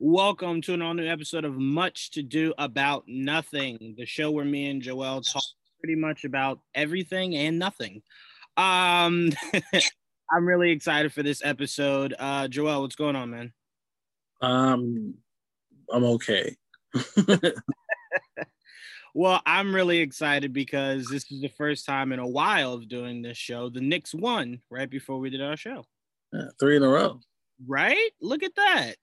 Welcome to an all new episode of Much to Do About Nothing, the show where me and Joel talk pretty much about everything and nothing. Um, I'm really excited for this episode. Uh, Joel, what's going on, man? Um, I'm okay. well, I'm really excited because this is the first time in a while of doing this show. The Knicks won right before we did our show. Yeah, three in a row. Right? Look at that.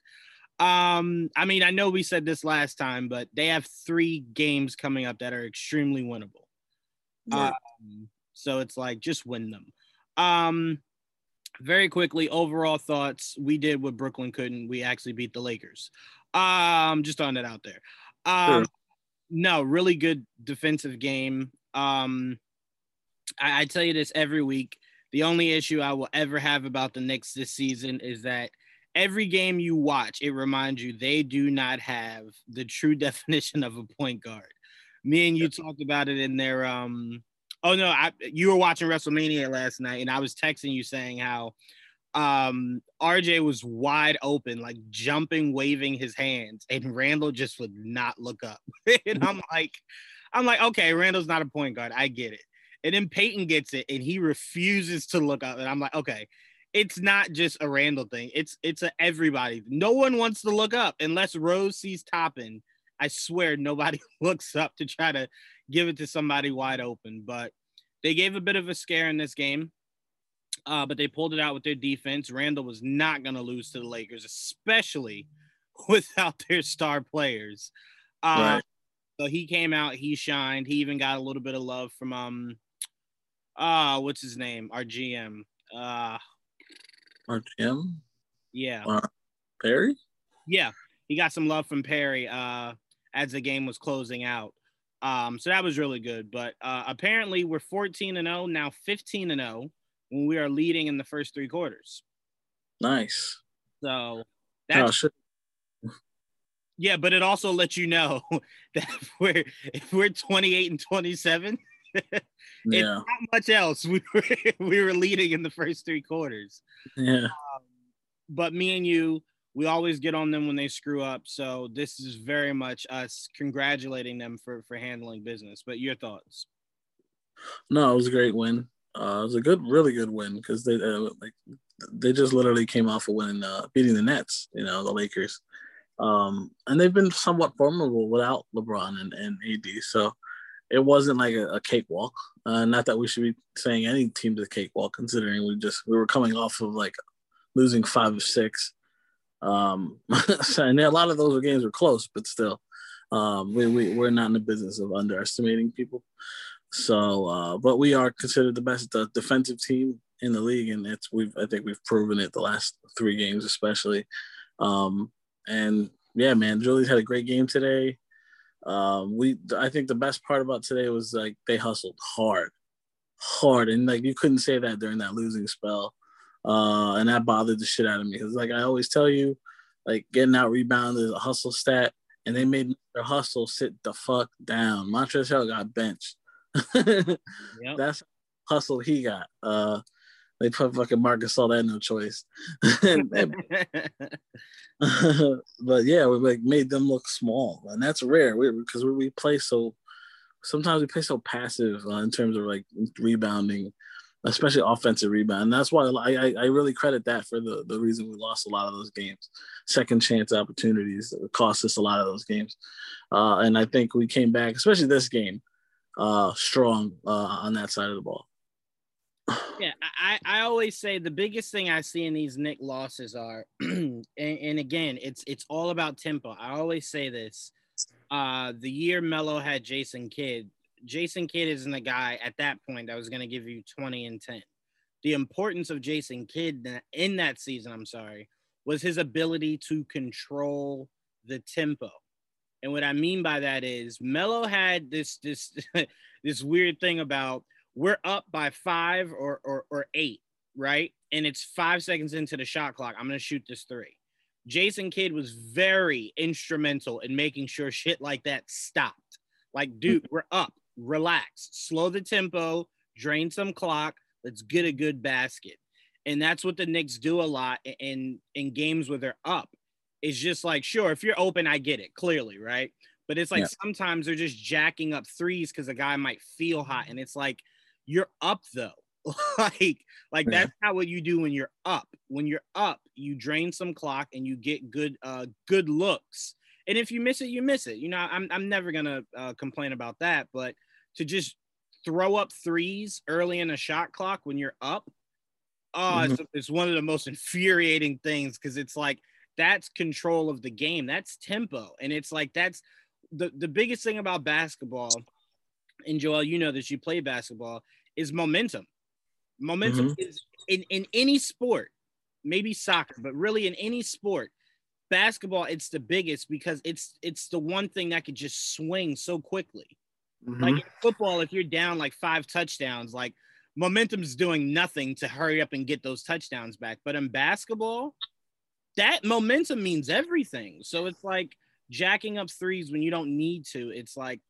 Um, I mean, I know we said this last time, but they have three games coming up that are extremely winnable. Yeah. Um, so it's like just win them. Um, very quickly, overall thoughts. We did what Brooklyn couldn't. We actually beat the Lakers. Um, just throwing that out there. Um, sure. no, really good defensive game. Um, I, I tell you this every week. The only issue I will ever have about the Knicks this season is that every game you watch, it reminds you they do not have the true definition of a point guard. Me and you talked about it in their um oh no, I you were watching WrestleMania last night and I was texting you saying how um RJ was wide open, like jumping, waving his hands, and Randle just would not look up. and I'm like, I'm like, okay, Randle's not a point guard. I get it. And then Payton gets it and he refuses to look up. And I'm like, okay, it's not just a Randle thing. It's it's a everybody. No one wants to look up unless Rose sees Toppin. I swear nobody looks up to try to give it to somebody wide open. But they gave a bit of a scare in this game. Uh, but they pulled it out with their defense. Randle was not going to lose to the Lakers, especially without their star players. Uh, right. So he came out, he shined. He even got a little bit of love from um, uh, what's his name? Our GM. Uh, our GM? Yeah. Uh, Perry? Yeah. He got some love from Perry uh, as the game was closing out. Um, so that was really good. But uh, apparently we're 14 and 0, now 15 and 0 when we are leading in the first three quarters. Nice. So that's oh, yeah, but it also lets you know that if we're if we're 28 and 27, yeah. not much else. We were we were leading in the first three quarters. Yeah. Um, but me and you, we always get on them when they screw up. So this is very much us congratulating them for for handling business. But your thoughts? No, it was a great win. Uh, it was a good, really good win because they uh, like they just literally came off of winning, uh, beating the Nets. You know, the Lakers, um, and they've been somewhat formidable without LeBron and, and AD. So it wasn't like a, a cakewalk. Uh, not that we should be saying any team's a cakewalk, considering we just we were coming off of like losing five of six. Um, and a lot of those games were close, but still, um, we, we we're not in the business of underestimating people. So, uh, but we are considered the best the defensive team in the league, and it's we've I think we've proven it the last three games, especially. Um, and yeah, man, Julie's had a great game today. Um, we I think the best part about today was like they hustled hard, hard, and like you couldn't say that during that losing spell, uh, and that bothered the shit out of me because like I always tell you, like getting out rebounded is a hustle stat, and they made their hustle sit the fuck down. Montrezl got benched. yep. That's hustle he got. Uh, they put fucking Marc Gasol that no choice. but yeah, we like made them look small, and that's rare because we, we, play so. Sometimes we play so passive uh, in terms of like rebounding, especially offensive rebound. And that's why I, I, I really credit that for the the reason we lost a lot of those games. Second chance opportunities cost us a lot of those games, uh, and I think we came back, especially this game, uh, strong uh, on that side of the ball yeah, I, I always say the biggest thing I see in these Knick losses are, and, and, again, it's it's all about tempo. I always say this. Uh, the year Melo had Jason Kidd, Jason Kidd isn't a guy at that point that was going to give you 20 and 10. The importance of Jason Kidd in that season, I'm sorry, was his ability to control the tempo. And what I mean by that is Melo had this this this weird thing about we're up by five or, or, or eight, right? And it's five seconds into the shot clock. I'm going to shoot this three. Jason Kidd was very instrumental in making sure shit like that stopped. Like, dude, we're up. Relax. Slow the tempo. Drain some clock. Let's get a good basket. And that's what the Knicks do a lot in in games where they're up. it's just like, sure, if you're open, I get it clearly, right? But it's like yeah. sometimes they're just jacking up threes because a guy might feel hot, and it's like you're up though. like, like yeah. that's not what you do when you're up. When you're up, you drain some clock and you get good, uh, good looks. And if you miss it, you miss it. You know, I'm I'm never gonna uh, complain about that. But to just throw up threes early in a shot clock when you're up, oh, mm-hmm. it's, it's one of the most infuriating things because it's like that's control of the game. That's tempo. And it's like that's the, the biggest thing about basketball, and Joel, you know that you play basketball, is momentum. Momentum mm-hmm. is in, in any sport, maybe soccer, but really in any sport, basketball, it's the biggest because it's it's the one thing that could just swing so quickly. Mm-hmm. Like in football, if you're down like five touchdowns, like momentum's doing nothing to hurry up and get those touchdowns back. But in basketball, that momentum means everything. So it's like jacking up threes when you don't need to. It's like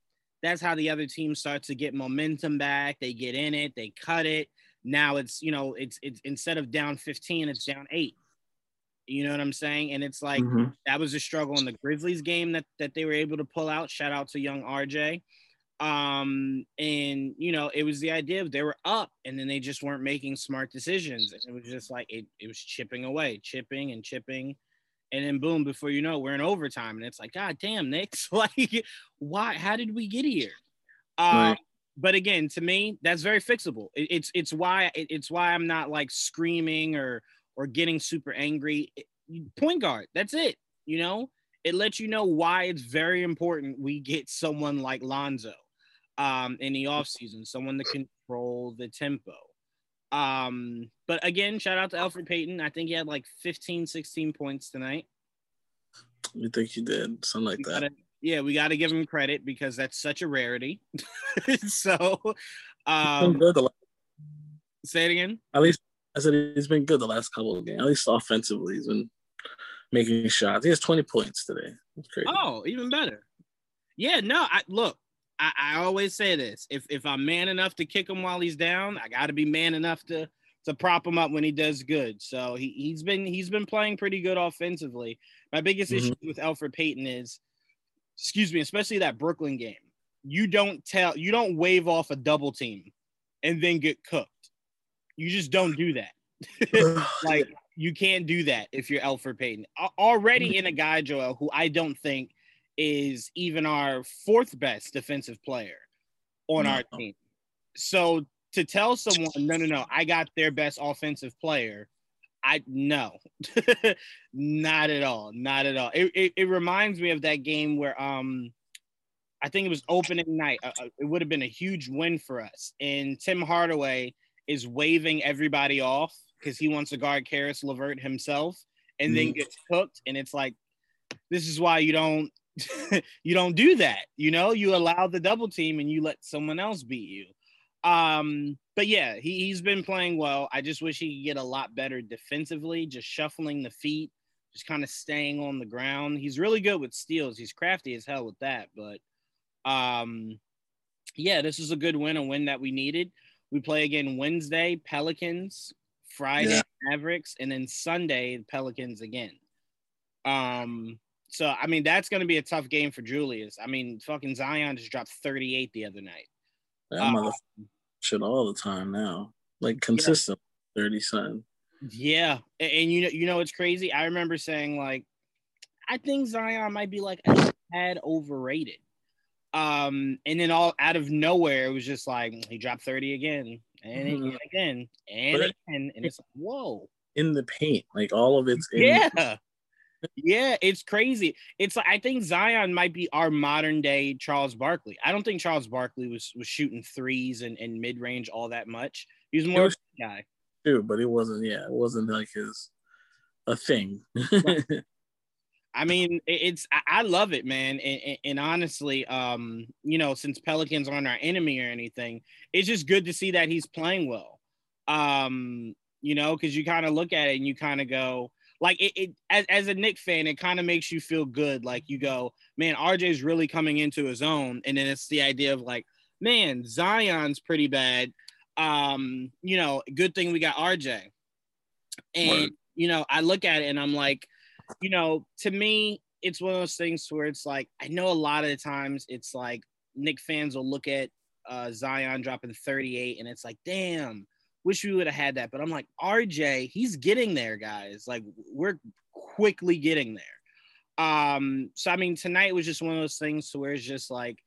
that's how the other team starts to get momentum back. They get in it, they cut it. Now it's you know it's it's instead of down 15, it's down eight. You know what I'm saying? And it's like mm-hmm. that was a struggle in the Grizzlies game that that they were able to pull out. Shout out to young RJ um and you know it was the idea of they were up and then they just weren't making smart decisions and it was just like it, it was chipping away chipping and chipping and then boom before you know it, we're in overtime and it's like god damn Knicks like why how did we get here right. but again to me that's very fixable it, it's it's why it, it's why i'm not like screaming or or getting super angry point guard that's it you know it lets you know why it's very important we get someone like lonzo um, in the offseason, someone to control the tempo. Um, but again, shout out to Elfrid Payton. I think he had like 15, 16 points tonight. You think he did? Something like we that. Gotta, yeah, we got to give him credit because that's such a rarity. so, um, say it again. At least I said he's been good the last couple of games. At least offensively, he's been making shots. He has 20 points today. That's crazy. Oh, even better. Yeah, no, I look, I, I always say this: if if I'm man enough to kick him while he's down, I got to be man enough to to prop him up when he does good. So he he's been he's been playing pretty good offensively. My biggest mm-hmm. issue with Elfrid Payton is, excuse me, especially that Brooklyn game. You don't tell you don't wave off a double team and then get cooked. You just don't do that. like you can't do that if you're Elfrid Payton. Already in a guy, Joel, who I don't think is even our fourth best defensive player on no. our team. So to tell someone, no, no, no, I got their best offensive player, I no, not at all, not at all. It, it, it, reminds me of that game where um, I think it was opening night. Uh, uh it would have been a huge win for us, and Tim Hardaway is waving everybody off because he wants to guard Caris LeVert himself, and mm. then gets hooked, and it's like, this is why you don't you don't do that. You know, you allow the double team and you let someone else beat you. Um, but yeah, he, he's been playing well. I just wish he could get a lot better defensively, just shuffling the feet, just kind of staying on the ground. He's really good with steals. He's crafty as hell with that. But um, yeah, this is a good win, a win that we needed. We play again Wednesday, Pelicans, Friday, yeah. Mavericks, and then Sunday, Pelicans again. Um, so I mean, that's going to be a tough game for Julius. I mean, fucking Zion just dropped 38 the other night. That um, shit all the time now, like consistent yeah. 30 something. Yeah, and, and, you know, you know, it's crazy. I remember saying like, I think Zion might be like a tad overrated. Um, and then all out of nowhere, it was just like he dropped 30 again and mm-hmm. again and but again, and it's like, whoa. In the paint, like all of it's yeah yeah, it's crazy. It's like I think Zion might be our modern day Charles Barkley. I don't think Charles Barkley was was shooting threes and, and mid range all that much. He was more was, a guy. Too, but it wasn't. Yeah, it wasn't like his a thing. I mean, it's I love it, man. And, and, and, honestly, um, you know, since Pelicans aren't our enemy or anything, it's just good to see that he's playing well. Um, you know, because you kind of look at it and you kind of go, like it, it as, as a Knick fan, it kind of makes you feel good. Like you go, man, RJ's really coming into his own. And then it's the idea of like, man, Zion's pretty bad. Um, you know, good thing we got RJ. And, you know, I look at it and I'm like, you know, to me, it's one of those things where it's like I know a lot of the times it's like Knick fans will look at uh, Zion dropping 38 and it's like, damn, wish we would have had that. But I'm like, RJ, he's getting there, guys. Like we're quickly getting there. Um, so I mean, tonight was just one of those things to where it's just like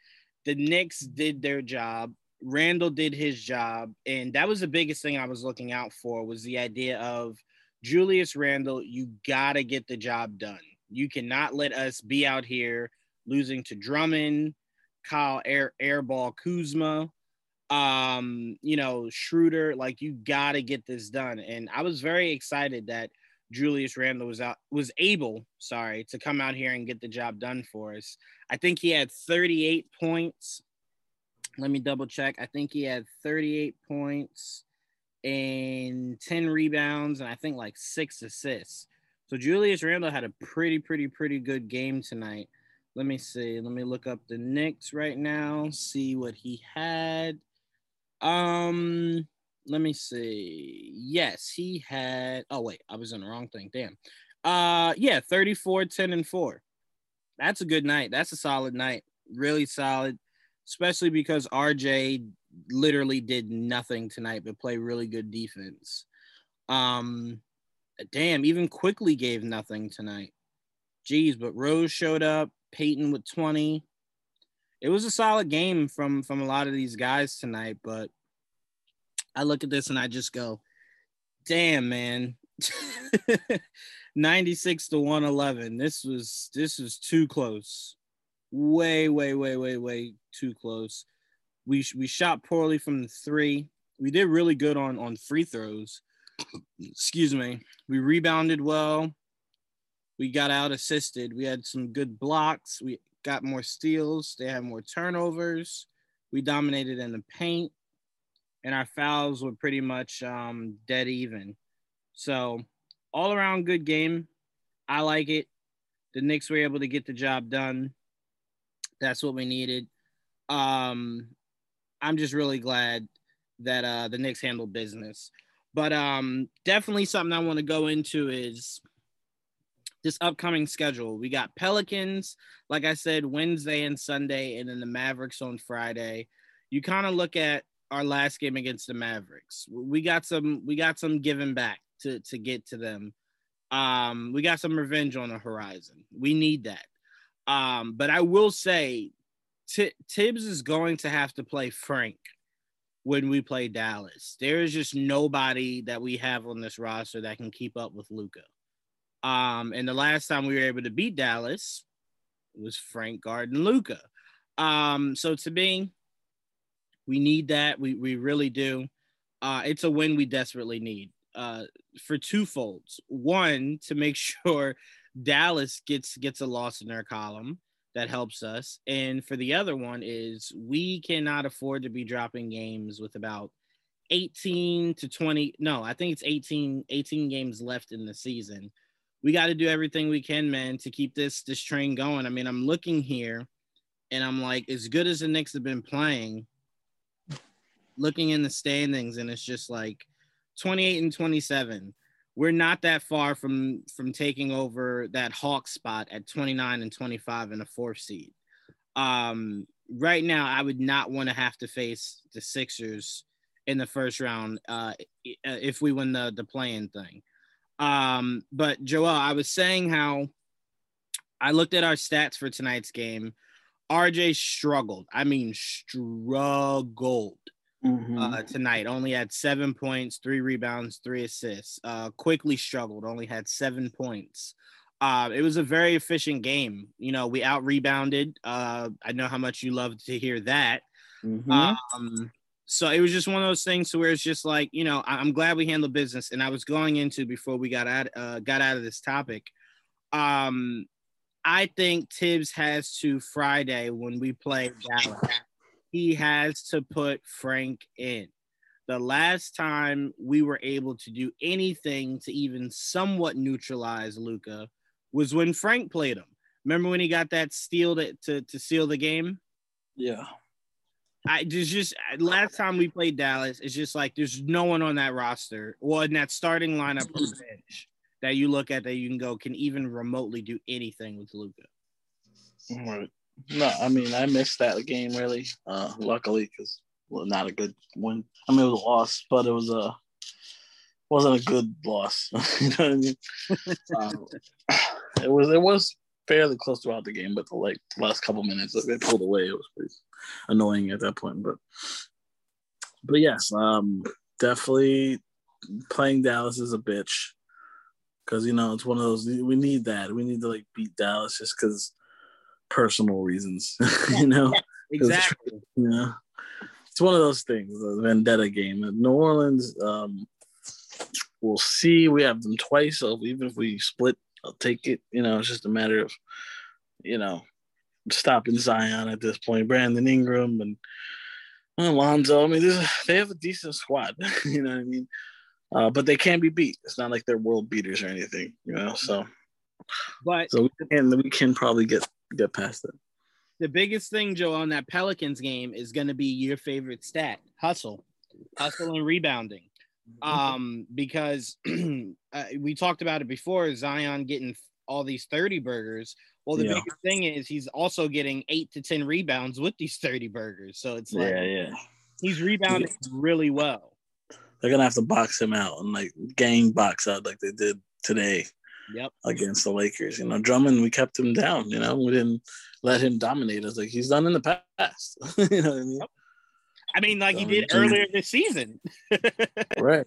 the Knicks did their job. Randle did his job, and that was the biggest thing I was looking out for was the idea of Julius Randle. You gotta get the job done. You cannot let us be out here losing to Drummond, Kyle Air Airball Kuzma, um, you know, Schroeder. Like you gotta get this done. And I was very excited that Julius Randle was out was able, sorry, to come out here and get the job done for us. I think he had 38 points. Let me double check. I think he had 38 points and 10 rebounds and I think like six assists. So Julius Randle had a pretty, pretty, pretty good game tonight. Let me see. Let me look up the Knicks right now, see what he had. Um, let me see. Yes, he had. Oh wait, I was in the wrong thing. Damn. Uh, yeah, 34, 10, and 4. That's a good night. That's a solid night. Really solid, especially because RJ literally did nothing tonight but play really good defense. Um, damn, even Quickley gave nothing tonight. Jeez, but Rose showed up. Payton with 20. It was a solid game from from a lot of these guys tonight, but I look at this and I just go, damn, man. 96 to 111. This was this was too close. Way, way, way, way, way too close. We we shot poorly from the three. We did really good on on free throws. Excuse me. We rebounded well. We got out assisted. We had some good blocks. We got more steals. They had more turnovers. We dominated in the paint and our fouls were pretty much um, dead even. So, all around good game. I like it. The Knicks were able to get the job done. That's what we needed. Um, I'm just really glad that uh, the Knicks handled business. But um, definitely something I want to go into is this upcoming schedule. We got Pelicans, like I said, Wednesday and Sunday, and then the Mavericks on Friday. You kind of look at our last game against the Mavericks. We got some we got some giving back to to get to them. Um, we got some revenge on the horizon. We need that. Um, but I will say T- Tibbs is going to have to play Frank when we play Dallas. There is just nobody that we have on this roster that can keep up with Luka. Um, and the last time we were able to beat Dallas was Frank Garden Luka. Um, so to me, we need that. We we really do. Uh, it's a win we desperately need uh, for two folds. One, to make sure Dallas gets gets a loss in their column that helps us, and for the other one is we cannot afford to be dropping games with about 18 to 20 no i think it's 18 18 games left in the season we got to do everything we can man to keep this this train going. I mean i'm looking here and i'm like as good as the knicks have been playing looking in the standings and it's just like 28 and 27 we're not that far from from taking over that hawk spot at 29 and 25 in a fourth seed. Um right now i would not want to have to face the sixers in the first round uh if we win the the playing thing um but joel i was saying how i looked at our stats for tonight's game rj struggled i mean struggled mm-hmm. uh, tonight. Only had seven points, three rebounds, three assists. Uh, Quickley struggled, only had seven points. Uh, it was a very efficient game. You know, we out rebounded. Uh, I know how much you love to hear that. Mm-hmm. Um, so it was just one of those things where it's just like, you know, I'm glad we handled business. And I was going into before we got out, uh, got out of this topic. Um, I think Tibbs has to Friday when we play Dallas he has to put Frank in. The last time we were able to do anything to even somewhat neutralize Luka was when Frank played him. Remember when he got that steal to, to, to seal the game? Yeah. I just just last time we played Dallas, it's just like there's no one on that roster, well, in that starting lineup bench that you look at that you can go can even remotely do anything with Luka. Right. No, I mean I missed that game really. Uh, luckily, because well, not a good win. I mean it was a loss, but it was a wasn't a good loss. you know what I mean? um, it was it was fairly close throughout the game, but the like last couple minutes they pulled away. It was pretty annoying at that point. But but yes, um, definitely playing Dallas is a bitch because you know it's one of those we need that we need to like beat Dallas just because personal reasons, you know. exactly. You know, it's one of those things, the vendetta game. New Orleans, um, we'll see. We have them twice, so even if we split, I'll take it. You know, it's just a matter of, you know, stopping Zion at this point. Brandon Ingram and Alonzo. I mean, they have a decent squad. you know what I mean? Uh, but they can be beat. It's not like they're world beaters or anything, you know. So, but so we can we can probably get get past it. The biggest thing, Joe, on that Pelicans game is going to be your favorite stat: hustle, hustle, and rebounding. Um, because uh, we talked about it before, Zion getting all these thirty burgers. Well, the yeah. biggest thing is he's also getting eight to ten rebounds with these thirty burgers. So it's like, yeah, yeah, he's rebounding really well they're gonna have to box him out and like gang box out like they did today. Yep. Against the Lakers, you know, Drummond, we kept him down. You know, we didn't let him dominate us like he's done in the past. you know what I mean? Yep. I mean, like he did earlier this season. right.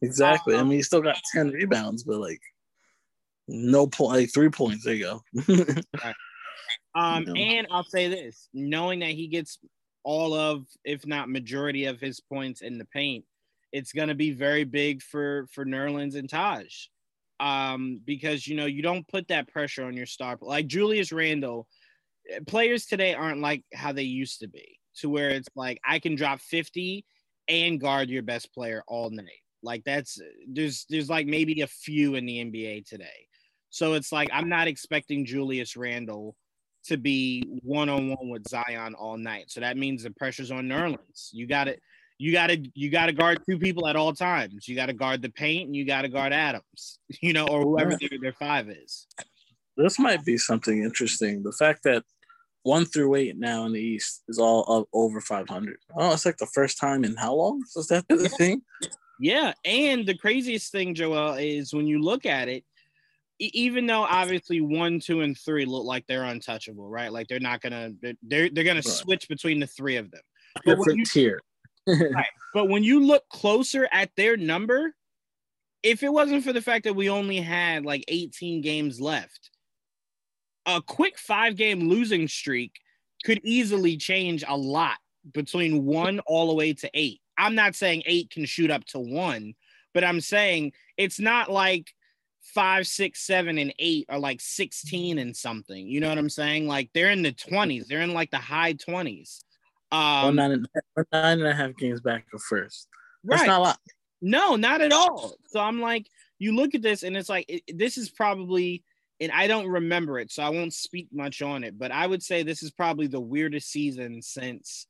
Exactly. Um, I mean, he still got ten rebounds, but like no point, like three points. There you go. right. Um, know. and I'll say this: knowing that he gets all of, if not majority of his points in the paint, it's going to be very big for for Nerlens and Taj, um, because you know you don't put that pressure on your star like Julius Randle. Players today aren't like how they used to be, to where it's like I can drop fifty and guard your best player all night. Like that's there's there's like maybe a few in the NBA today. So it's like I'm not expecting Julius Randle to be one on one with Zion all night. So that means the pressure's on Nerlens. You got it you gotta you gotta guard two people at all times. You gotta guard the paint and you gotta guard Adams, you know, or whoever their, their five is. This might be something interesting. The fact that one through eight now in the East is all over 500. Oh, it's like the first time in how long? Is that the thing? Yeah, and the craziest thing, Joel, is when you look at it, even though obviously one, two, and three look like they're untouchable, right? Like they're not gonna they're they're, they're gonna right. switch between the three of them. But Different you, tier right. But when you look closer at their number, if it wasn't for the fact that we only had like 18 games left, a quick five game losing streak could easily change a lot between one all the way to eight. I'm not saying eight can shoot up to one, but I'm saying it's not like five, six, seven, and eight are like 16 and something. You know what I'm saying? Like they're in the 20s, they're in like the high 20s. Um, one nine, and, nine and a half games back of first. That's right. not a lot. No, not at all. So I'm like, you look at this and it's like, it, this is probably, and I don't remember it, so I won't speak much on it, but I would say this is probably the weirdest season since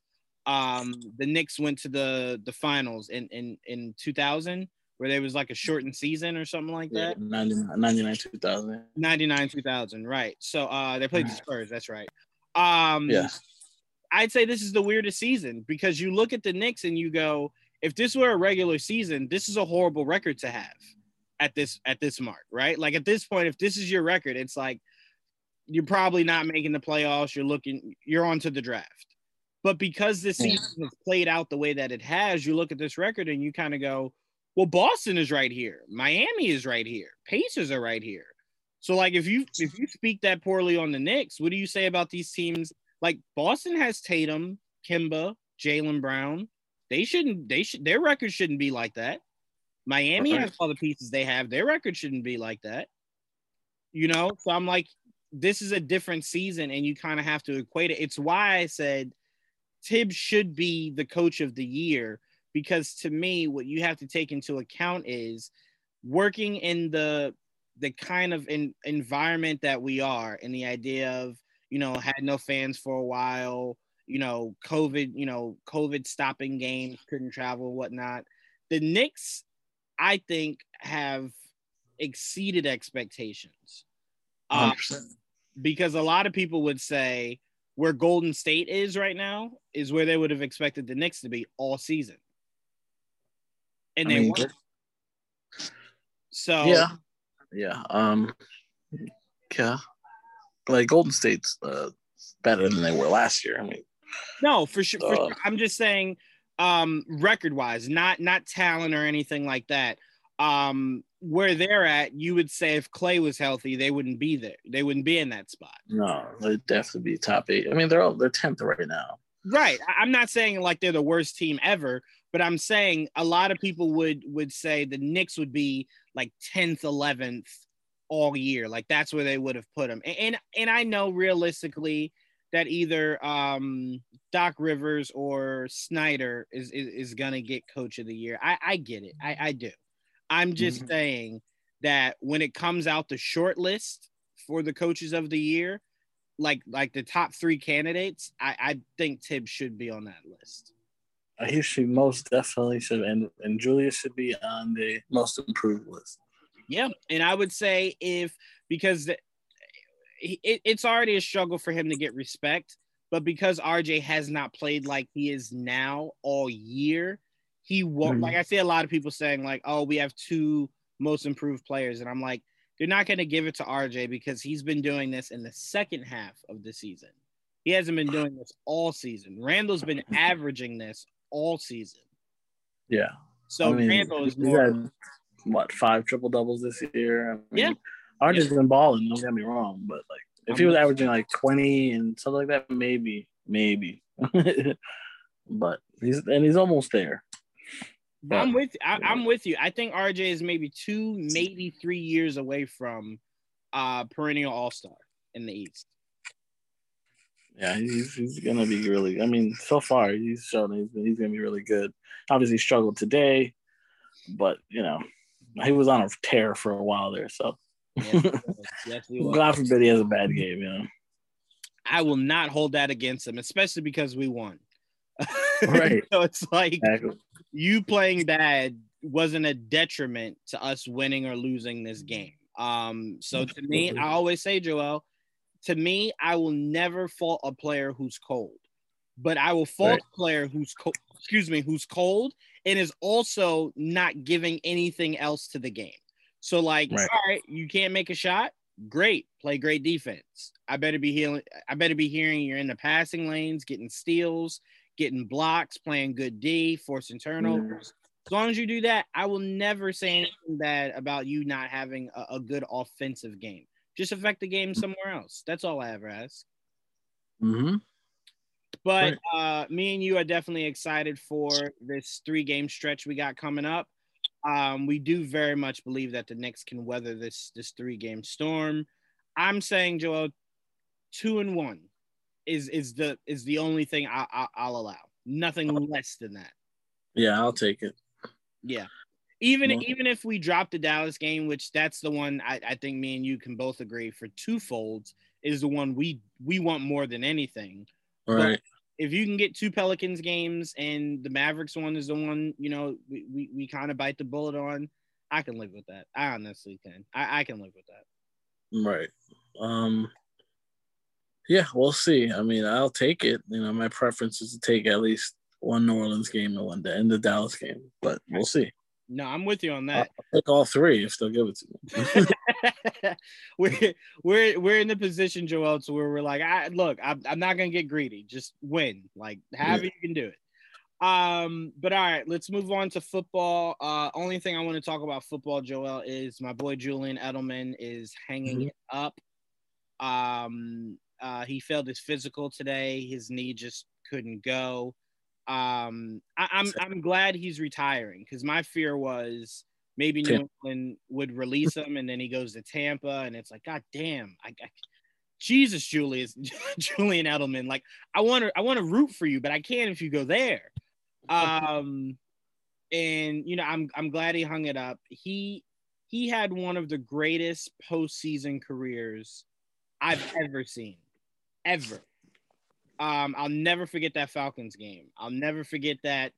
um the Knicks went to the the finals in in in 2000 where there was like a shortened season or something like that. Yeah, 99, 99 2000. 99 2000, right. So uh they played the Spurs, that's right. Um yeah. I'd say this is the weirdest season because you look at the Knicks and you go, if this were a regular season, this is a horrible record to have at this at this mark, right? Like at this point, if this is your record, it's like you're probably not making the playoffs. You're looking, you're on to the draft. But because this season has played out the way that it has, you look at this record and you kind of go, well, Boston is right here, Miami is right here, Pacers are right here. So like if you if you speak that poorly on the Knicks, what do you say about these teams like Boston has Tatum, Kemba, Jaylen Brown. They shouldn't. They should. Their record shouldn't be like that. Miami right. has all the pieces they have. Their record shouldn't be like that. You know. So I'm like, this is a different season, and you kind of have to equate it. It's why I said Tibbs should be the coach of the year because to me, what you have to take into account is working in the the kind of in, environment that we are, and the idea of you know, had no fans for a while, you know, COVID, you know, COVID stopping games, couldn't travel, whatnot. The Knicks, I think, have exceeded expectations. Uh, because a lot of people would say where Golden State is right now is where they would have expected the Knicks to be all season. And I they mean, weren't. So yeah, yeah, um, yeah, like Golden State's uh, better than they were last year. I mean, no, for sure. For uh, sure. I'm just saying, um, record wise, not not talent or anything like that. Um, where they're at, you would say if Clay was healthy, they wouldn't be there. They wouldn't be in that spot. No, they'd definitely be top eight. I mean, they're all, they're tenth right now. Right. I'm not saying like they're the worst team ever, but I'm saying a lot of people would would say the Knicks would be like 10th, 11th all year. Like that's where they would have put them. And and, and I know realistically that either um, Doc Rivers or Snyder is is, is gonna get Coach of the Year. I I get it. I I do. I'm just mm-hmm. saying that when it comes out the short list for the coaches of the year, like like the top three candidates, I, I think Tibbs should be on that list. He should most definitely should, and and Julius should be on the most improved list. Yeah, and I would say if because the, it, it's already a struggle for him to get respect, but because RJ has not played like he is now all year, he won't. Mm-hmm. Like I see a lot of people saying like, "Oh, we have two most improved players," and I'm like, they're not going to give it to RJ because he's been doing this in the second half of the season. He hasn't been doing this all season. Randle's been averaging this all season. Yeah. So I mean, Randle is more. Had, what five triple doubles this year? I mean, yeah. RJ's yeah. been balling. Don't get me wrong, but like if he was averaging like twenty and something like that, maybe, maybe. but he's and he's almost there. But, I'm with I, am with you. I think RJ is maybe two, maybe three years away from uh perennial all star in the East. Yeah, he's, he's gonna be really. I mean, so far he's shown he's he's gonna be really good. Obviously, struggled today, but you know, he was on a tear for a while there. So, yes, God forbid he has a bad game. You know, I will not hold that against him, especially because we won. Right. so it's like exactly. you playing bad wasn't a detriment to us winning or losing this game. Um, so to me, I always say, Joel, to me, I will never fault a player who's cold, but I will fault right. a player who's cold. Excuse me, who's cold and is also not giving anything else to the game. So, like, right. all right, you can't make a shot. Great, play great defense. I better be healing. I better be hearing you're in the passing lanes, getting steals, getting blocks, playing good D, forcing turnovers. Mm. As long as you do that, I will never say anything bad about you not having a, a good offensive game. Just affect the game somewhere else. That's all I ever ask. Mm-hmm. But uh, me and you are definitely excited for this three game stretch we got coming up. Um, we do very much believe that the Knicks can weather this this three game storm. I'm saying, Joel, two and one is is the is the only thing I, I, I'll allow. Nothing less than that. Yeah, I'll take it. Yeah. Even even if we drop the Dallas game, which that's the one I, I think me and you can both agree for two folds is the one we we want more than anything. Right. But if you can get two Pelicans games and the Mavericks one is the one, you know, we, we, we kind of bite the bullet on, I can live with that. I honestly can. I, I can live with that. Right. Um yeah, we'll see. I mean, I'll take it. You know, my preference is to take at least one New Orleans game and one and the Dallas game, but we'll see. No, I'm with you on that. I'll take all three if they'll give it to me. we're we're we're in the position, Joel, to where we're like, I look, I'm, I'm not gonna get greedy. Just win. Like, however yeah. you can do it. Um, but all right, let's move on to football. Uh, only thing I want to talk about football, Joel, is my boy Julian Edelman is hanging mm-hmm. it up. Um, uh, he failed his physical today. His knee just couldn't go. Um, I, am I'm, I'm glad he's retiring because my fear was maybe New England would release him and then he goes to Tampa and it's like, God damn, I, I Jesus, Julius, Julian Edelman. Like, I want to, I want to root for you, but I can't if you go there. Um, and you know, I'm, I'm glad he hung it up. He, he had one of the greatest postseason careers I've ever seen, ever. Um, I'll never forget that Falcons game. I'll never forget that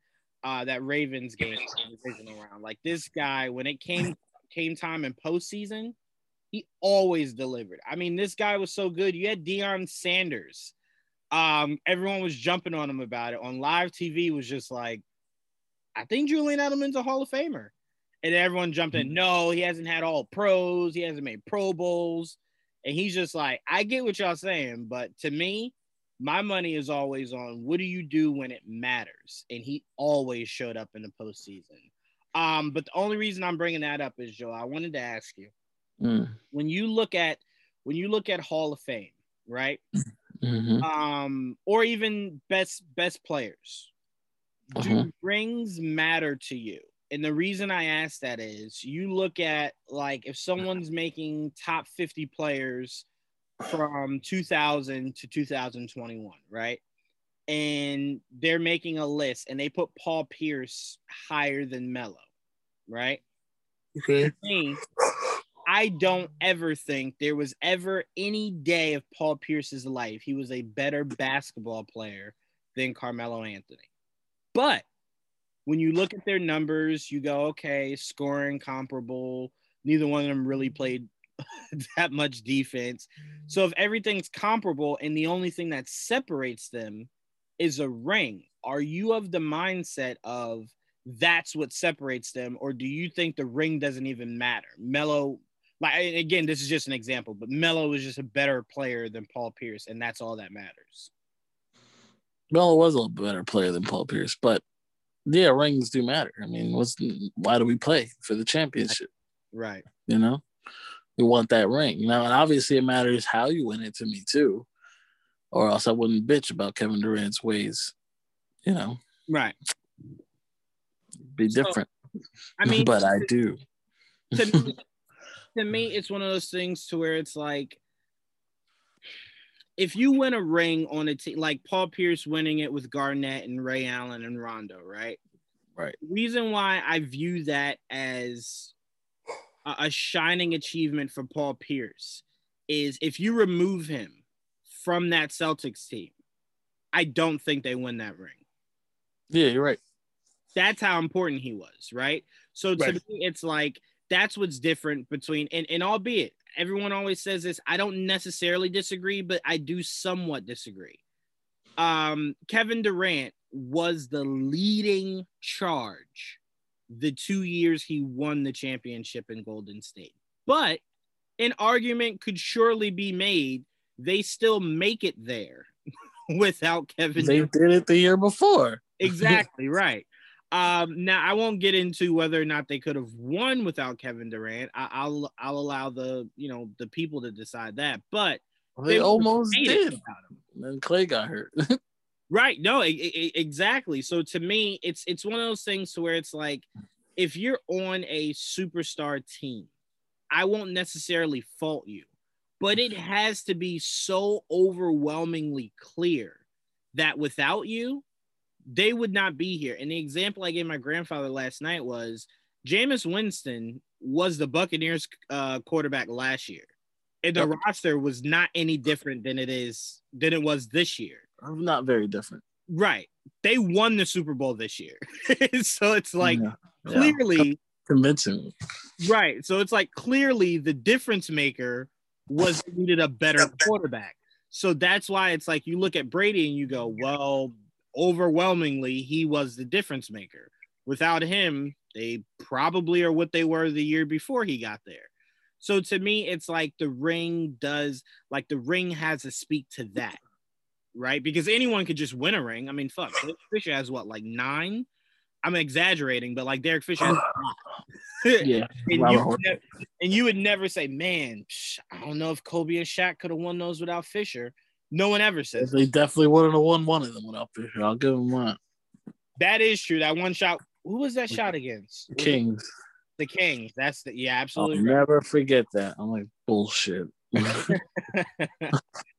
uh, that Ravens game divisional round. Like this guy, when it came came time in postseason, he always delivered. I mean, this guy was so good. You had Deion Sanders. Um, everyone was jumping on him about it. On live TV was just like, I think Julian Edelman's a Hall of Famer. And everyone jumped in. No, he hasn't had all pros. He hasn't made Pro Bowls. And he's just like, I get what y'all saying, but to me, my money is always on what do you do when it matters? And he always showed up in the postseason. Um, but the only reason I'm bringing that up is Joe, I wanted to ask you Mm. when you look at when you look at Hall of Fame, right? Mhm. Um, or even best best players, do Uh-huh. rings matter to you? And the reason I ask that is you look at like if someone's making top 50 players from 2000 to 2021, right? And they're making a list and they put Paul Pierce higher than Melo, right? Okay. me, I don't ever think there was ever any day of Paul Pierce's life he was a better basketball player than Carmelo Anthony. But when you look at their numbers, you go, okay, scoring comparable. Neither one of them really played that much defense. So if everything's comparable and the only thing that separates them is a ring, are you of the mindset of that's what separates them, or do you think the ring doesn't even matter? Melo, like again, this is just an example, but Melo is just a better player than Paul Pierce, and that's all that matters. Melo was a better player than Paul Pierce, but yeah, rings do matter. I mean, what's why do we play for the championship? Right. You know, we want that ring. You know, and obviously it matters how you win it to me too, or else I wouldn't bitch about Kevin Durant's ways. You know, Right. be So, different. I mean, but I do. to me, to me, it's one of those things to where it's like, if you win a ring on a team, like Paul Pierce winning it with Garnett and Ray Allen and Rondo, right? Right. Reason why I view that as a, a shining achievement for Paul Pierce is if you remove him from that Celtics team, I don't think they win that ring Yeah, you're right. that's how important he was, right? So to Right. me, it's like that's what's different between and, and albeit everyone always says this, I don't necessarily disagree, but I do somewhat disagree. Um, Kevin Durant was the leading charge the two years he won the championship in Golden State. But an argument could surely be made they still make it there without Kevin They Durant. did it the year before. Exactly right. Um, now I won't get into whether or not they could have won without Kevin Durant. I, I'll I'll allow the you know the people to decide that. But They almost did. Then Clay got hurt. Right. No, exactly. So to me, it's it's one of those things to where it's like if you're on a superstar team, I won't necessarily fault you, but it has to be so overwhelmingly clear that without you, they would not be here. And the example I gave my grandfather last night was Jameis Winston was the Buccaneers uh, quarterback last year. And the Yep. roster was not any different than it is than it was this year. I'm not very different. Right. They won the Super Bowl this year. so it's like Yeah. Yeah. clearly, convincing. right. So it's like clearly the difference maker was needed a better quarterback. So that's why it's like you look at Brady and you go, well, overwhelmingly, he was the difference maker. Without him, they probably are what they were the year before he got there. So to me, it's like the ring does, like the ring has to speak to that, right? Because anyone could just win a ring. I mean, fuck, Derek Fisher has what, like nine? I'm exaggerating, but like Derek Fisher has Yeah. and Robert you, Horry. would and you would never say, man, psh, I don't know if Kobe and Shaq could have won those without Fisher. No one ever says. They definitely wouldn't have won one of them without Fisher. I'll give them that. that is true. That one shot, who was that shot against? Was it Kings. The Kings. That's the yeah, I'll absolutely. right. never forget that. I'm like bullshit.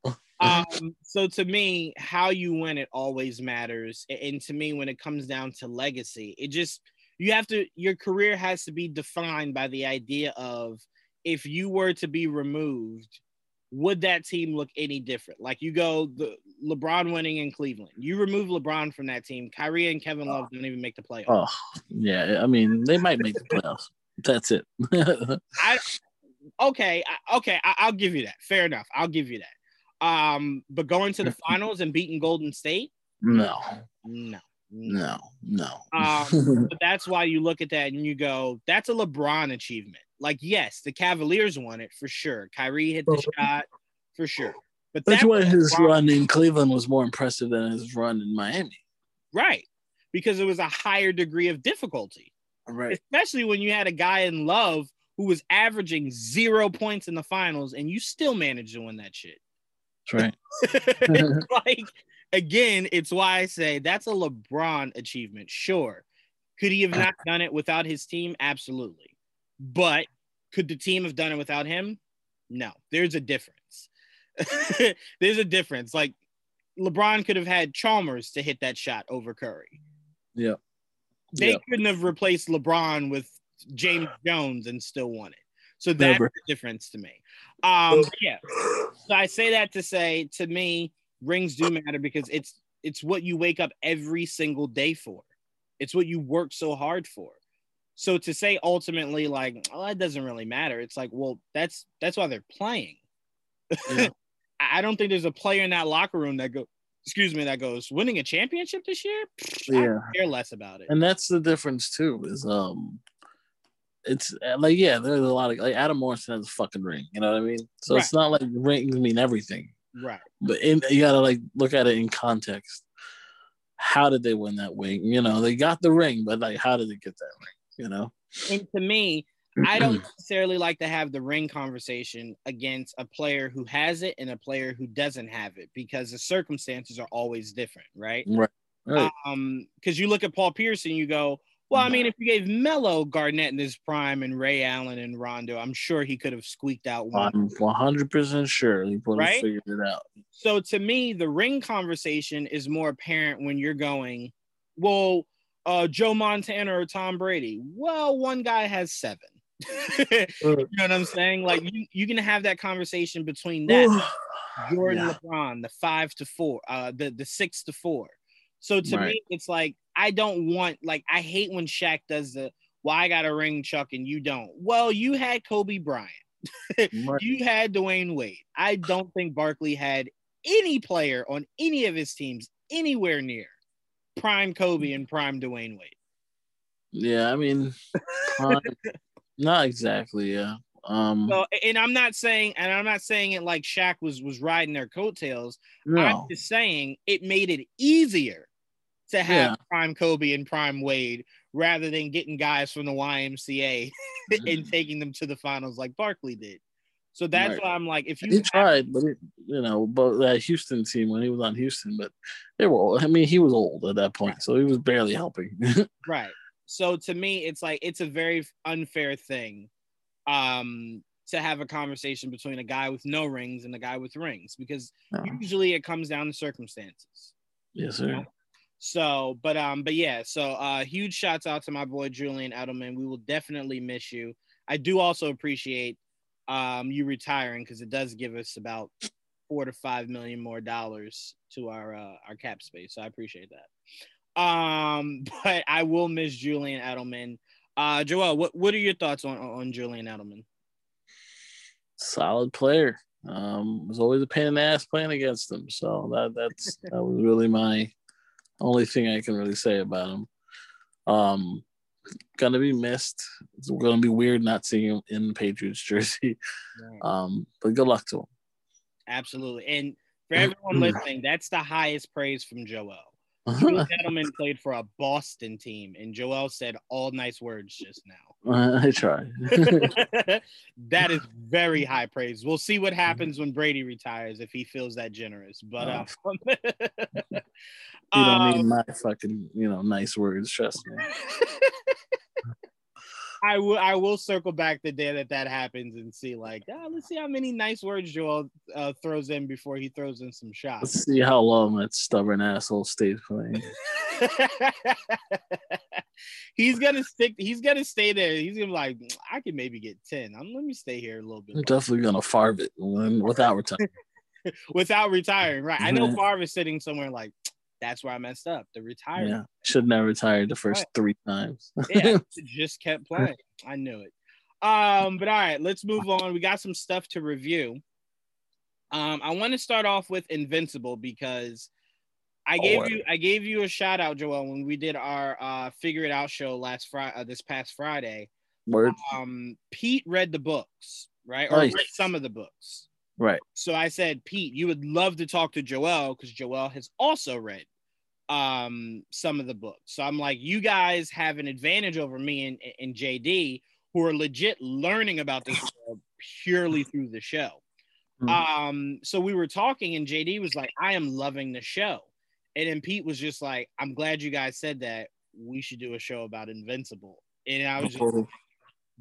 um, so to me, how you win it always matters. And to me, when it comes down to legacy, it just you have to your career has to be defined by the idea of if you were to be removed, would that team look any different? Like you go the LeBron winning in Cleveland. You remove LeBron from that team, Kyrie and Kevin Love don't even make the playoffs. oh, yeah. I mean, they might make the playoffs. That's it. I okay, okay, I, I'll give you that. Fair enough. I'll give you that. Um, but going to the finals and beating Golden State, no, no, no, no. Um, but that's why you look at that and you go, that's a LeBron achievement. Like, yes, the Cavaliers won it for sure. Kyrie hit the shot for sure. But That's that why his LeBron- run in Cleveland was more impressive than his run in Miami. right because it was a higher degree of difficulty, Right. especially when you had a guy in love who was averaging zero points in the finals and you still managed to win that shit. That's right. Like again, it's why I say that's a LeBron achievement. Sure. Could he have uh-huh. not done it without his team? Absolutely. But could the team have done it without him? No. There's a difference. There's a difference. Like LeBron could have had Chalmers to hit that shot over Curry. Yeah. They Yeah. couldn't have replaced LeBron with James Jones and still won it. So that's Never. the difference to me. Um, yeah. So I say that to say, to me, rings do matter because it's it's what you wake up every single day for. It's what you work so hard for. So to say ultimately, like, oh, that doesn't really matter. It's like, well, that's that's why they're playing. Yeah. I don't think there's a player in that locker room that go, excuse me, that goes winning a championship this year. I Yeah. care less about it. And that's the difference too. Is um, it's uh, like yeah, there's a lot of like Adam Morrison has a fucking ring. You know what I mean? So it's not like rings mean everything, Right. but in, you gotta like look at it in context. How did they win that ring? You know, they got the ring, but like, how did they get that ring? You know? And to me, I don't necessarily like to have the ring conversation against a player who has it and a player who doesn't have it because the circumstances are always different, right? Right. Right. Um, because you look at Paul Pierce and you go, well, I mean, if you gave Melo Garnett in his prime and Ray Allen and Rondo, I'm sure he could have squeaked out one. I'm 100 percent sure he would have Right? figured it out. So to me, the ring conversation is more apparent when you're going, well, uh, Joe Montana or Tom Brady. Well, one guy has seven. you know what I'm saying? Like you, you can have that conversation between that Jordan Yeah. LeBron, the five to four, uh, the the six to four. So to Right. me, it's like I don't want like I hate when Shaq does the well, I got a ring, Chuck, and you don't. Well, you had Kobe Bryant, you had Dwyane Wade. I don't think Barkley had any player on any of his teams anywhere near prime Kobe and prime Dwyane Wade. Yeah, I mean, not exactly. Yeah. Um, So, and I'm not saying, and I'm not saying it like Shaq was was riding their coattails. I'm just saying it made it easier to have Yeah. prime Kobe and prime Wade rather than getting guys from the YMCA and taking them to the finals like Barkley did. So that's Right. why I'm like, if you He tried, but it, you know, but that Houston team when he was on Houston, but they were. Old. I mean, he was old at that point, so he was barely helping. right. So to me, it's like it's a very unfair thing um to have a conversation between a guy with no rings and a guy with rings because usually it comes down to circumstances. yes, you sir. know? So, but um, but yeah, so uh huge shouts out to my boy Julian Edelman. We will definitely miss you. I do also appreciate um you retiring because it does give us about four to five million more dollars to our uh, our cap space. So I appreciate that. Um, but I will miss Julian Edelman. Uh Joel, what, what are your thoughts on, on Julian Edelman? Solid player. Um, was always a pain in the ass playing against him. So that that's that was really my only thing I can really say about him. Um, gonna be missed. It's gonna be weird not seeing him in the Patriots jersey. Um, but good luck to him. Absolutely. And for everyone listening, that's the highest praise from Joel. Julian Edelman played for a Boston team, and Joel said all nice words just now. I try. that is very high praise. We'll see what happens when Brady retires if he feels that generous. But uh, you don't um, need my fucking, you know, nice words. Trust me. I will I will circle back the day that that happens and see like ah, let's see how many nice words Joel uh, throws in before he throws in some shots. Let's see how long that stubborn asshole stays playing. he's gonna stick. He's gonna stay there. He's gonna be like, I can maybe get ten. I'm let me stay here a little bit I'm longer." definitely gonna Favre it without retirement. without retiring. Right? I know Mhm. Favre is sitting somewhere like, that's where I messed up. The retirement. Yeah, should never retired the first three times. yeah, just kept playing. I knew it. Um, but all right, let's move on. We got some stuff to review. Um, I want to start off with Invincible because I gave oh, you I gave you a shout out, Joel, when we did our uh, figure it out show last Friday, uh, this past Friday. Word. Um, Pete read the books, right? Or nice. read some of the books. Right. So I said, Pete, you would love to talk to Joel because Joel has also read um some of the books. So I'm like, you guys have an advantage over me and, and JD who are legit learning about this purely through the show. Mm-hmm. Um, so we were talking, and JD was like, I am loving the show. And then Pete was just like, I'm glad you guys said that. We should do a show about Invincible. And I was just like,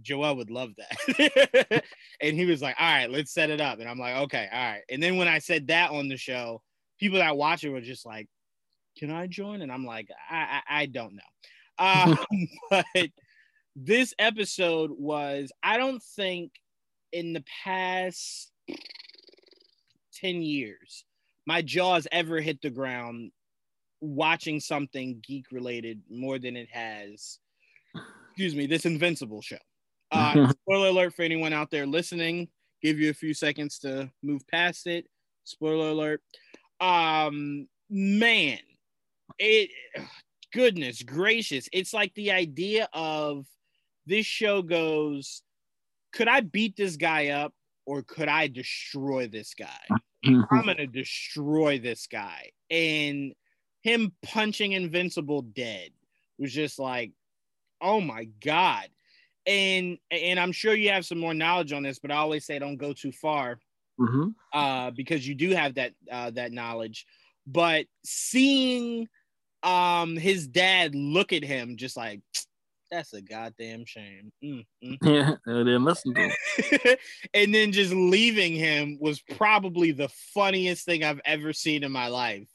Joel would love that. and he was like, All right, let's set it up. And I'm like, Okay, all right. And then when I said that on the show, people that watch it were just like, Can I join? And I'm like, I, I, I don't know. Um, but this episode was, I don't think in the past 10 years, my jaws ever hit the ground watching something geek related more than it has, excuse me, this Invincible show. Uh, spoiler alert for anyone out there listening, give you a few seconds to move past it. Spoiler alert. Um, man, it, goodness gracious, it's like the idea of this show goes, could I beat this guy up or could I destroy this guy? I'm gonna destroy this guy. And him punching Invincible dead was just like, oh my god. And and I'm sure you have some more knowledge on this, but I always say don't go too far, mm-hmm. uh, because you do have that uh, that knowledge. But seeing um his dad look at him just like that's a goddamn shame. Mm, mm. Yeah, I didn't listen to him. and then just leaving him was probably the funniest thing I've ever seen in my life.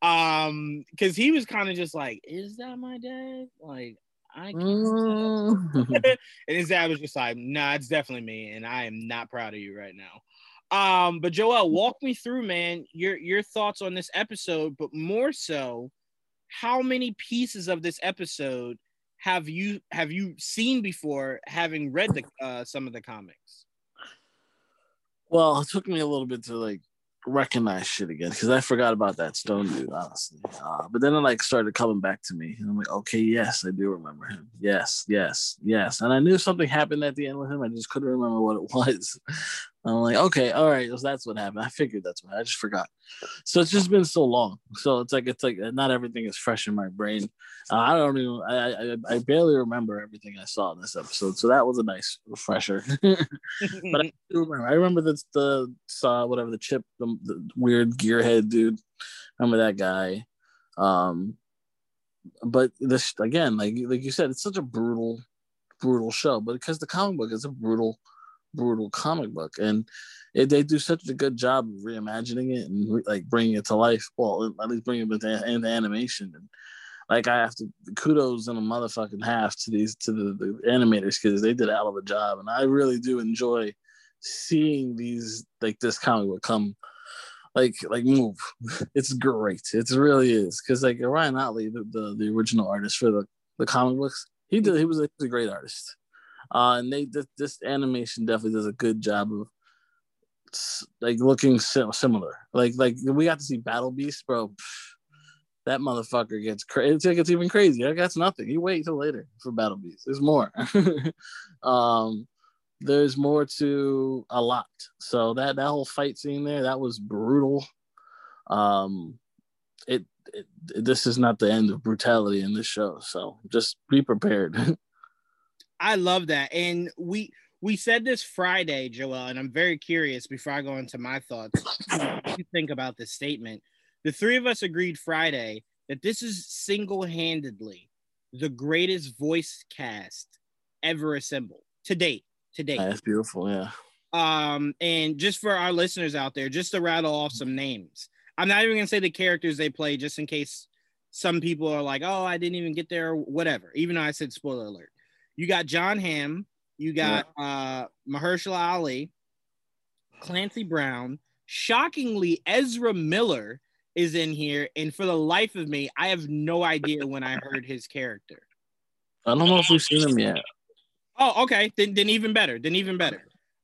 Um, because he was kind of just like, "Is that my dad?" Like, I can't. Mm. and his dad was just like, "Nah, it's definitely me, and I am not proud of you right now." Um, but Joel, walk me through, man, your your thoughts on this episode, but more so, how many pieces of this episode have you have you seen before having read the uh, some of the comics? Well, it took me a little bit to like recognize shit again because I forgot about that stone dude, honestly. Uh, but then it like started coming back to me, and I'm like, okay, yes, I do remember him. Yes, yes, yes. And I knew something happened at the end with him. I just couldn't remember what it was. I'm like, okay, all right, so that's what happened. I figured that's what I just forgot. So it's just been so long. So it's like it's like not everything is fresh in my brain. Uh, I don't even I, I, I barely remember everything I saw in this episode. So that was a nice refresher. but I remember. I remember the the saw whatever the chip the, the weird gearhead dude. Remember that guy. Um, but this again, like like you said, it's such a brutal, brutal show. But because the comic book is a brutal brutal comic book, and it, they do such a good job of reimagining it and re, like bringing it to life. Well, at least bringing it into, animation. And like I have to kudos in a motherfucking half to these to the, the animators because they did a hell of a job, and I really do enjoy seeing these like this comic book come like like move. It's great. It really is because like Ryan Ottley, the, the, the original artist for the the comic books, he did he was a, he was a great artist. Uh, and they this, this animation definitely does a good job of like looking similar. Like like we got to see Battle Beast, bro. That motherfucker gets crazy. It gets even crazier. That's nothing. You wait till later for Battle Beast. There's more. um, there's more to a lot. So that that whole fight scene there, that was brutal. Um, it, it this is not the end of brutality in this show. So just be prepared. I love that. And we we said this Friday, Joel, and I'm very curious before I go into my thoughts. what you think about this statement? The three of us agreed Friday that this is single-handedly the greatest voice cast ever assembled to date. To date. That's beautiful, yeah. Um, and just for our listeners out there, just to rattle off some names. I'm not even gonna say the characters they play, just in case some people are like, "Oh, I didn't even get there," whatever. Even though I said spoiler alert. You got John Hamm, you got yeah. uh, Mahershala Ali, Clancy Brown, shockingly Ezra Miller, is in here, and for the life of me, I have no idea when I heard his character. I don't know if we've seen him yet. Oh, okay. Then, then even better. Then even better.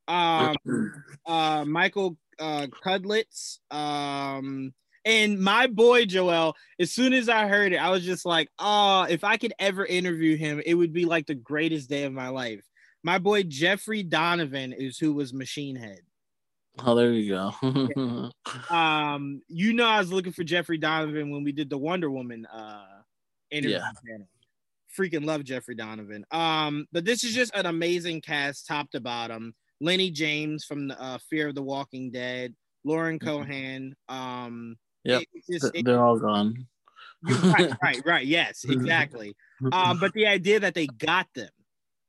Um, uh, Michael uh, Cudlitz. Um, and my boy Joel, as soon as I heard it, I was just like, oh, if I could ever interview him, it would be like the greatest day of my life. My boy Jeffrey Donovan is who was Machine Head. Oh, there you go. um, you know, I was looking for Jeffrey Donovan when we did the Wonder Woman uh interview Yeah. panel. Freaking love Jeffrey Donovan. Um, but this is just an amazing cast, top to bottom. Lenny James from the uh, Fear of the Walking Dead, Lauren Mhm. Cohan. Um, It's Th- They're all gone. right, right, right. Yes, exactly. Um, but the idea that they got them.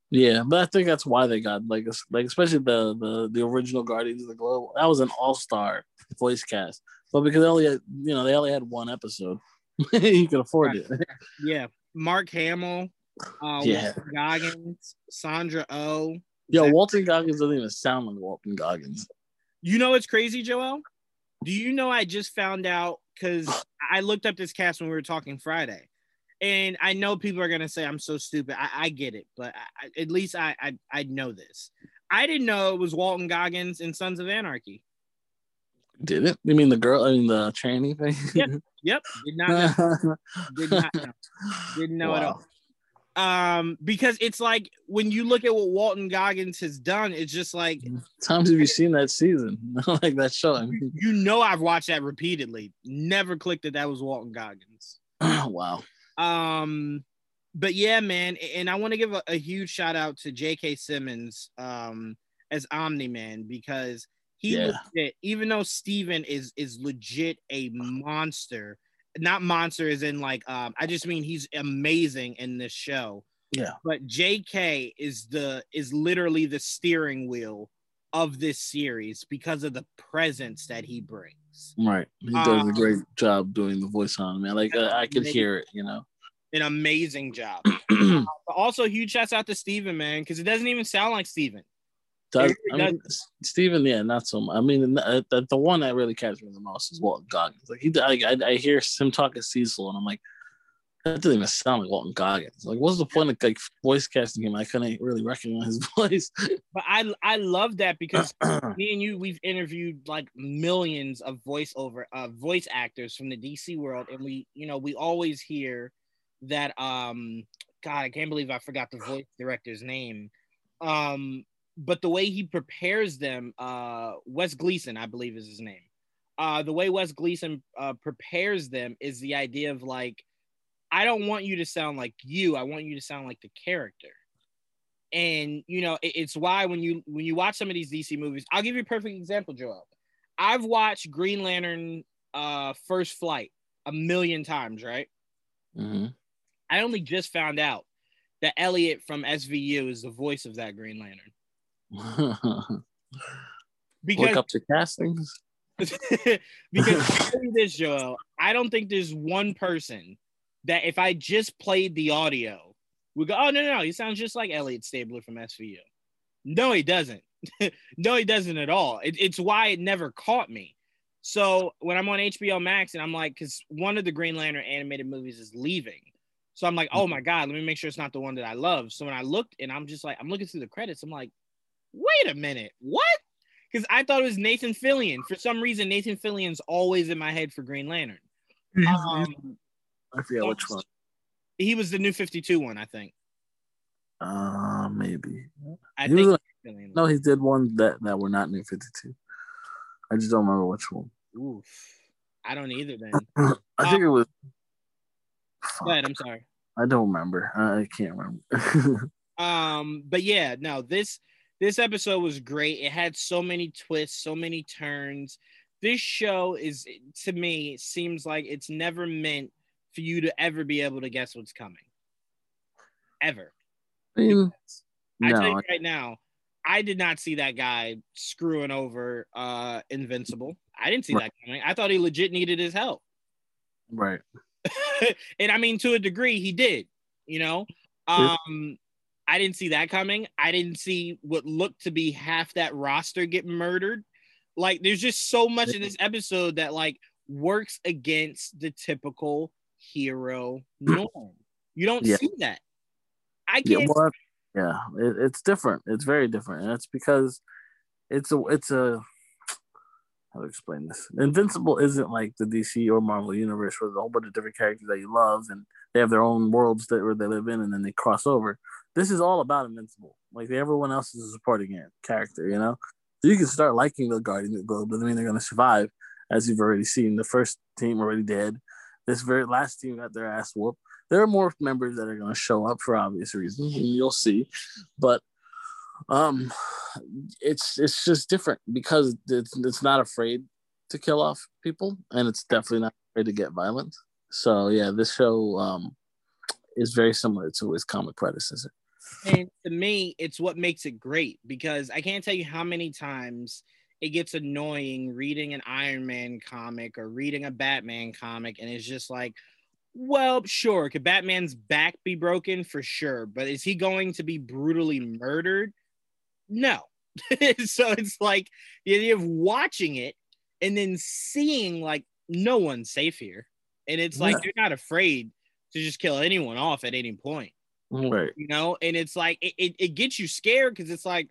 yeah, but I think that's why they got like like especially the the the original Guardians of the Globe. That was an all star voice cast, but because they only had, you know they only had one episode, you could afford Right. it. Yeah, Mark Hamill, uh, Yeah. Walton Goggins, Sandra Oh. Yo, Zach- Walton Goggins doesn't even sound like Walton Goggins. You know what's crazy, Joel? Do you know I just found out because I looked up this cast when we were talking Friday, and I know people are gonna say I'm so stupid. I, I get it, but I, at least I, I I know this. I didn't know it was Walton Goggins in Sons of Anarchy. Did it? You mean the girl? I mean the tranny thing? Yep, Yep. did not know. Did not know. Didn't know at all. Um, because it's like when you look at what Walton Goggins has done, it's just like Times have you seen that season? like that show? You know I've watched that repeatedly. Never clicked that that was Walton Goggins. Oh, wow. Um, but yeah, man, and I want to give a, a huge shout out to J.K. Simmons um as Omni Man because he Yeah. legit, even though Steven is is legit a monster, not monster is in like um, I just mean he's amazing in this show. Yeah. But J.K. is the is literally the steering wheel of this series because of the presence that he brings. Right. He does Um, a great job doing the voice Omni Man. Like I, I could hear it, you know. An amazing job. But also, huge shouts out to Steven, man, because it doesn't even sound like Steven. Does, I mean, Steven, yeah, not so much. I mean, the, the, the one that really catches me the most is Walton Goggins. Like he, I, I, I hear him talk as Cecil, and I'm like, that doesn't even sound like Walton Goggins. Like, what's the point of like voice casting him? I couldn't really recognize his voice. But I I love that because me and you we've interviewed like millions of voiceover uh voice actors from the DC world, and we you know we always hear that um God I can't believe I forgot the voice director's name. Um, but the way he prepares them, uh, Wes Gleason I believe is his name. Uh, the way Wes Gleason uh, prepares them is the idea of like, I don't want you to sound like you. I want you to sound like the character and you know it- it's why when you when you watch some of these DC movies, I'll give you a perfect example, Joel. I've watched Green Lantern uh First Flight a million times, right? hmm I only just found out that Elliot from SVU is the voice of that Green Lantern Look because up to castings. because I'll tell you this, Joel, I don't think there's one person that if I just played the audio we go, oh no no no, he sounds just like Elliot Stabler from SVU. No, he doesn't. no, he doesn't at all. It, it's why it never caught me. So when I'm on HBO Max and I'm like, because one of the Green Lantern animated movies is leaving. So I'm like, oh mm-hmm. my God, let me make sure it's not the one that I love. So when I looked and I'm just like, I'm looking through the credits, I'm like, wait a minute, what? Because I thought it was Nathan Fillion. For some reason, Nathan Fillion's always in my head for Green Lantern. Um, I forget which one. he was the new 52 one, I think. Uh, maybe. I He think a-. No, he did one that that were not new 52. I just don't remember which one. Oof. I don't either then. I think it was. Go ahead, I'm sorry. I don't remember. I I can't remember. Um, but yeah, no, this this episode was great. It had so many twists, so many turns. This show is to me seems like it's never meant for you to ever be able to guess what's coming. Ever. I mean, I tell you no, right now, I did not see that guy screwing over uh Invincible. I didn't see that coming. I thought he legit needed his help. right. and I mean to a degree he did, you know. Um I didn't see that coming. I didn't see what looked to be half that roster get murdered. Like there's just so much in this episode that like works against the typical hero norm. You don't Yeah. see that. I Yeah, can't. well, yeah, it, it's different. It's very different, and it's because it's a it's a how to explain this. Invincible isn't like the DC or Marvel universe with a whole bunch of different characters that you love and they have their own worlds that where they live in and then they cross over. This is all about Invincible. Like everyone else is a supporting character, you know. So you can start liking the Guardian of the Globe, doesn't mean they're to survive, as you've already seen. The first team already dead. This very last team got their ass whooped. There are more members that are to show up for obvious reasons, and you'll see. But um, it's it's just different because it's it's not afraid to kill off people, and it's definitely not afraid to get violent. So yeah, this show um is very similar to its comic predecessor. And to me, it's what makes it great because I can't tell you how many times it gets annoying reading an Iron Man comic or reading a Batman comic, and it's just like, well, sure, could Batman's back be broken? For sure. But is he going to be brutally murdered? No. so it's like the idea of watching it and then seeing like no one's safe here. And it's like Yeah. they're not afraid to just kill anyone off at any point Right. you know and it's like it, it, it gets you scared because it's like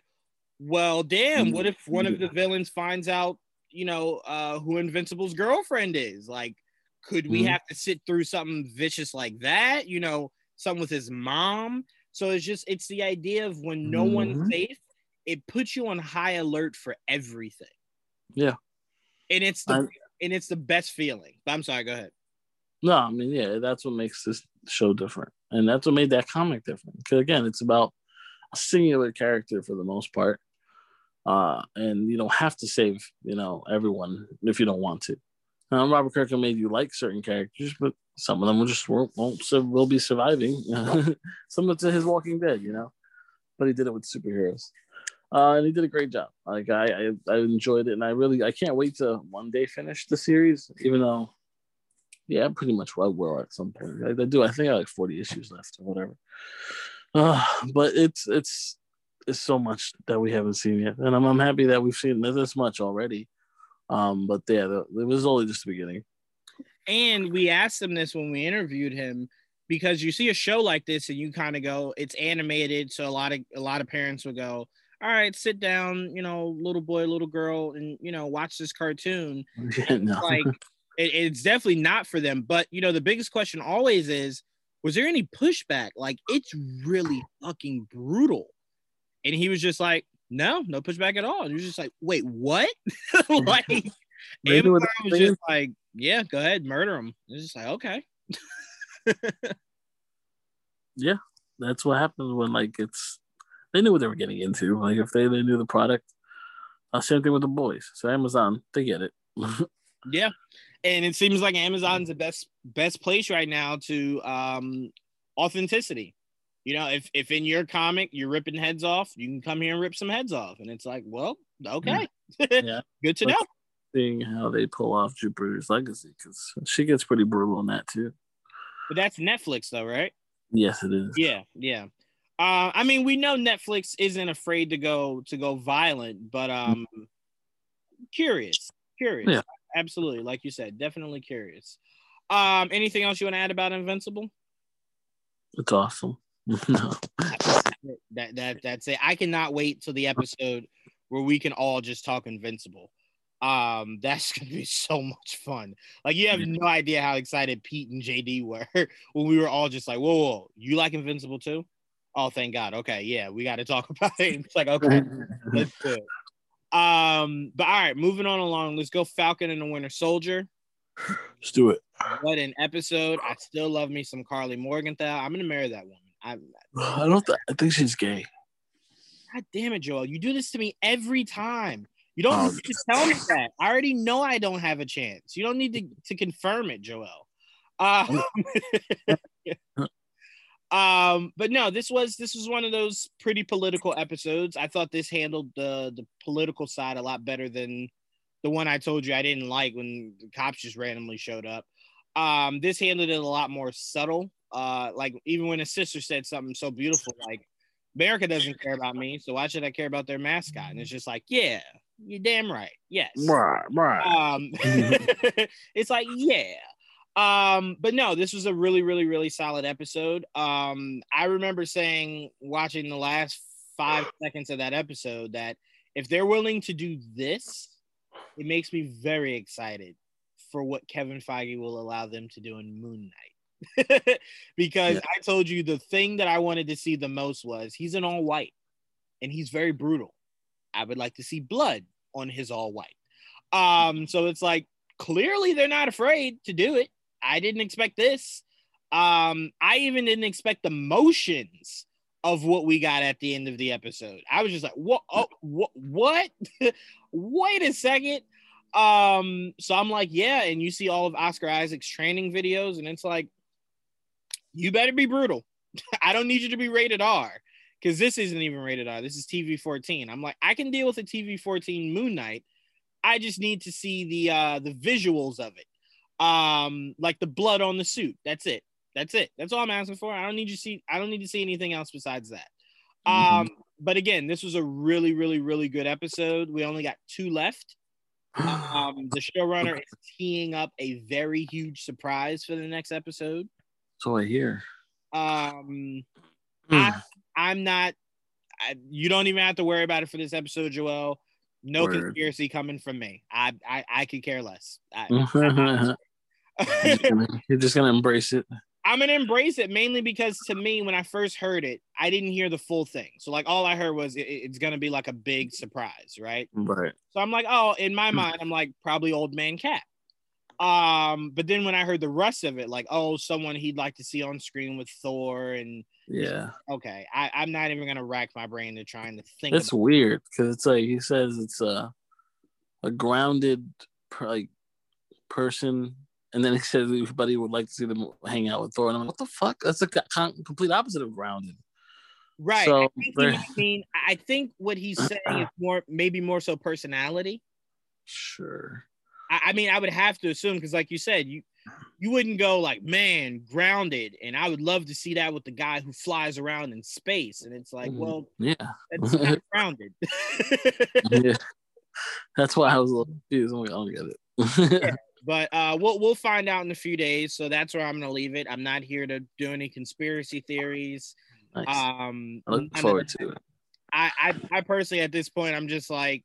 well damn what if one of the villains finds out you know uh who invincible's girlfriend is like could we Mhm. have to sit through something vicious like that you know something with his mom so it's just it's the idea of when no one's Mhm. safe it puts you on high alert for everything Yeah. and it's the I'm- and it's the best feeling but i'm sorry go ahead No, I mean, yeah, that's what makes this show different, and that's what made that comic different. Because again, it's about a singular character for the most part, uh, and you don't have to save, you know, everyone if you don't want to. Now, Robert Kirkman made you like certain characters, but some of them will just won't, won't will be surviving. Similar to his Walking Dead, you know, but he did it with superheroes. Uh, and he did a great job. Like I, I, I enjoyed it, and I really, I can't wait to one day finish the series. Even though yeah, I'm pretty much well will at some point. I, I do. I think I have like 40 issues left or whatever. Uh, but it's it's it's so much that we haven't seen yet, and I'm I'm happy that we've seen this much already. Um, but yeah, the, it was only just the beginning. And we asked him this when we interviewed him because you see a show like this and you kind of go, it's animated. So a lot of a lot of parents would go, All right, sit down, you know, little boy, little girl, and you know, watch this cartoon. Yeah, no. Like it, it's definitely not for them. But you know, the biggest question always is, was there any pushback? Like it's really fucking brutal. And he was just like, No, no pushback at all. And he was just like, Wait, what? like Amazon was were just like, yeah, go ahead, murder him. It's just like, okay. yeah, that's what happens when like it's they knew what they were getting into. Like if they, they knew the product, uh, same thing with the boys. So Amazon, they get it. Yeah. And it seems like Amazon's the best best place right now to um authenticity. You know, if if in your comic you're ripping heads off, you can come here and rip some heads off. And it's like, well, okay. Yeah. Good to But- know. Seeing how they pull off Jupiter's legacy because she gets pretty brutal on that too. But that's Netflix though, right? Yes, it is. Yeah, yeah. Uh, I mean, we know Netflix isn't afraid to go to go violent, but um, curious, curious. Yeah. Absolutely, like you said, definitely curious. Um, anything else you want to add about Invincible? It's awesome. no. That that that's it. I cannot wait till the episode where we can all just talk Invincible. Um, that's gonna be so much fun. Like you have no idea how excited Pete and JD were when we were all just like, "Whoa, whoa, you like Invincible too?" Oh, thank God. Okay, yeah, we got to talk about it. It's like, okay, let's do it. Um, but all right, moving on along. Let's go Falcon and the Winter Soldier. Let's do it. What an episode! I still love me some Karli Morgenthau. I'm gonna marry that woman. I, I don't. Th- I think she's gay. God damn it, Joel! You do this to me every time. You don't Oh. need to tell me that. I already know I don't have a chance. You don't need to, to confirm it, Joel. Um, um, but no, this was this was one of those pretty political episodes. I thought this handled the the political side a lot better than the one I told you I didn't like when the cops just randomly showed up. Um, this handled it a lot more subtle. Uh, like even when his sister said something so beautiful, like America doesn't care about me, so why should I care about their mascot? And it's just like, yeah, you're damn right. Yes. Right, right. Um, it's like, yeah. Um, but no, this was a really, really, really solid episode. Um, I remember saying, watching the last five seconds of that episode, that if they're willing to do this, it makes me very excited for what Kevin Feige will allow them to do in Moon Knight. because Yeah. I told you the thing that I wanted to see the most was he's an all white and he's very brutal. I would like to see blood on his all white. Um, so it's like clearly they're not afraid to do it. I didn't expect this. Um, I even didn't expect the motions of what we got at the end of the episode. I was just like, what? Oh, what? What? Wait a second. Um, so I'm like, yeah, and you see all of Oscar Isaac's training videos, and it's like, you better be brutal. I don't need you to be rated R because this isn't even rated R. This is TV 14. I'm like, I can deal with a TV 14 Moon Knight. I just need to see the uh the visuals of it. Um, like the blood on the suit. That's it. That's it. That's all I'm asking for. I don't need you to see. I don't need to see anything else besides that. Um, but again, this was a really, really, really good episode. We only got two left. Um, the showrunner is teeing up a very huge surprise for the next episode. so I hear. Um, Hmm. I, I'm not. I, you don't even have to worry about it for this episode, Joel. No Word. conspiracy coming from me. I I, I could care less. I, you're, just gonna, you're just gonna embrace it. I'm gonna embrace it mainly because to me, when I first heard it, I didn't hear the full thing. So like all I heard was it, it's gonna be like a big surprise, right? Right. So I'm like, oh, in my mind, I'm like probably old man cat. Um, but then when I heard the rest of it, like, oh, someone he'd like to see on screen with Thor, and Yeah. okay, I, I'm not even gonna rack my brain to trying to think. About weird because it's like he says it's a a grounded like person, and then he says everybody would like to see them hang out with Thor, and I'm like, what the fuck? That's a con- complete opposite of grounded. right. so I think might mean I think what he's saying is more maybe more so personality. Sure. I, I mean, I would have to assume because, like you said, you you wouldn't go like, man, grounded, and I would love to see that with the guy who flies around in space, and it's like, Mhm. well, Yeah. that's not grounded. yeah. That's why I was a little confused. I'm like, I don't get it. but uh, we'll we'll find out in a few days. So that's where I'm gonna leave it. I'm not here to do any conspiracy theories. nice. Um, I look forward to it. I, I I personally at this point I'm just like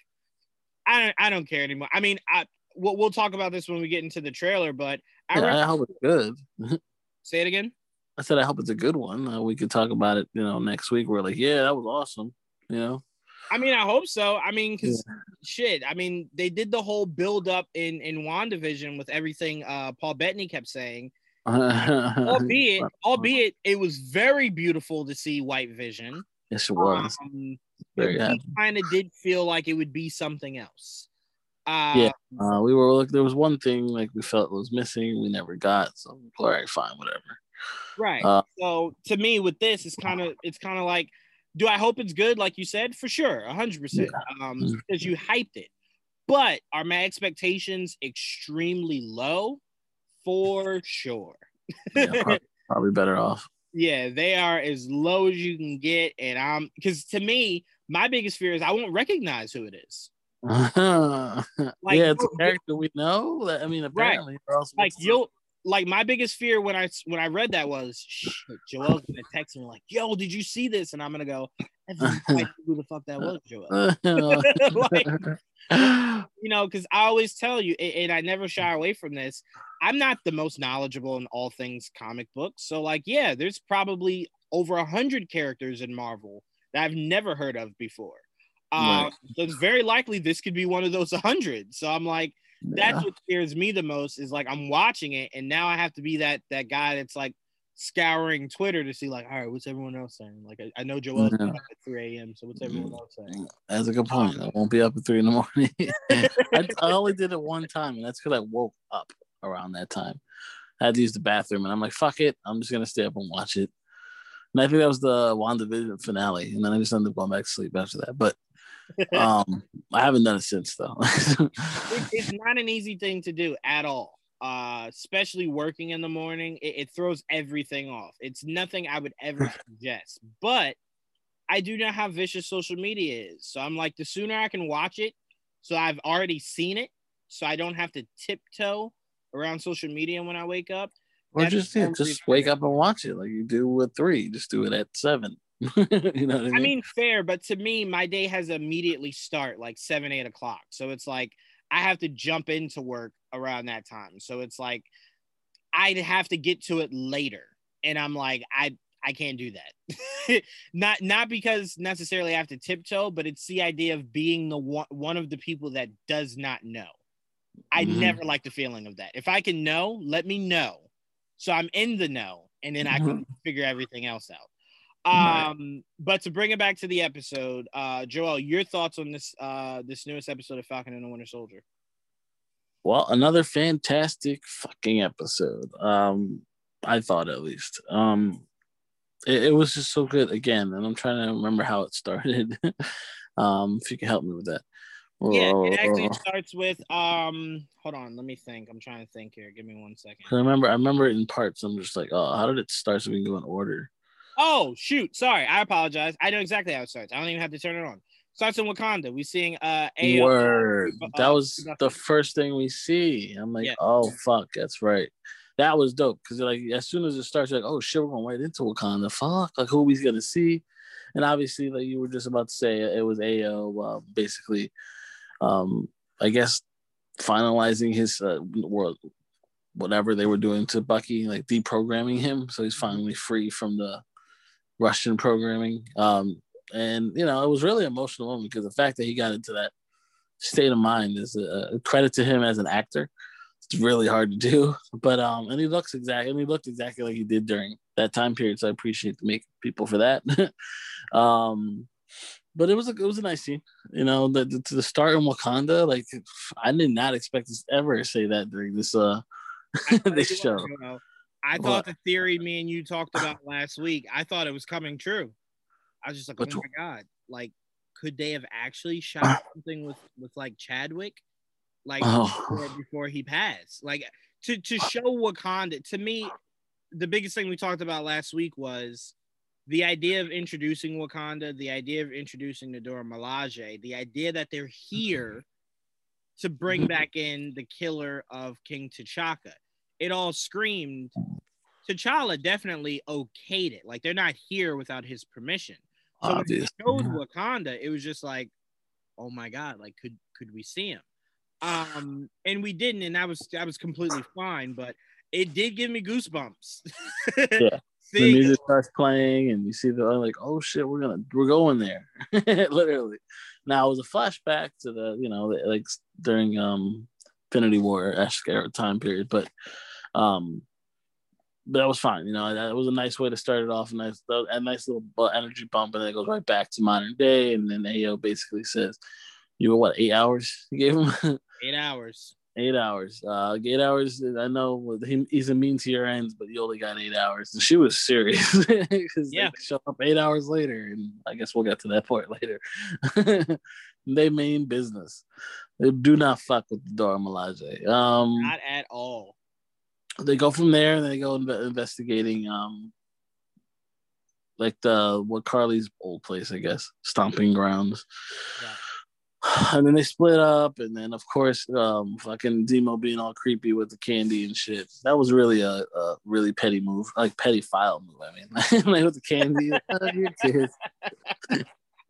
I don't I don't care anymore. I mean I we'll, we'll talk about this when we get into the trailer, but I Yeah, re- I hope it's good. say it again. I said I hope it's a good one. Uh, we could talk about it, you know, next week. We're like, yeah, that was awesome. You know, I mean I hope so. I mean because shit. I mean they did the whole build up in in Wandavision with everything uh Paul Bettany kept saying. Albeit albeit it was very beautiful to see White Vision. yes, it was Um, very happy. kind of did feel like it would be something else. Uh, Yeah. Uh, we were like, there was one thing like we felt was missing, we never got. So all right, fine, whatever. Right. Uh, so to me, with this, it's kind of it's kind of like, do I hope it's good? Like you said, for sure, hundred percent. Um, Mhm. because you hyped it. But are my expectations extremely low? For sure. Yeah, probably, probably better off. Yeah, they are as low as you can get, and I'm because to me, my biggest fear is I won't recognize who it is. Like, yeah, it's a character we know. I mean, apparently, else like you'll like my biggest fear when I when I read that was shit, Joel's gonna text me like, "Yo, did you see this?" And I'm gonna go, "I have no idea who the fuck that was, Joel." Like, you know, because I always tell you, and I never shy away from this. I'm not the most knowledgeable in all things comic books, so like, yeah, there's probably over a hundred characters in Marvel that I've never heard of before. Uh, Right. so it's very likely this could be one of those hundred. So I'm like, that's Yeah. what scares me the most is like I'm watching it and now I have to be that that guy that's like scouring Twitter to see like all right what's everyone else saying like I, I know Joel's Yeah. up at 3 a.m. so what's everyone else saying mm, That's a good point. Um, I won't be up at three in the morning. I, I only did it one time, and that's because I woke up around that time. I had to use the bathroom, and I'm like, "Fuck it, I'm just gonna stay up and watch it." And I think that was the WandaVision finale, and then I just ended up going back to sleep after that. But um, I haven't done it since though. it, it's not an easy thing to do at all uh especially working in the morning it, it throws everything off it's nothing I would ever suggest but I do know how vicious social media is so I'm like the sooner I can watch it so I've already seen it, so I don't have to tiptoe around social media when I wake up. Or just yeah, just wake up and watch it like you do with three. Just do it at seven. you know I mean? I mean, fair, but to me, my day has immediately start like seven, eight o'clock. So it's like I have to jump into work around that time. So it's like I'd have to get to it later, and I'm like, I I can't do that. not not because necessarily I have to tiptoe, but it's the idea of being the one one of the people that does not know. I Mhm. never like the feeling of that. If I can know, let me know, so I'm in the know, and then I can figure everything else out. Um, but to bring it back to the episode, uh, Joel, your thoughts on this uh this newest episode of Falcon and the Winter Soldier? Well, another fantastic fucking episode. Um, I thought at least. Um, it, it was just so good again, and I'm trying to remember how it started. um, if you can help me with that. Yeah, it actually starts with um. Hold on, let me think. I'm trying to think here. Give me one second. I remember, I remember it in parts. I'm just like, oh, how did it start? So we can go in order. Oh shoot, sorry, I apologize. I know exactly how it starts. I don't even have to turn it on. Starts in Wakanda. We seeing uh Ayo. Word. uh, That was the first thing we see. I'm like, Yeah. oh fuck, that's right. That was dope because like as soon as it starts, you're like, oh shit, we're going right into Wakanda. Fuck, like who we gonna see? And obviously, like you were just about to say, it was Ayo uh, basically, um, I guess, finalizing his uh, world, whatever they were doing to Bucky, like deprogramming him, so he's finally free from the Russian programming. Um, and you know, it was really emotional moment because the fact that he got into that state of mind is a, a credit to him as an actor. It's really hard to do, but um, and he looks exactly, and he looked exactly like he did during that time period. So I appreciate the make people for that. um, but it was a it was a nice scene, you know. The, the to the start in Wakanda, like I did not expect to ever say that during this uh this show. I thought the theory me and you talked about last week. I thought it was coming true. I was just like, oh my god, like could they have actually shot something with with like Chadwick, like Oh. before, before he passed? Like to to show Wakanda. To me, the biggest thing we talked about last week was the idea of introducing Wakanda, the idea of introducing the Dora Milaje, the idea that they're here to bring Mhm. back in the killer of King T'Chaka. It all screamed T'Challa definitely okayed it. Like they're not here without his permission. So when they showed Wakanda, it was just like, oh my god, like could could we see him? Um, and we didn't, and that was that was completely fine, but it did give me goosebumps. Yeah. the music starts playing and you see the like oh shit we're gonna we're going there literally now it was a flashback to the you know the, like during um infinity war esque era time period but um but that was fine you know that was a nice way to start it off a nice a nice little energy bump and then it goes right back to modern day and then Ayo basically says you were what eight hours you gave him eight hours. Eight hours. Uh, eight hours. I know he's a mean to your ends, but you only got eight hours. And she was serious because Yeah. they show up eight hours later, and I guess we'll get to that point later. they mean business. They do not fuck with the Dora Milaje. Um, Not at all. they go from there, and they go inve- investigating, um, like the what Karli's old place, I guess, stomping grounds. Yeah. And then they split up, and then of course, um, fucking Zemo being all creepy with the candy and shit. That was really a, a really petty move, like petty file move. I mean, like with the candy, oh, your kids.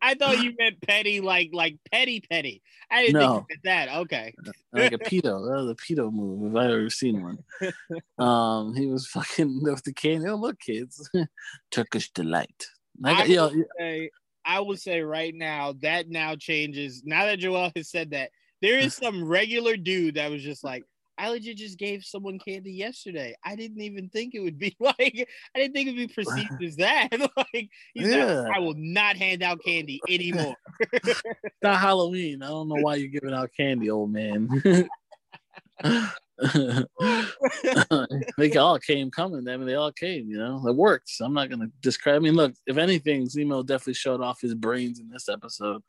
I thought you meant petty, like like petty petty. I didn't No. think you meant that. Okay. like a pedo. That was a pedo move if I ever seen one. Um, he was fucking with the candy. Oh look, kids, Turkish delight. Like, I yo, will say, I will say right now that now changes. Now that Joel has said that, there is some regular dude that was just like, I legit just gave someone candy yesterday. I didn't even think it would be like, I didn't think it would be perceived as that. like, he's Yeah. like, I will not hand out candy anymore. It's not Halloween. I don't know why you're giving out candy, old man. they all came coming. I mean, they all came. You know, it worked. So I'm not gonna describe. I mean, look, if anything, Zemo definitely showed off his brains in this episode.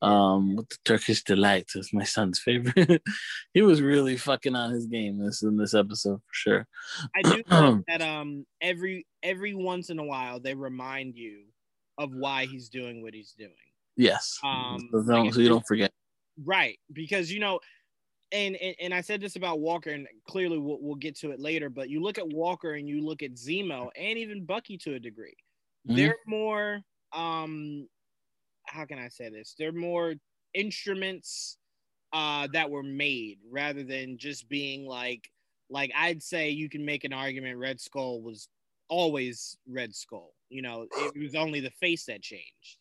Um, with the Turkish delight is my son's favorite. he was really fucking on his game this in this episode for sure. I do love that um every every once in a while they remind you of why he's doing what he's doing. Yes. Um, so, so you don't forget. Right, because you know, and, and and I said this about Walker, and clearly we'll, we'll get to it later. But you look at Walker and you look at Zemo and even Bucky to a degree. Mm-hmm. They're more um, how can I say this? They're more instruments uh that were made rather than just being like like I'd say you can make an argument Red Skull was always Red Skull. You know, it was only the face that changed.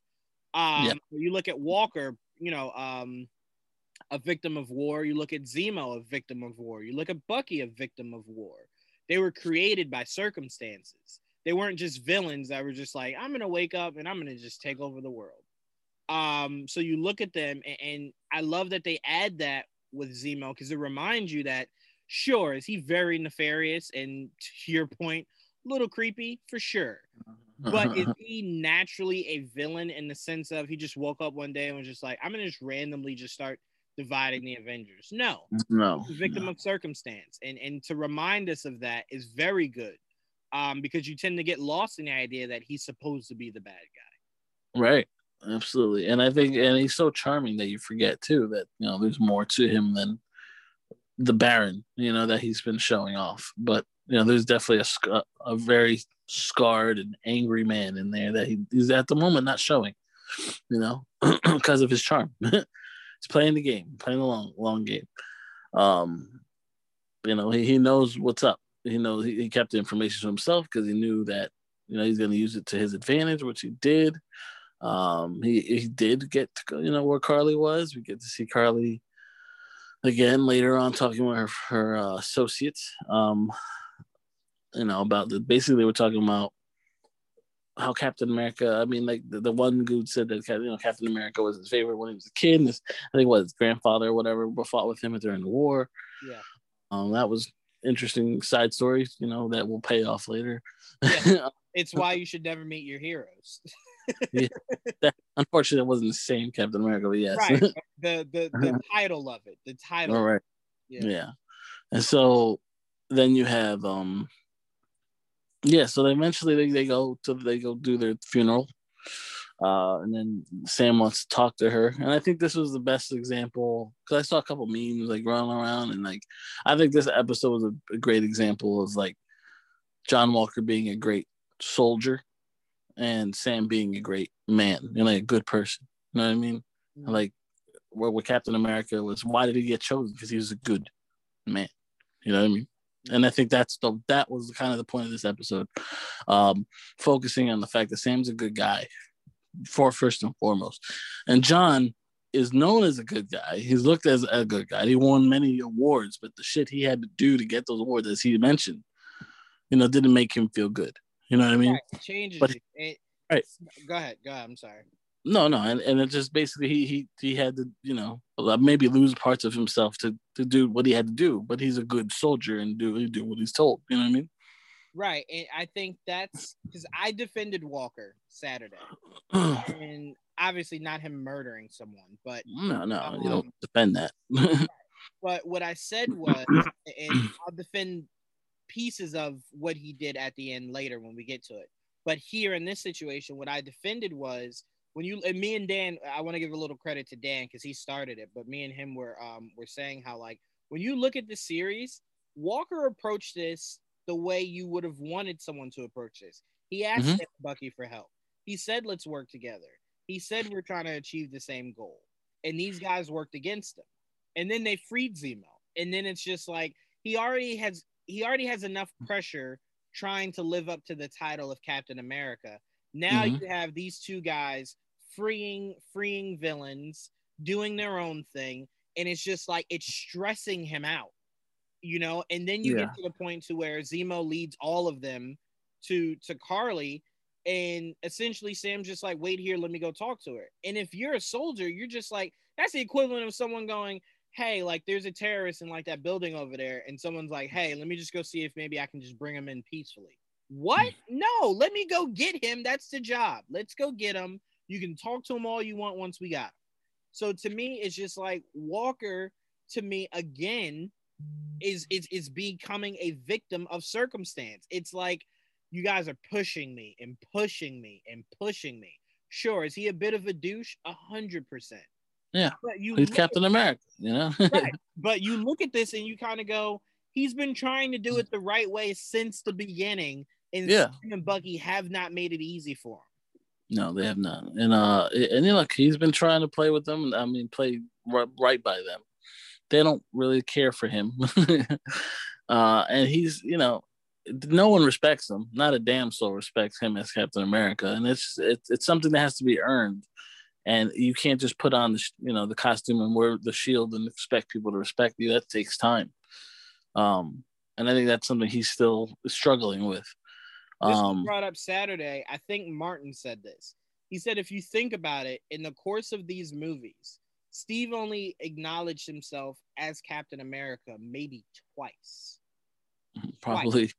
Um, yeah. you look at Walker, you know, um, a victim of war. You look at Zemo, a victim of war. You look at Bucky, a victim of war. They were created by circumstances. They weren't just villains that were just like, I'm gonna wake up and I'm gonna just take over the world. Um, so you look at them, and, and I love that they add that with Zemo because it reminds you that sure is he very nefarious and to your point, a little creepy for sure. But is he naturally a villain in the sense of he just woke up one day and was just like, I'm gonna just randomly just start dividing the Avengers. No, no, victim no. of circumstance, and and to remind us of that is very good, um, because you tend to get lost in the idea that he's supposed to be the bad guy. Right, absolutely, and I think, and he's so charming that you forget too that you know there's more to him than the Baron, you know, that he's been showing off. But you know, there's definitely a a very scarred and angry man in there that he, he's at the moment not showing, you know, because of his charm. he's playing the game, playing the long long game. Um, you know, he, he knows what's up. He knows he, he kept the information to himself because he knew that you know he's going to use it to his advantage, which he did. Um, he he did get to go, you know where Karli was. We get to see Karli again later on talking with her, her uh, associates. Um, you know about the basically they were talking about how Captain America. I mean, like the, the one dude said that you know Captain America was his favorite when he was a kid. His, I think what his grandfather or whatever fought with him during the war. Yeah, um, that was interesting side stories. You know that will pay off later. Yeah. it's why you should never meet your heroes. yeah, that, unfortunately, it wasn't the same Captain America, but yes, right. The the the title of it, the title. All right. Yeah. yeah, and so then you have um yeah, so they eventually they, they go to they go do their funeral. Uh, and then Sam wants to talk to her, and I think this was the best example because I saw a couple memes like running around, and like I think this episode was a, a great example of like John Walker being a great soldier, and Sam being a great man and like a good person. You know what I mean? Mm-hmm. Like where with Captain America was, why did he get chosen? Because he was a good man. You know what I mean? And I think that's the that was kind of the point of this episode, um, focusing on the fact that Sam's a good guy, for first and foremost, and John is known as a good guy. He's looked as a good guy. He won many awards, but the shit he had to do to get those awards, as he mentioned, you know, didn't make him feel good. You know what I mean? Right. Changes. But, it, right. Go ahead. Go ahead. I'm sorry. No, no, and, and it just basically he he he had to you know maybe lose parts of himself to to do what he had to do, but he's a good soldier and do do what he's told. You know what I mean? Right, and I think that's because I defended Walker Saturday, and obviously not him murdering someone, but no, no, um, you don't um, defend that. but what I said was, and I'll defend pieces of what he did at the end later when we get to it. But here in this situation, what I defended was when you and me and Dan, I want to give a little credit to Dan because he started it, but me and him were um were saying how like when you look at the series, Walker approached this the way you would have wanted someone to approach this. He asked mm-hmm. Bucky for help. He said, "Let's work together." He said, "We're trying to achieve the same goal," and these guys worked against him. And then they freed Zemo, and then it's just like he already has he already has enough pressure trying to live up to the title of Captain America now mm-hmm. you have these two guys freeing freeing villains, doing their own thing, and it's just like it's stressing him out, you know. And then you yeah. get to the point to where Zemo leads all of them to to Karli, and essentially Sam's just like, "Wait here, let me go talk to her." And if you're a soldier, you're just like, that's the equivalent of someone going, hey, like there's a terrorist in like that building over there, and someone's like, hey, let me just go see if maybe I can just bring him in peacefully. What? Hmm. No, let me go get him. That's the job. Let's go get him. You can talk to him all you want once we got him. So to me, it's just like Walker. To me, again, is is is becoming a victim of circumstance. It's like you guys are pushing me and pushing me and pushing me. Sure, is he a bit of a douche? A hundred percent. Yeah, but you he's Captain America. You know, right? But you look at this and you kind of go, he's been trying to do hmm. it the right way since the beginning, and yeah. Sam and Bucky have not made it easy for him. No, they have not. And uh, and you know, look, he's been trying to play with them. I mean, play right by them. They don't really care for him. uh, and he's, you know, no one respects him. Not a damn soul respects him as Captain America, and it's it's, it's something that has to be earned. And you can't just put on the you know the costume and wear the shield and expect people to respect you. That takes time. Um, and I think that's something he's still struggling with. This um, brought up Saturday. I think Martin said this. He said, if you think about it, in the course of these movies, Steve only acknowledged himself as Captain America maybe twice. Probably. Twice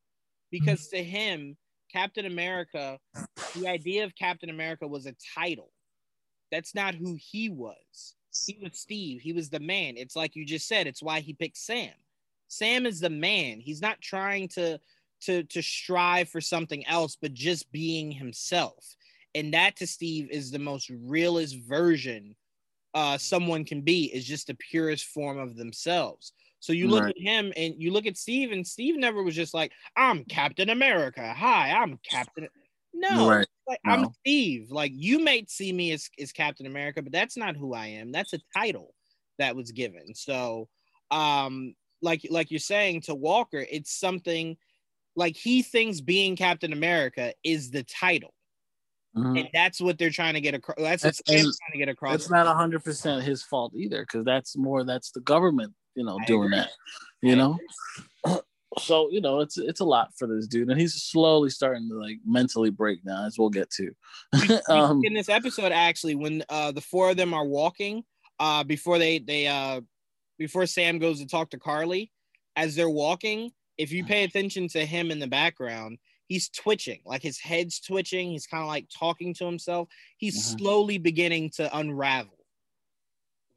because to him, Captain America, the idea of Captain America was a title. That's not who he was. He was Steve. He was the man. It's like you just said. It's why he picked Sam. Sam is the man. He's not trying to to to strive for something else, but just being himself. And that to Steve is the most realist version uh, someone can be. Is just the purest form of themselves. So you look right. at him and you look at Steve, and Steve never was just like, I'm Captain America. Hi, I'm Captain. No, right. like, no. I'm Steve. Like you may see me as, as Captain America, but that's not who I am. That's a title that was given. So um like like you're saying to Walker, it's something like he thinks being Captain America is the title. Mm-hmm. And that's what they're trying to get across. That's what Sam's trying to get across. It's not hundred percent his fault either, because that's more that's the government you know, I doing agree. that. You know, so you know, it's it's a lot for this dude, and he's slowly starting to like mentally break down, as we'll get to. um, in this episode, actually, when uh, the four of them are walking, uh, before they they uh, before Sam goes to talk to Karli, as they're walking, if you pay attention to him in the background, he's twitching, like his head's twitching. He's kind of like talking to himself. He's mm-hmm. slowly beginning to unravel.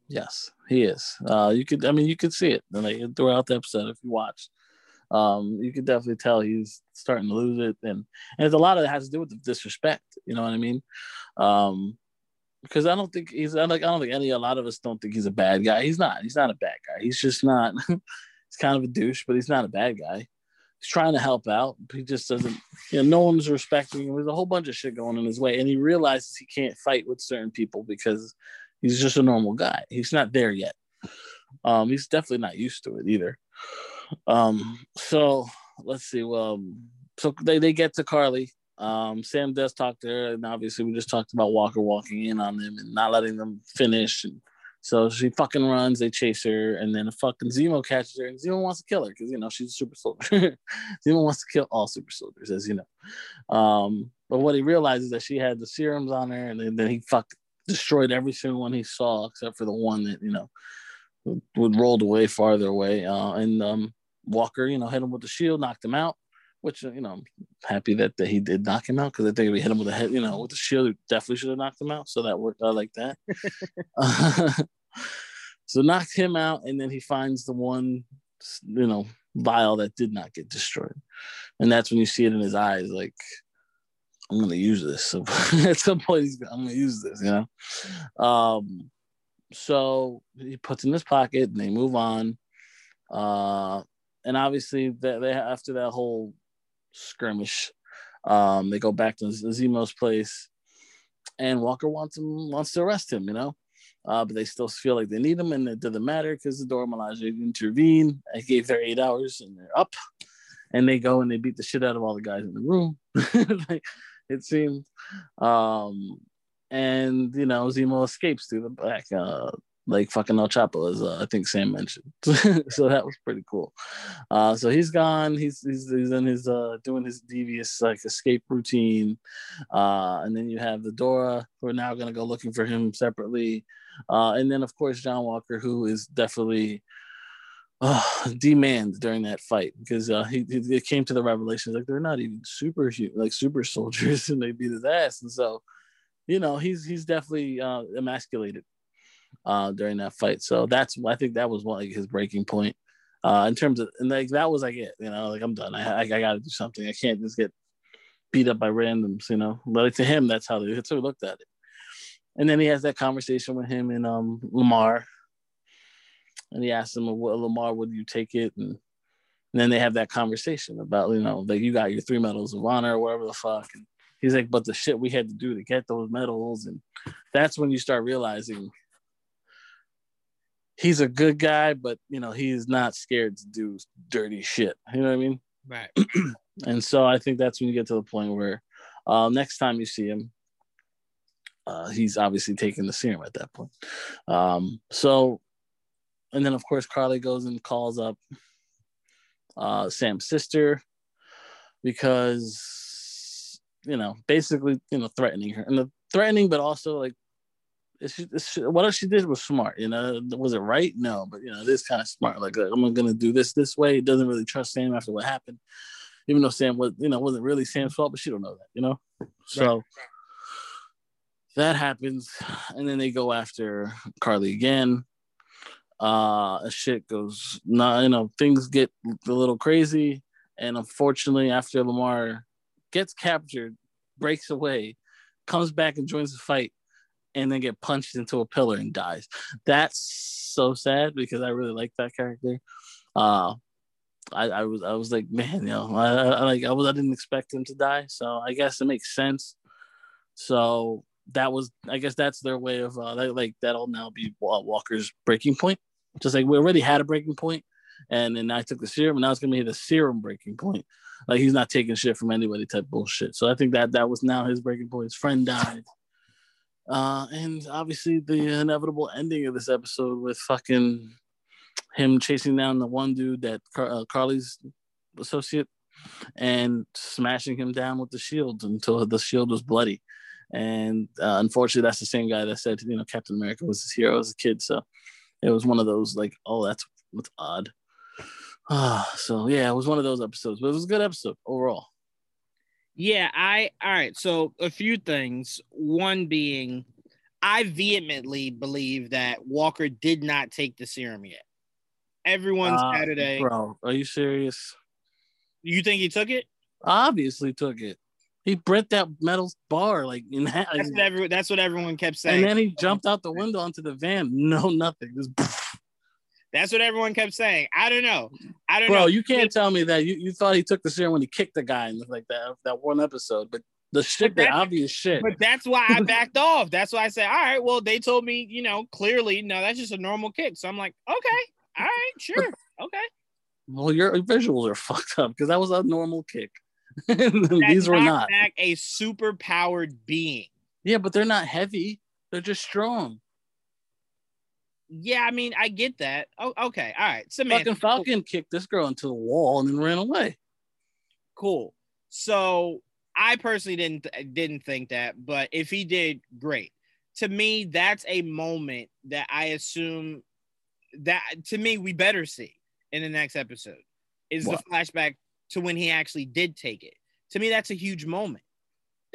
Yes, he is. Uh, you could, I mean, you could see it like throughout the episode if you watch. Um, you could definitely tell he's starting to lose it, and and a lot of it has to do with the disrespect. You know what I mean? Um, because I don't think he's I like I don't think any a lot of us don't think he's a bad guy. He's not. He's not a bad guy. He's just not. he's kind of a douche, but he's not a bad guy. He's trying to help out. He just doesn't. You know, no one's respecting him. There's a whole bunch of shit going in his way, and he realizes he can't fight with certain people because He's just a normal guy. He's not there yet. Um, he's definitely not used to it either. Um, so let's see. Well, so they, they get to Karli. Um, Sam does talk to her, and obviously we just talked about Walker walking in on them and not letting them finish. And so she fucking runs. They chase her, and then a fucking Zemo catches her, and Zemo wants to kill her because you know she's a super soldier. Zemo wants to kill all super soldiers, as you know. Um, but what he realizes is that she had the serums on her, and then, then he fucked destroyed every single one he saw except for the one that you know would rolled away farther away. Uh, and um, Walker, you know, hit him with the shield, knocked him out. Which you know, I'm happy that, that he did knock him out because I think if we hit him with the head, you know, with the shield, definitely should have knocked him out. So that worked out like that. uh, so knocked him out, and then he finds the one, you know, vial that did not get destroyed, and that's when you see it in his eyes, like I'm gonna use this. So at some point, I'm gonna use this. You know. Um, so he puts in his pocket, and they move on. Uh, and obviously, that they after that whole skirmish, um, they go back to Zemo's place, and Walker wants him wants to arrest him. You know. Uh, but they still feel like they need him, and it doesn't matter because the Dora Milaje intervened. I gave their eight hours, and they're up and they go and they beat the shit out of all the guys in the room. it seemed. Um, and you know, Zemo escapes through the back, uh, like fucking El Chapo, as uh, I think Sam mentioned. so that was pretty cool. Uh, so he's gone. He's he's, he's in his uh, doing his devious like escape routine. Uh, and then you have the Dora who are now going to go looking for him separately. Uh, and then of course John Walker, who is definitely uh, demand during that fight because uh, he, he came to the revelation like they're not even super like super soldiers and they beat his ass and so you know he's he's definitely uh, emasculated uh, during that fight. So that's I think that was one like his breaking point. Uh, in terms of and like that was like it you know like I'm done. I I, I got to do something. I can't just get beat up by randoms you know? But like, to him that's how they that's how he looked at it. And then he has that conversation with him and um Lamar, and he asks him, "Well, Lamar? Would you take it?" And, and then they have that conversation about you know like you got your three medals of honor or whatever the fuck. And he's like, "But the shit we had to do to get those medals," and that's when you start realizing he's a good guy, but you know he's not scared to do dirty shit. You know what I mean? Right. and so I think that's when you get to the point where uh, next time you see him, uh, he's obviously taking the serum at that point. Um, so, and then of course Karli goes and calls up uh, Sam's sister because you know basically you know threatening her and the threatening, but also like she, she, what she did was smart. You know, was it right? No, but you know, this kind of smart. Like, I'm gonna do this this way. It doesn't really trust Sam after what happened, even though Sam was, you know, wasn't really Sam's fault, but she don't know that. You know, so. Right. That happens, and then they go after Karli again. Uh, shit goes, not you know, things get a little crazy, and unfortunately, after Lamar gets captured, breaks away, comes back and joins the fight, and then get punched into a pillar and dies. That's so sad because I really like that character. Uh, I, I was I was like, man, you know, I, I like I was I didn't expect him to die, so I guess it makes sense. So that was I guess that's their way of uh, like that'll now be Walker's breaking point. Just like we already had a breaking point, and then I took the serum, and now it's gonna be the serum breaking point. Like he's not taking shit from anybody type bullshit. So I think that that was now his breaking point. His friend died uh, and obviously the inevitable ending of this episode with fucking him chasing down the one dude that Car- uh, Karli's associate and smashing him down with the shield until the shield was bloody. And uh, unfortunately, that's the same guy that said, you know, Captain America was his hero as a kid. So it was one of those like, oh, that's that's odd. Ah, so yeah, it was one of those episodes, but it was a good episode overall. Yeah, I all right. So a few things. One being, I vehemently believe that Walker did not take the serum yet. Everyone uh, Saturday. Bro, are you serious? You think he took it? Obviously took it. He brent that metal bar like in that. That's what, every, that's what everyone kept saying. And then he jumped out the window onto the van. No, nothing. Just that's what everyone kept saying. I don't know. I don't Bro, know. you can't tell me that you, you thought he took the serum when he kicked the guy and like that that one episode, but the shit, the obvious shit. But that's why I backed off. That's why I said, all right, well, they told me, you know, clearly, no, that's just a normal kick. So I'm like, okay, all right, sure, okay. Well, your visuals are fucked up because that was a normal kick. These were not. Back a super powered being. Yeah, but they're not heavy. They're just strong. Yeah, I mean, I get that. Oh, okay, all right. So, Samantha, fucking Falcon kicked this girl into the wall and then ran away. Cool. So I personally didn't didn't think that, but if he did, great. To me, that's a moment that I assume that to me we better see in the next episode is what? the flashback to when he actually did take it. To me, that's a huge moment.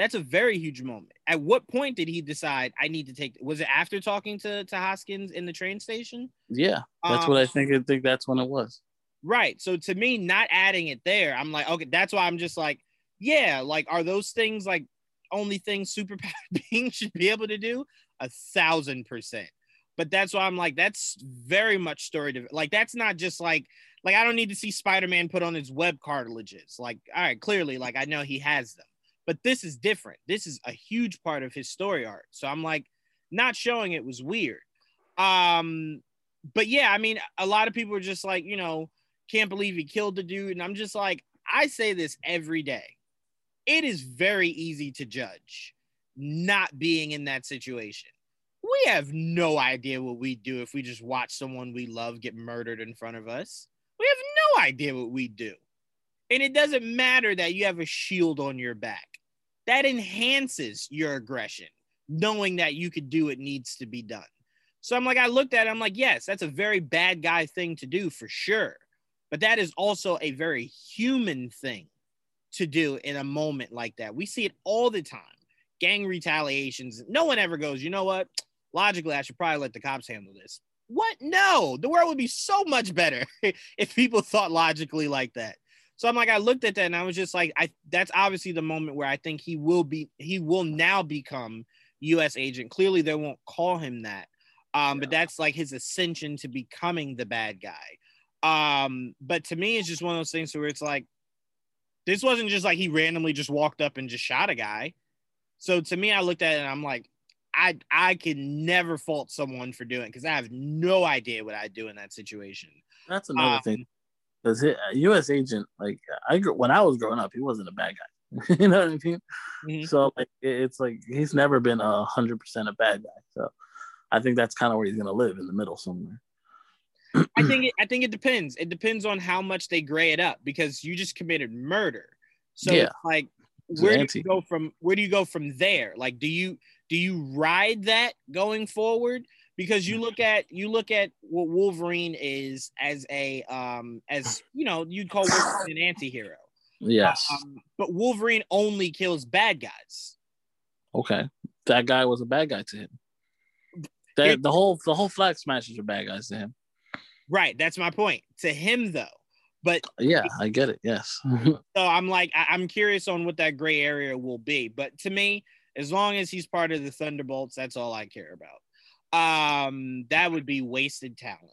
That's a very huge moment. At what point did he decide I need to take? Was it after talking to to Hoskins in the train station? Yeah, that's um, what I um, think. I think that's when it was. Right. So to me, not adding it there, I'm like, okay, that's why I'm just like, yeah, like, are those things like only things superpower beings should be able to do? A thousand percent. But that's why I'm like, that's very much story to like. That's not just like like I don't need to see Spider-Man put on his web cartilages. Like, all right, clearly, like I know he has them. But this is different. This is a huge part of his story arc. So I'm like, not showing it was weird. Um, but yeah, I mean, a lot of people are just like, you know, can't believe he killed the dude. And I'm just like, I say this every day. It is very easy to judge not being in that situation. We have no idea what we'd do if we just watch someone we love get murdered in front of us. We have no idea what we'd do. And it doesn't matter that you have a shield on your back that enhances your aggression, knowing that you could do what needs to be done. So I'm like, I looked at it, I'm like, yes, that's a very bad guy thing to do for sure. But that is also a very human thing to do in a moment like that. We see it all the time. Gang retaliations. No one ever goes, you know what? Logically, I should probably let the cops handle this. What? No, the world would be so much better if people thought logically like that. So I'm like, I looked at that and I was just like, I that's obviously the moment where I think he will be, he will now become U.S. agent. Clearly, they won't call him that, um, but that's like his ascension to becoming the bad guy. Um, but to me, it's just one of those things where it's like, this wasn't just like he randomly just walked up and just shot a guy. So to me, I looked at it and I'm like, I I can never fault someone for doing because I have no idea what I'd do in that situation. That's another Um, thing. Because a U.S. agent, like I grew, when I was growing up, he wasn't a bad guy. you know what I mean? Mhm. So like it's like he's never been a hundred percent a bad guy. So I think that's kind of where he's gonna live in the middle somewhere. I think it, I think it depends. It depends on how much they gray it up because you just committed murder. So Yeah. like where do you go from where do you go from there? Like do you do you ride that going forward? Because you look at you look at what Wolverine is as a um as you know, you'd call Wolverine an anti-hero. Yes. Um, but Wolverine only kills bad guys. okay. That guy was a bad guy to him. The, It- the whole the whole flag smashers are bad guys to him. Right, that's my point. To him though. But Yeah, I get it. Yes. So I'm like, I- I'm curious on what that gray area will be. But to me, as long as he's part of the Thunderbolts, that's all I care about. Um, that would be wasted talent.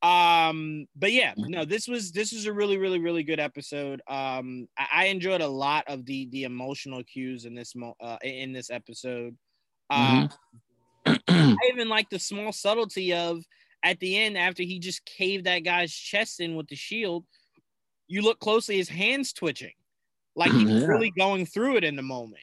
Um, but yeah, no, this was this was a really, really, really good episode. Um, I, I enjoyed a lot of the the emotional cues in this mo- uh, in this episode. Uh, I even like the small subtlety of at the end after he just caved that guy's chest in with the shield. You look closely, his hands twitching, like he's Yeah. really going through it in the moment.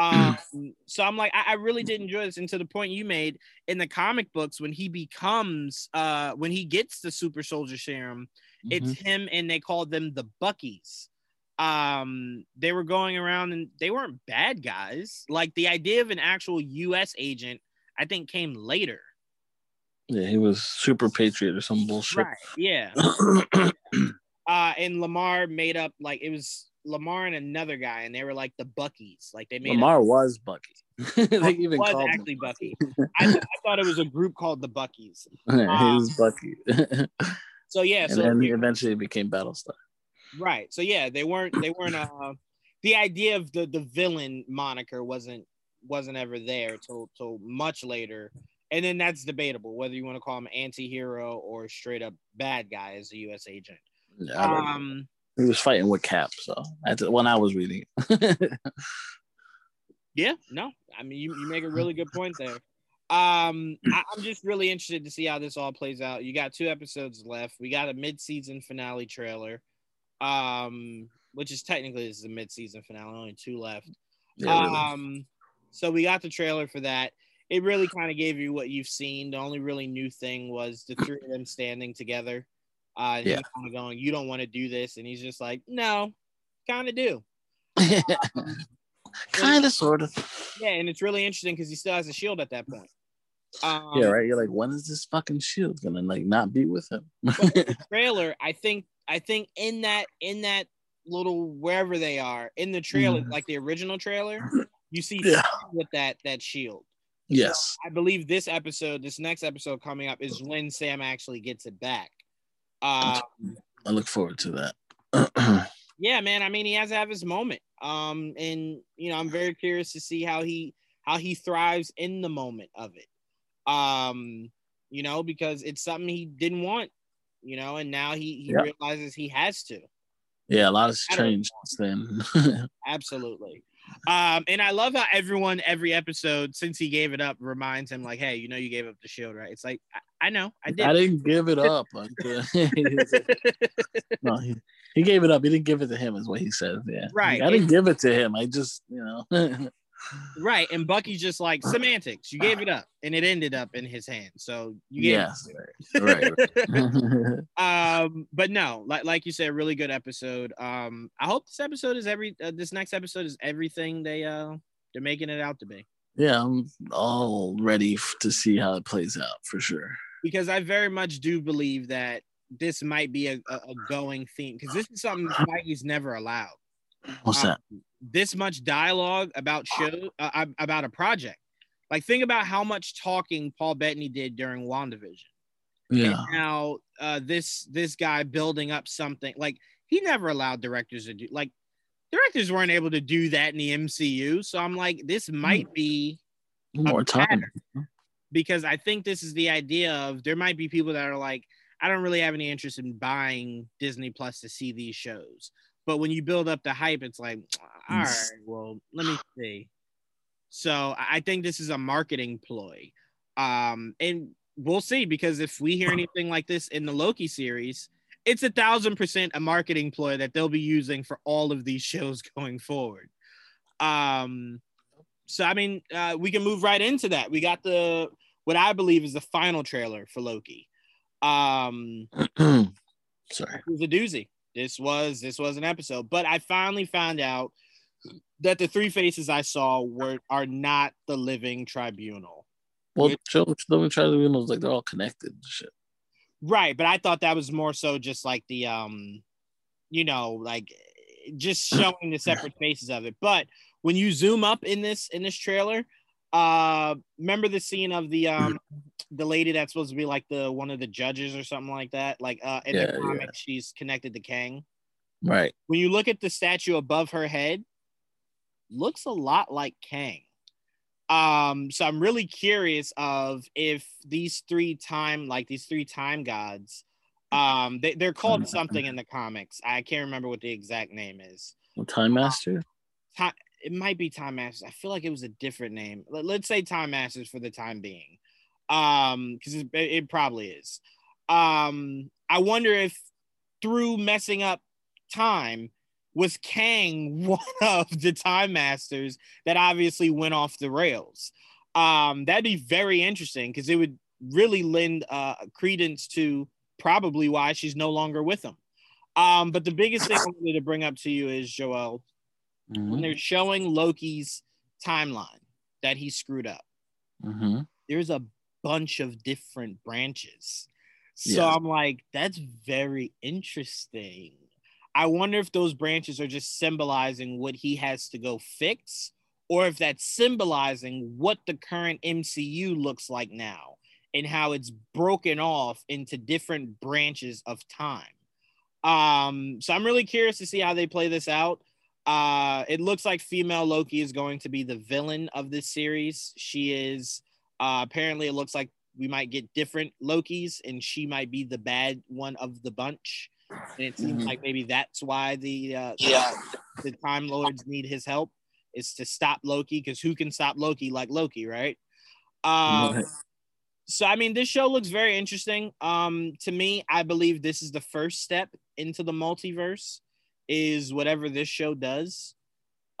Um, so I'm like, I, I really did enjoy this. And to the point you made in the comic books, when he becomes, uh, when he gets the super soldier serum, it's Mhm. him and they called them the Buckies. Um, they were going around and they weren't bad guys. Like the idea of an actual US agent, I think came later. yeah, he was super patriot or some bullshit. Right. Yeah. Uh, and Lamar made up like it was Lamar and another guy, and they were like the Buckies. Like they made Lamar up, was Bucky. they even was called actually Bucky. I, I thought it was a group called the Buckies. he was Bucky. So yeah, so then he eventually became Battlestar. right. So yeah, they weren't they weren't uh the idea of the the villain moniker wasn't wasn't ever there till till much later. And then that's debatable whether you want to call him anti-hero or straight up bad guy as a US agent. Yeah, I don't know. Um He was fighting with Cap, so that's when I was reading. Yeah, no, I mean you, you make a really good point there. Um, I, I'm just really interested to see how this all plays out. You got two episodes left. We got a mid-season finale trailer, um, which is technically this is a mid-season finale, only two left. yeah, really. Um, so we got the trailer for that. It really kind of gave you what you've seen. The only really new thing was the three of them standing together. Uh, Yeah. he's kind of going, "You don't want to do this," and he's just like, "No, kind of do." kind of, sort of. Yeah, and it's really interesting because he still has a shield at that point. Um, yeah, right. You're like, when is this fucking shield gonna like not be with him? trailer, I think I think in that in that little wherever they are in the trailer, Mhm. like the original trailer, you see Yeah. With that that shield. yes. I believe this episode, this next episode coming up, is when Sam actually gets it back. Uh, I look forward to that. yeah, man. I mean, he has to have his moment. Um, and you know, I'm very curious to see how he how he thrives in the moment of it. Um, you know, because it's something he didn't want, you know, and now he, he realizes he has to. yeah, a lot has changed since then. Absolutely. Um, and I love how everyone every episode since he gave it up reminds him like, hey, you know, you gave up the shield, right? It's like I, I know, I did. I didn't give it up. Like, he's like, no, he, he gave it up. He didn't give it to him, is what he says. Yeah, Right. I didn't give it to him. I just, you know, right. And Bucky's just like semantics. You gave it up, and it ended up in his hand. So you it. right, right. um but no like like you said really good episode um i hope this episode is every uh, this next episode is everything they uh they're making it out to be yeah, I'm all ready to see how it plays out for sure. because i very much do believe that this might be a, a, a going theme because this is something Mikey's never allowed What's Um, that? this much dialogue about show uh, about a project like think about how much talking paul bettany did during wandavision Yeah, and now uh, this this guy building up something like he never allowed directors to do like directors weren't able to do that in the MCU. So I'm like, this might be More time. because I think this is the idea of there might be people that are like, I don't really have any interest in buying Disney Plus to see these shows. But when you build up the hype, it's like, all right, well, let me see. So I think this is a marketing ploy. Um, and we'll see because if we hear anything like this in the Loki series, it's a thousand percent a marketing ploy that they'll be using for all of these shows going forward. Um, so I mean, uh, we can move right into that. We got the what I believe is the final trailer for Loki. Um, Sorry. it was a doozy. This was this was an episode, but I finally found out that the three faces I saw were are not the living tribunal. Well, let me try to be like they're all connected. and Shit. Right, but I thought that was more so just like the um, you know, like just showing the separate faces of it. But when you zoom up in this in this trailer, uh, remember the scene of the um the lady that's supposed to be like the one of the judges or something like that. Like uh, in Yeah, the yeah. she's connected to Kang. Right. When you look at the statue above her head, looks a lot like Kang. Um, so I'm really curious of if these three time, like these three time gods, um, they, they're called something in the comics. I can't remember what the exact name is. Well, Time Master. Time, it might be Time Masters. I feel like it was a different name. Let, let's say Time Masters for the time being, um, because it, it probably is. Um, I wonder if through messing up time was Kang one of the Time Masters that obviously went off the rails. Um, that'd be very interesting because it would really lend uh, credence to probably why she's no longer with him. Um, but the biggest thing I wanted to bring up to you is Joel when Mhm. they're showing Loki's timeline that he screwed up. Mhm. There's a bunch of different branches. So Yeah. I'm like, that's very interesting. I wonder if those branches are just symbolizing what he has to go fix, or if that's symbolizing what the current MCU looks like now and how it's broken off into different branches of time. Um, so I'm really curious to see how they play this out. Uh, it looks like female Loki is going to be the villain of this series. She is uh, apparently it looks like we might get different Lokis, and she might be the bad one of the bunch. And it seems Mhm. like maybe that's why the uh, Yeah. the Time Lords need his help is to stop Loki because who can stop Loki like Loki, right? Um, Right. so I mean, this show looks very interesting. Um, to me, I believe this is the first step into the multiverse. Is whatever this show does.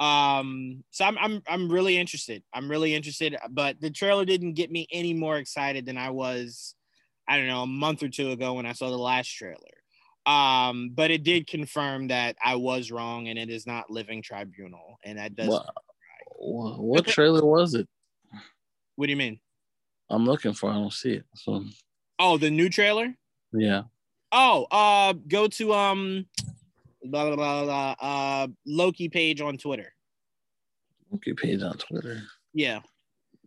Um, so I'm I'm I'm really interested. I'm really interested. But the trailer didn't get me any more excited than I was, I don't know, a month or two ago when I saw the last trailer. Um, but it did confirm that I was wrong, and it is not Living Tribunal, and that does. What, what, what trailer was it? What do you mean? I'm looking for. I don't see it. So Oh, the new trailer. yeah. Oh, uh, go to um, blah blah blah, blah uh, Loki page on Twitter. Loki page on Twitter. Yeah,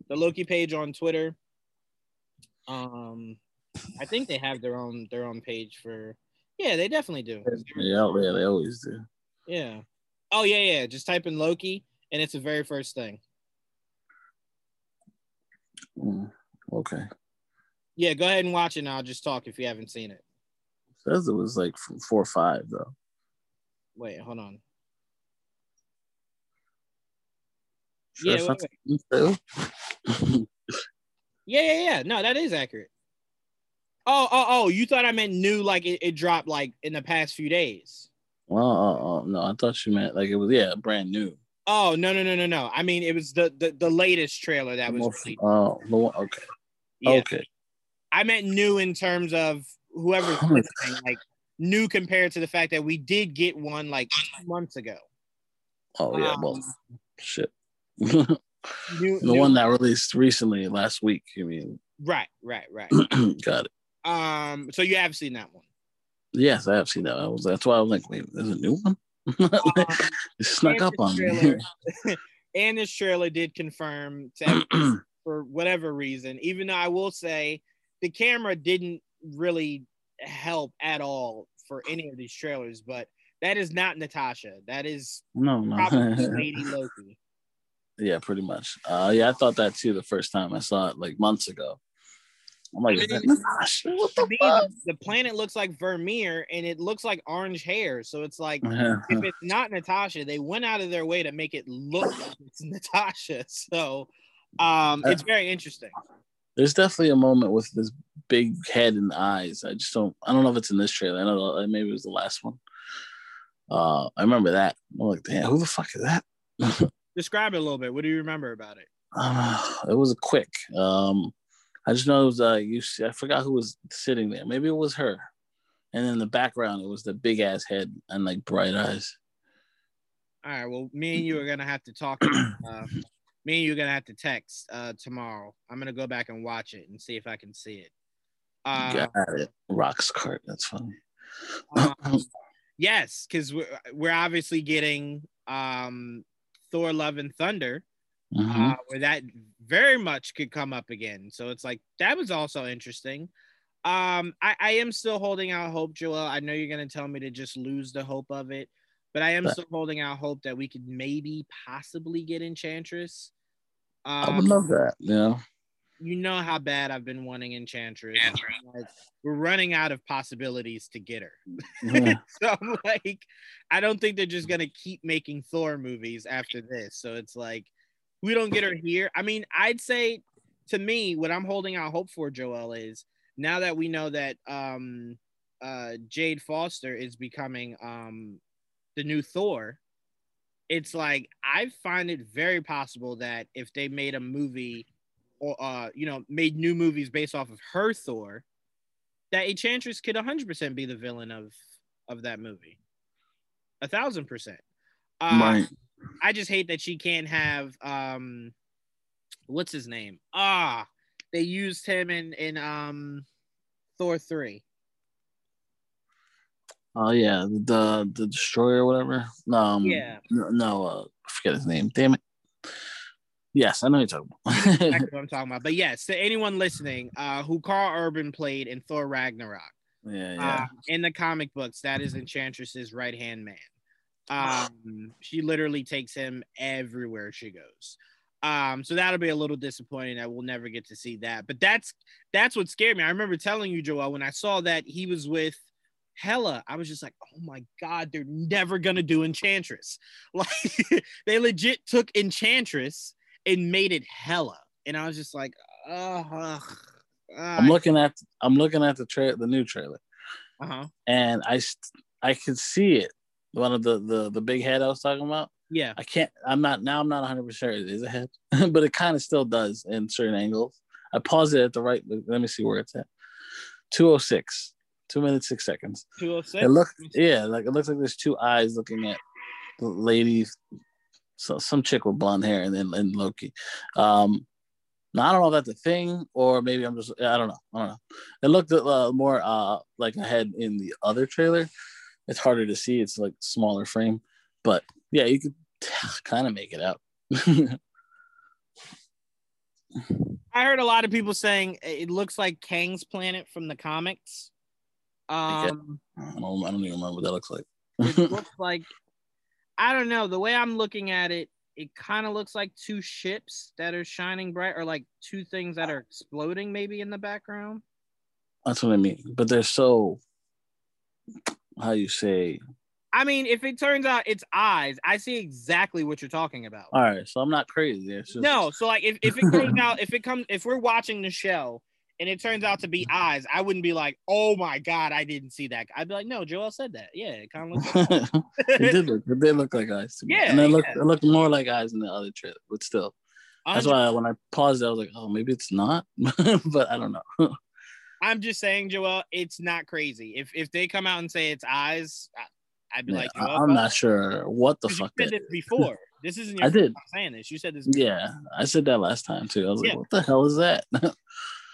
the Loki page on Twitter. Um, I think they have their own their own page for. Yeah, they definitely do. Yeah, yeah, they always do. Yeah. Oh yeah, yeah. Just type in Loki, and it's the very first thing. Mm, okay. Yeah, go ahead and watch it, and I'll just talk if you haven't seen it. Says it was like four or five though. Wait, hold on. Sure, Yeah, it's wait. Yeah, yeah, yeah. No, that is accurate. Oh, oh, oh! You thought I meant new, like it, it dropped like in the past few days. well, oh, oh, no, I thought you meant like it was yeah, brand new. Oh no, no, no, no, no! I mean, it was the the, the latest trailer that was. Released. Oh, okay, Yeah, okay. I meant new in terms of whoever's like new compared to the fact that we did get one like months ago. Oh yeah, well, Um, shit. the New, new- one that released recently last week. You mean? right, right, right. Got it. Um, so you have seen that one. Yes, I have seen that. I was that's why I was like, wait, there's a new one. it snuck up on me. trailer- and this trailer did confirm to for whatever reason, even though I will say the camera didn't really help at all for any of these trailers, but that is not Natasha. That is no, probably. Lady Loki. Yeah, pretty much. Uh, yeah, I thought that too the first time I saw it like months ago. I'm like, I is that mean, Natasha? What the me, fuck? the, planet looks like Vormir and it looks like orange hair. So it's like if it's not Natasha, they went out of their way to make it look like it's Natasha. So um it's very interesting. There's definitely a moment with this big head and eyes. I just don't. I don't know if it's in this trailer. I know uh, maybe it was the last one. Uh, I remember that. I'm like, damn, who the fuck is that? Describe it a little bit. What do you remember about it? Uh, it was a quick. Um, I just know it was uh, you. See, I forgot who was sitting there. Maybe it was her. And in the background, it was the big ass head and like bright eyes. All right. Well, me and you are gonna have to talk. Uh, me and you are gonna have to text uh, tomorrow. I'm gonna go back and watch it and see if I can see it. Uh, Got it. Roxxcart. That's funny. um, yes, because we're, we're obviously getting um, Thor: Love and Thunder, Mhm. uh, where that very much could come up again. So it's like that was also interesting. Um, I, I am still holding out hope, Joel. I know you're gonna tell me to just lose the hope of it, but I am But- still holding out hope that we could maybe possibly get Enchantress. I Um, would love that. Yeah. you know how bad I've been wanting Enchantress. Like, we're running out of possibilities to get her. Yeah. so I'm like, I don't think they're just gonna keep making Thor movies after this. So it's like, we don't get her here. I mean, I'd say to me, what I'm holding out hope for, Joel, is now that we know that um uh Jane Foster is becoming um the new Thor, it's like I find it very possible that if they made a movie or uh you know made new movies based off of her Thor, that Enchantress could 100% be the villain of of that movie. A thousand percent. Uh, right. I just hate that she can't have um what's his name? Ah, they used him in in um Thor 3. Oh yeah, the the destroyer or whatever. No, um, Yeah. no, no, uh, I forget his name. Damn it. Yes, I know what you're talking about. Exactly what I'm talking about. But yes, to anyone listening, uh who Karl Urban played in Thor Ragnarok. yeah, yeah. Um, in the comic books, that is Enchantress's right hand man. Um, she literally takes him everywhere she goes. Um, so that'll be a little disappointing that we'll never get to see that. But that's that's what scared me. I remember telling you, Joel, when I saw that he was with Hela, I was just like, oh my god, they're never gonna do Enchantress. Like they legit took Enchantress and made it Hela, and I was just like, uh, I'm looking at I'm looking at the tra- the new trailer, uh huh, and I I could see it. One of the the the big head I was talking about. yeah. I can't. I'm not now. I'm not 100 percent sure it is a head, but it kind of still does in certain angles. I paused it at the right. Let me see where it's at. 206, two minutes six seconds. 206. It look yeah, like it looks like there's two eyes looking at the lady, so some chick with blonde hair, and then and Loki. Um, now I don't know if that's a thing or maybe I'm just I don't know. I don't know. It looked uh, more uh like a head in the other trailer. It's harder to see. It's like smaller frame, but yeah, you could kind of make it out. I heard a lot of people saying it looks like Kang's planet from the comics. Um, I don't, I don't even remember what that looks like. it looks like I don't know. The way I'm looking at it, it kind of looks like two ships that are shining bright, or like two things that are exploding, maybe in the background. That's what I mean. But they're so how you say. I mean, if it turns out it's eyes, I see exactly what you're talking about. All right, so I'm not crazy. It's just, No, so like if, if it turns out if it comes if we're watching the show and it turns out to be eyes, I wouldn't be like, oh my god, I didn't see that. I'd be like, no, Joel said that. Yeah, it kind of looks. Like it did look. It did look like eyes to me. Yeah, and it looked. yeah. It looked more like eyes in the other trip, but still. That's why when I paused, I was like, "Oh, maybe it's not," but I don't know. I'm just saying, Joel, it's not crazy. If if they come out and say it's eyes, I, I'd be Yeah, like, Joel, I'm not sure what the fuck You said this before. This isn't your I did. saying this. You said this. Yeah, I said that last time too. I was Yeah. like, "What the hell is that?"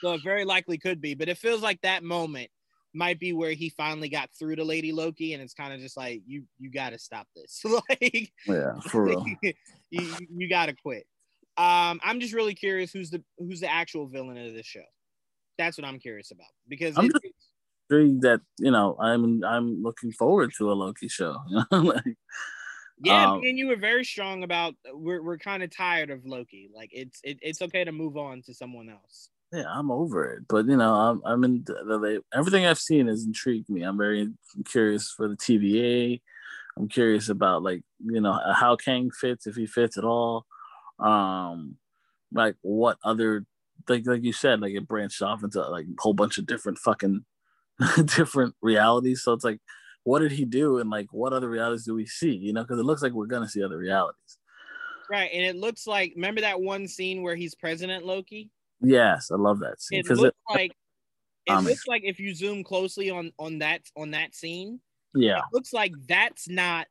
So it very likely could be, but it feels like that moment might be where he finally got through to Lady Loki, and it's kind of just like you you got to stop this. like yeah, for real. you, you got to quit. Um, I'm just really curious who's the who's the actual villain of this show. That's what I'm curious about because I'm just- Intrigued that you know, I'm I'm looking forward to a Loki show. Like Yeah, Um, and you were very strong about we're we're kind of tired of Loki. Like it's it, it's okay to move on to someone else. Yeah, I'm over it. But you know, I'm I'm in the, everything I've seen has intrigued me. I'm very curious for the TVA. I'm curious about like you know how Kang fits if he fits at all. Um, like what other like like you said like it branched off into like a whole bunch of different fucking different realities. So it's like, what did he do and like what other realities do we see? You know, because it looks like we're gonna see other realities. Right, and it looks like remember that one scene where he's President Loki. Yes, I love that scene It looks like it Um, looks like if you zoom closely on on that on that scene, yeah, it looks like that's not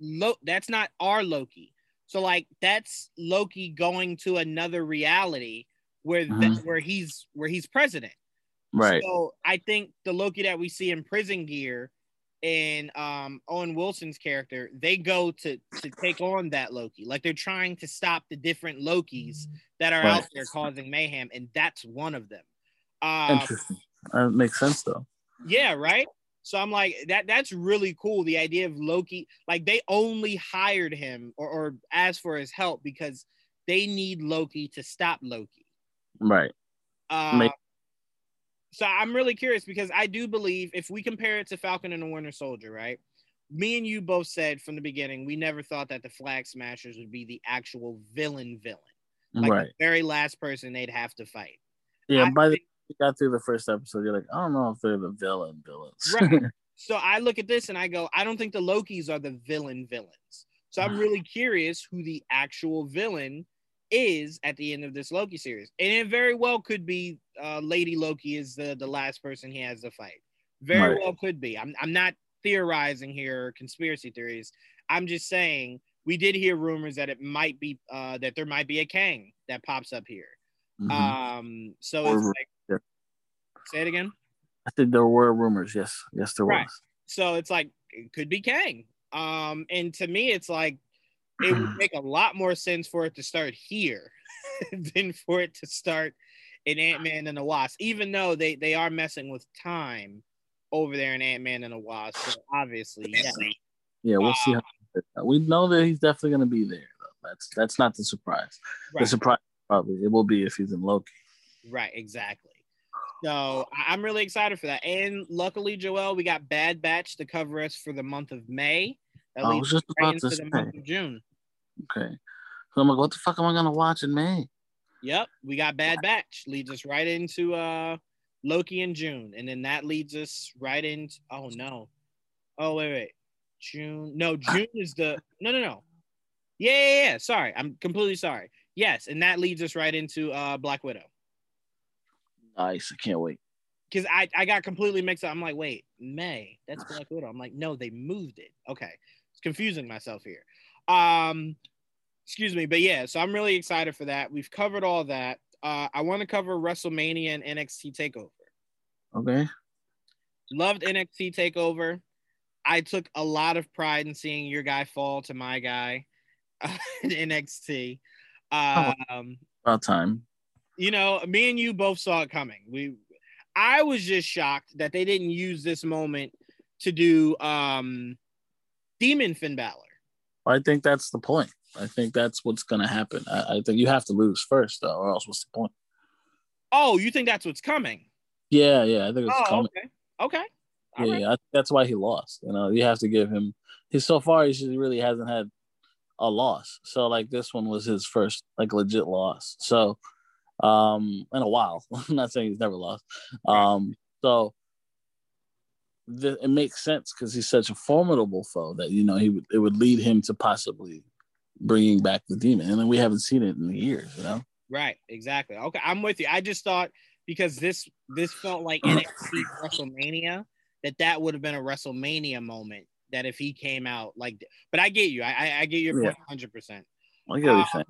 Lo- that's not our Loki. So like that's Loki going to another reality where th- Mhm. where he's where he's president. right. So I think the Loki that we see in prison gear and um Owen Wilson's character, they go to to take on that Loki. Like they're trying to stop the different Lokis that are out there causing mayhem, and that's one of them. Um, Interesting. That makes sense though. yeah, right. So I'm like that. That's really cool. The idea of Loki, like they only hired him or, or asked for his help because they need Loki to stop Loki. Right. Uh, Make- so I'm really curious because I do believe if we compare it to Falcon and the Winter Soldier, right? Me and you both said from the beginning we never thought that the Flag Smashers would be the actual villain villain, like right. the very last person they'd have to fight. Yeah. I by the you got through the first episode, you're like, I don't know if they're the villain villains. Right. So I look at this and I go, I don't think the Lokis are the villain villains. So I'm really curious who the actual villain is at the end of this Loki series. And it very well could be uh, Lady Loki is the, the last person he has to fight. Very Right. well could be. I'm, I'm not theorizing here conspiracy theories. I'm just saying we did hear rumors that it might be uh, that there might be a Kang that pops up here. Mhm. Um, so Or- it's like, yeah. say it again. I think there were rumors. Yes. Yes, there Right. was. So it's like it could be Kang. Um, and to me, it's like it would make a lot more sense for it to start here than for it to start in Ant Man and the Wasp, even though they they are messing with time over there in Ant Man and the Wasp. So obviously, yeah. Yeah, we'll see um, how we know that he's definitely gonna be there though. That's that's not the surprise. The surprise probably it will be if he's in Loki. right, exactly. So I- I'm really excited for that. And luckily, Joel, we got Bad Batch to cover us for the month of May. That I leads was just right about to say. month of June. Okay. So I'm like, what the fuck am I gonna watch in May? Yep, we got Bad Batch. Leads us right into uh Loki in June, and then that leads us right into oh no, oh wait wait, June no June is the no no no, yeah yeah yeah sorry. I'm completely sorry. Yes, and that leads us right into uh Black Widow. Nice. I can't wait. because I I got completely mixed up. I'm like wait May? That's Black Widow. I'm like no they moved it. Okay confusing myself here um excuse me but yeah so I'm really excited for that we've covered all that uh I want to cover WrestleMania and NXT Takeover. Okay. Loved NXT Takeover. I took a lot of pride in seeing your guy fall to my guy in NXT. Um, About time. you know, me and you both saw it coming. We, I was just shocked that they didn't use this moment to do um, Demon Finn Balor. I think that's the point. I think that's what's gonna happen. I, I think you have to lose first though, or else what's the point? Oh, you think that's what's coming? Yeah, yeah. I think it's Oh, coming. okay, okay. All yeah, right. yeah, I think that's why he lost. You know, you have to give him. He so far he really hasn't had a loss. So like this one was his first like legit loss. So um in a while. I'm not saying he's never lost. Um so the, it makes sense because he's such a formidable foe that you know he would it would lead him to possibly bringing back the demon, and then we haven't seen it in years. You know, Right, exactly. Okay, I'm with you. I just thought because this this felt like NXT WrestleMania that that would have been a WrestleMania moment. That if he came out like, but I get you. I I, get your point 100. percent I get what you're saying.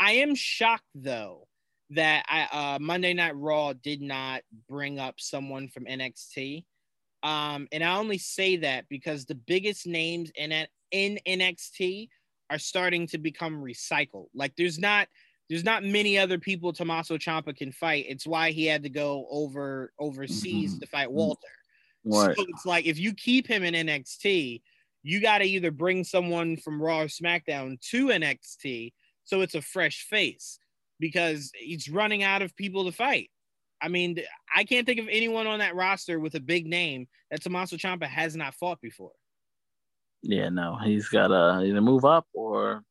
I am shocked though that I uh, Monday Night Raw did not bring up someone from NXT. Um, and I only say that because the biggest names in it in NXT are starting to become recycled. Like there's not there's not many other people Tommaso Ciampa can fight. It's why he had to go over overseas Mhm. to fight Walter. Right. So it's like if you keep him in NXT, you got to either bring someone from Raw or SmackDown to NXT so it's a fresh face because he's running out of people to fight. I mean, I can't think of anyone on that roster with a big name that Tommaso Ciampa has not fought before. Yeah, no, he's got to either move up or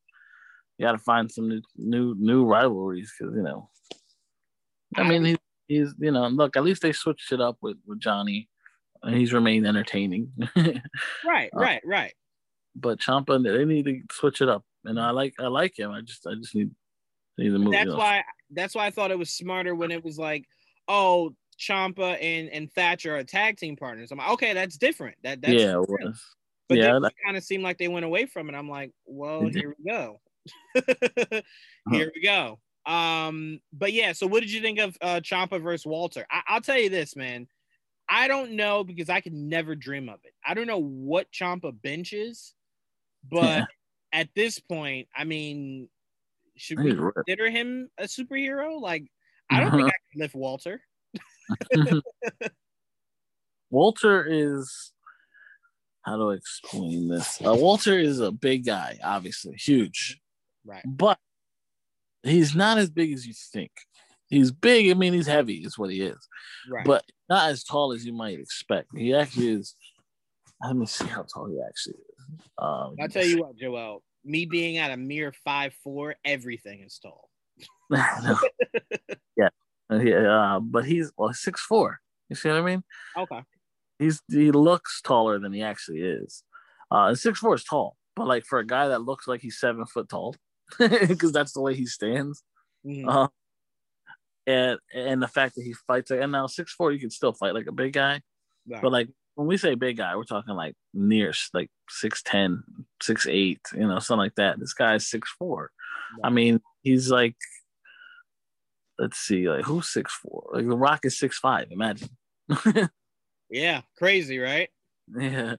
you got to find some new new, new rivalries because you know. I mean, he's, he's you know look at least they switched it up with with Johnny, and he's remained entertaining. right, uh, right, right. But Ciampa, they need to switch it up, and I like I like him. I just I just need need to move. That's why that's why I thought it was smarter when it was like, oh, Ciampa and and Thatcher are tag team partners. I'm like, okay, that's different. That that's yeah. But yeah, it kind of seemed like they went away from it. I'm like, well, here we go. here we go. Um, but yeah, so what did you think of uh Ciampa versus Walter? I- will tell you this, man. I don't know because I could never dream of it. I don't know what Ciampa benches, but yeah. at this point, I mean, should we consider him a superhero? Like, I don't think I can lift Walter. Walter is how do I explain this? Uh, Walter is a big guy, obviously, huge. Right. But he's not as big as you think. He's big. I mean, he's heavy, is what he is. Right. But not as tall as you might expect. He actually is. Let me see how tall he actually is. Um, I'll tell you what, Joel. Me being at a mere five four, everything is tall. yeah, uh, but he's well six four. You see what I mean? Okay. He's he looks taller than he actually is. Uh, six four is tall, but like for a guy that looks like he's seven foot tall, because that's the way he stands. Mm-hmm. Uh, and and the fact that he fights like, and now six four, you can still fight like a big guy, right. but like when we say big guy, we're talking like near like six ten, six eight, you know, something like that. This guy's six four. I mean, he's like, let's see, like who's six four? Like the Rock is six five. Imagine. Yeah, crazy, right? Yeah.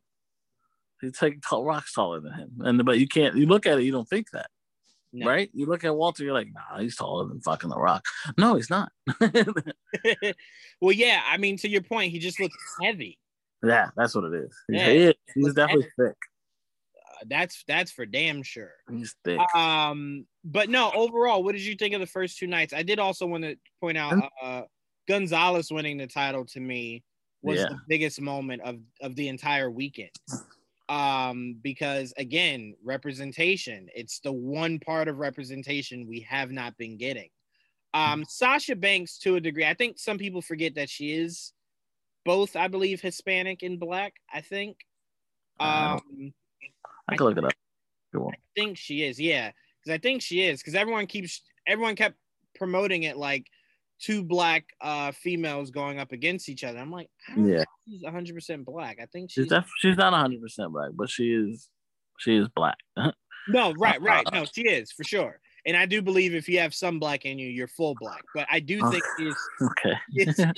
it's like tall, rocks taller than him. And but you can't you look at it, you don't think that. No. Right? You look at Walter, you're like, nah, he's taller than fucking the rock. No, he's not. well, yeah, I mean, to your point, he just looks heavy. Yeah, that's what it is. Yeah, he he's definitely heavy. thick. That's that's for damn sure. He's thick. Um, but no, overall, what did you think of the first two nights? I did also want to point out uh Gonzalez winning the title to me was yeah. the biggest moment of of the entire weekend. Um, because again, representation, it's the one part of representation we have not been getting. Um, Sasha Banks, to a degree, I think some people forget that she is both, I believe, Hispanic and black. I think. Um, I can look it up. I think she is, yeah, because I think she is, because everyone keeps everyone kept promoting it like two black uh females going up against each other. I'm like, yeah, she's 100 percent black. I think she's she's, def- she's not 100 percent black, but she is she is black. no, right, right, no, she is for sure. And I do believe if you have some black in you, you're full black. But I do think she's okay.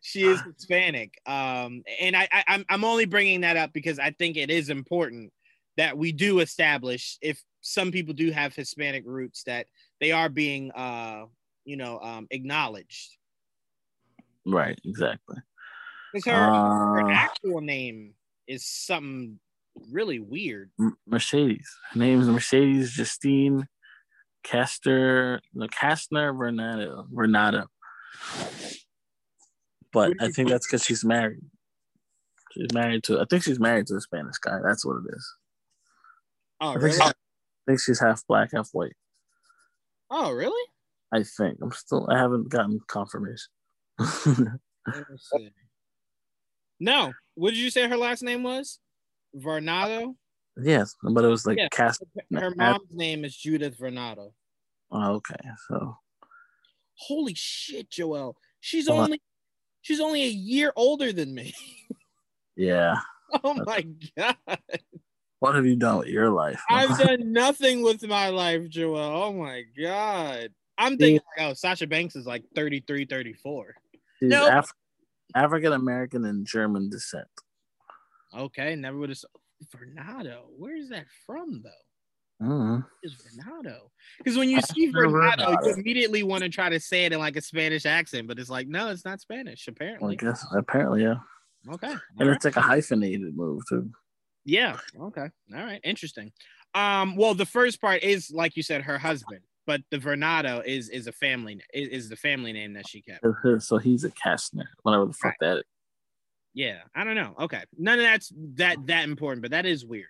she is Hispanic. Um, and I, I I'm I'm only bringing that up because I think it is important that we do establish if some people do have Hispanic roots that they are being uh you know, um, acknowledged. Right, exactly. Because her, uh, her actual name is something really weird. Mercedes. Her name is Mercedes Justine Caster, no, Kaestner Varnado. Varnado. But I think that's because she's married. She's married to, I think she's married to a Spanish guy. That's what it is. Oh, I really? Think I think she's half black, half white. Oh, really? I think I'm still. I haven't gotten confirmation. no, what did you say her last name was? Varnado. Yes, but it was like yeah. cast. Her mom's name is Judith Varnado. Oh, okay, so. Holy shit, Joel! She's only she's only a year older than me. yeah. Oh my god. What have you done with your life? I've done nothing with my life, Joel. Oh my god. I'm thinking, like, oh, Sasha Banks is like 33, 34. no, Af- African American and German descent. Okay, never would have. Varnado, where is that from though? Mm-hmm. Is Varnado? Because when you see Varnado, you immediately want to try to say it in like a Spanish accent, but it's like, no, it's not Spanish. Apparently, I guess apparently, yeah. Okay, and All it's right. like a hyphenated move too. Yeah. Okay. All right. Interesting. Um. Well, the first part is like you said, her husband, but the Varnado is is a family is, is the family name that she kept. So he's a Kaestner, whatever the fuck right. that is. Yeah, I don't know. Okay, none of that's that that important, but that is weird.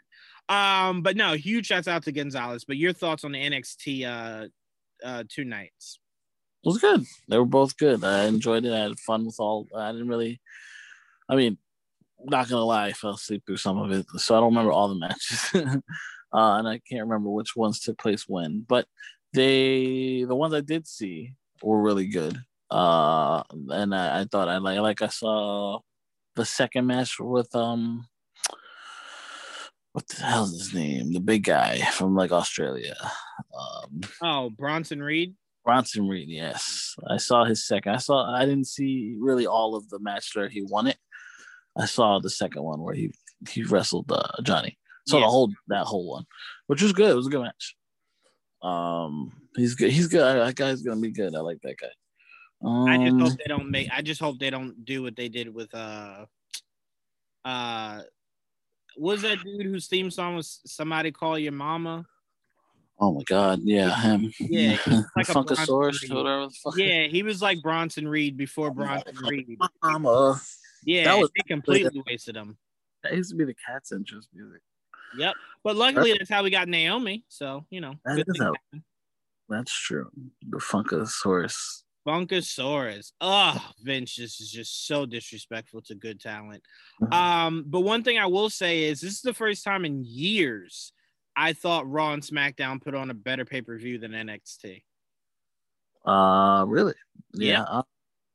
Um, but no, huge shouts out to Gonzalez. But your thoughts on the NXT uh uh two nights? It was good. They were both good. I enjoyed it. I had fun with all. I didn't really. I mean, not gonna lie, I fell asleep through some of it, so I don't remember all the matches, uh, and I can't remember which ones took place when. But they, the ones I did see, were really good. Uh, and I, I thought I like, like I saw the second match with um, what the hell's his name? The big guy from like Australia. Um, oh, Bronson Reed. Bronson Reed, yes. I saw his second. I saw. I didn't see really all of the match where he won it. I saw the second one where he he wrestled uh, Johnny. So yes. the whole that whole one, which was good. It was a good match. Um, he's good. He's good. That guy's gonna be good. I like that guy. Um, I just hope um, they don't make. I just hope they don't do what they did with uh, uh, was that dude whose theme song was "Somebody Call Your Mama"? Oh my god, yeah, him. Yeah, like Funkasaurus, whatever the fuck. Yeah, he was like Bronson Reed before Bronson Reed. Mama. Yeah, that was completely wasted him. That used to be the Cat's interest music. Yep, but luckily that's, that's how we got Naomi. So you know, that is how, that's true. The Funkasaurus. Funkasaurus. Oh, Vince this is just so disrespectful to good talent. Mm-hmm. Um, but one thing I will say is this is the first time in years I thought Raw and SmackDown put on a better pay per view than NXT. Uh, really? Yeah. Yeah, uh,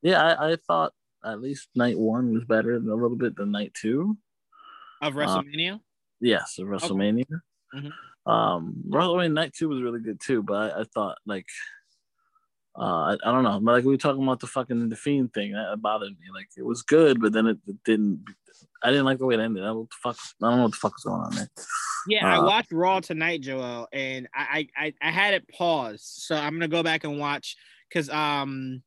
yeah I, I, thought at least night one was better than a little bit than night two of uh, WrestleMania. Uh, yes, of WrestleMania. Okay. Mm-hmm. Um, WrestleMania night two was really good too, but I, I thought like uh, I, I, don't know. But like we were talking about the fucking the fiend thing that bothered me. Like it was good, but then it, it didn't. I didn't like the way it ended. I, what the fuck, I don't know what the fuck was going on there. Yeah, uh, I watched Raw tonight, Joel, and I, I I had it paused, so I'm gonna go back and watch because um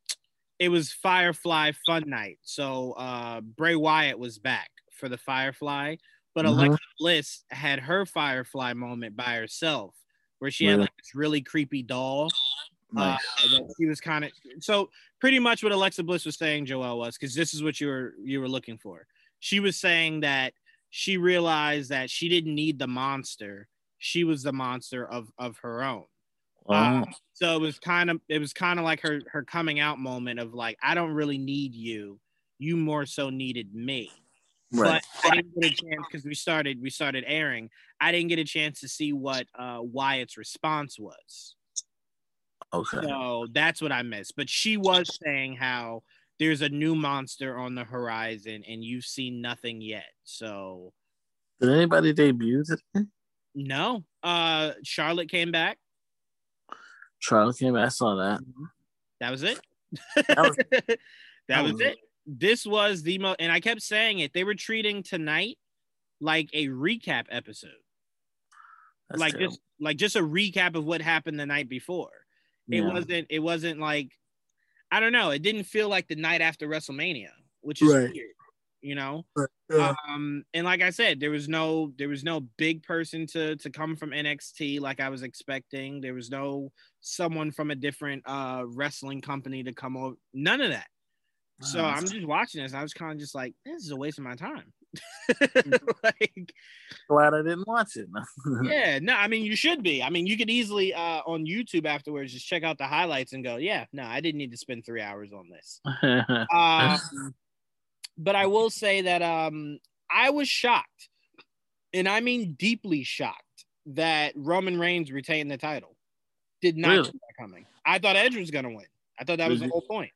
it was Firefly Fun Night, so uh Bray Wyatt was back for the Firefly, but mm-hmm. Alexa Bliss had her Firefly moment by herself, where she had like this really creepy doll Nice. Uh, he was kind of so pretty much what Alexa Bliss was saying, Joel was because this is what you were you were looking for. She was saying that she realized that she didn't need the monster; she was the monster of of her own. Um, so it was kind of it was kind of like her her coming out moment of like I don't really need you, you more so needed me. Right. But I didn't get a chance because we started we started airing. I didn't get a chance to see what uh, Wyatt's response was. Okay. So that's what I missed. But she was saying how there's a new monster on the horizon and you've seen nothing yet. So did anybody debut today? No. Uh Charlotte came back. Charlotte came back. I saw that. Mm-hmm. That was it. That was, that that was, was it. it. This was the most and I kept saying it. They were treating tonight like a recap episode. That's like terrible. just like just a recap of what happened the night before. It yeah. wasn't. It wasn't like I don't know. It didn't feel like the night after WrestleMania, which is right. weird. You know, right. yeah. um, and like I said, there was no there was no big person to to come from NXT like I was expecting. There was no someone from a different uh wrestling company to come over. None of that. So I'm just watching this. I was kind of just like, this is a waste of my time. like, glad I didn't watch it. yeah, no, I mean you should be. I mean, you could easily uh on YouTube afterwards just check out the highlights and go, yeah, no, I didn't need to spend three hours on this. um, but I will say that um I was shocked, and I mean deeply shocked that Roman Reigns retained the title. Did not really? see that coming. I thought Edge was gonna win. I thought that was the whole point.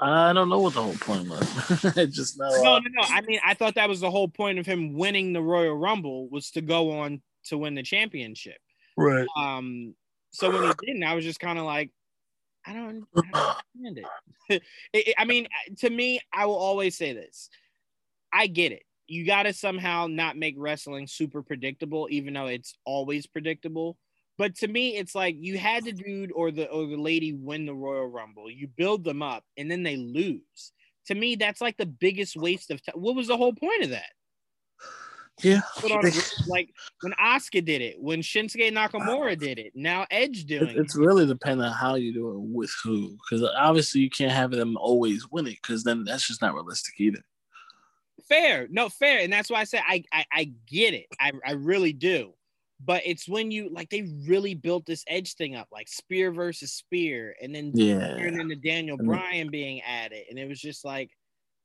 I don't know what the whole point was. I just know. No, no, no. I mean, I thought that was the whole point of him winning the Royal Rumble was to go on to win the championship. Right. Um. So when he didn't, I was just kind of like, I don't, I don't understand it. it, it. I mean, to me, I will always say this. I get it. You got to somehow not make wrestling super predictable, even though it's always predictable. But to me, it's like you had the dude or the or the lady win the Royal Rumble. You build them up and then they lose. To me, that's like the biggest waste of time. What was the whole point of that? Yeah. On like when Asuka did it, when Shinsuke Nakamura did it, now Edge doing It, it. it's really dependent on how you do it with who, because obviously you can't have them always win it, because then that's just not realistic either. fair no fair and that's why i said i i, I get it I, I really do but it's when you like they really built this edge thing up like spear versus spear and then Yeah. and then the daniel bryan being added and it was just like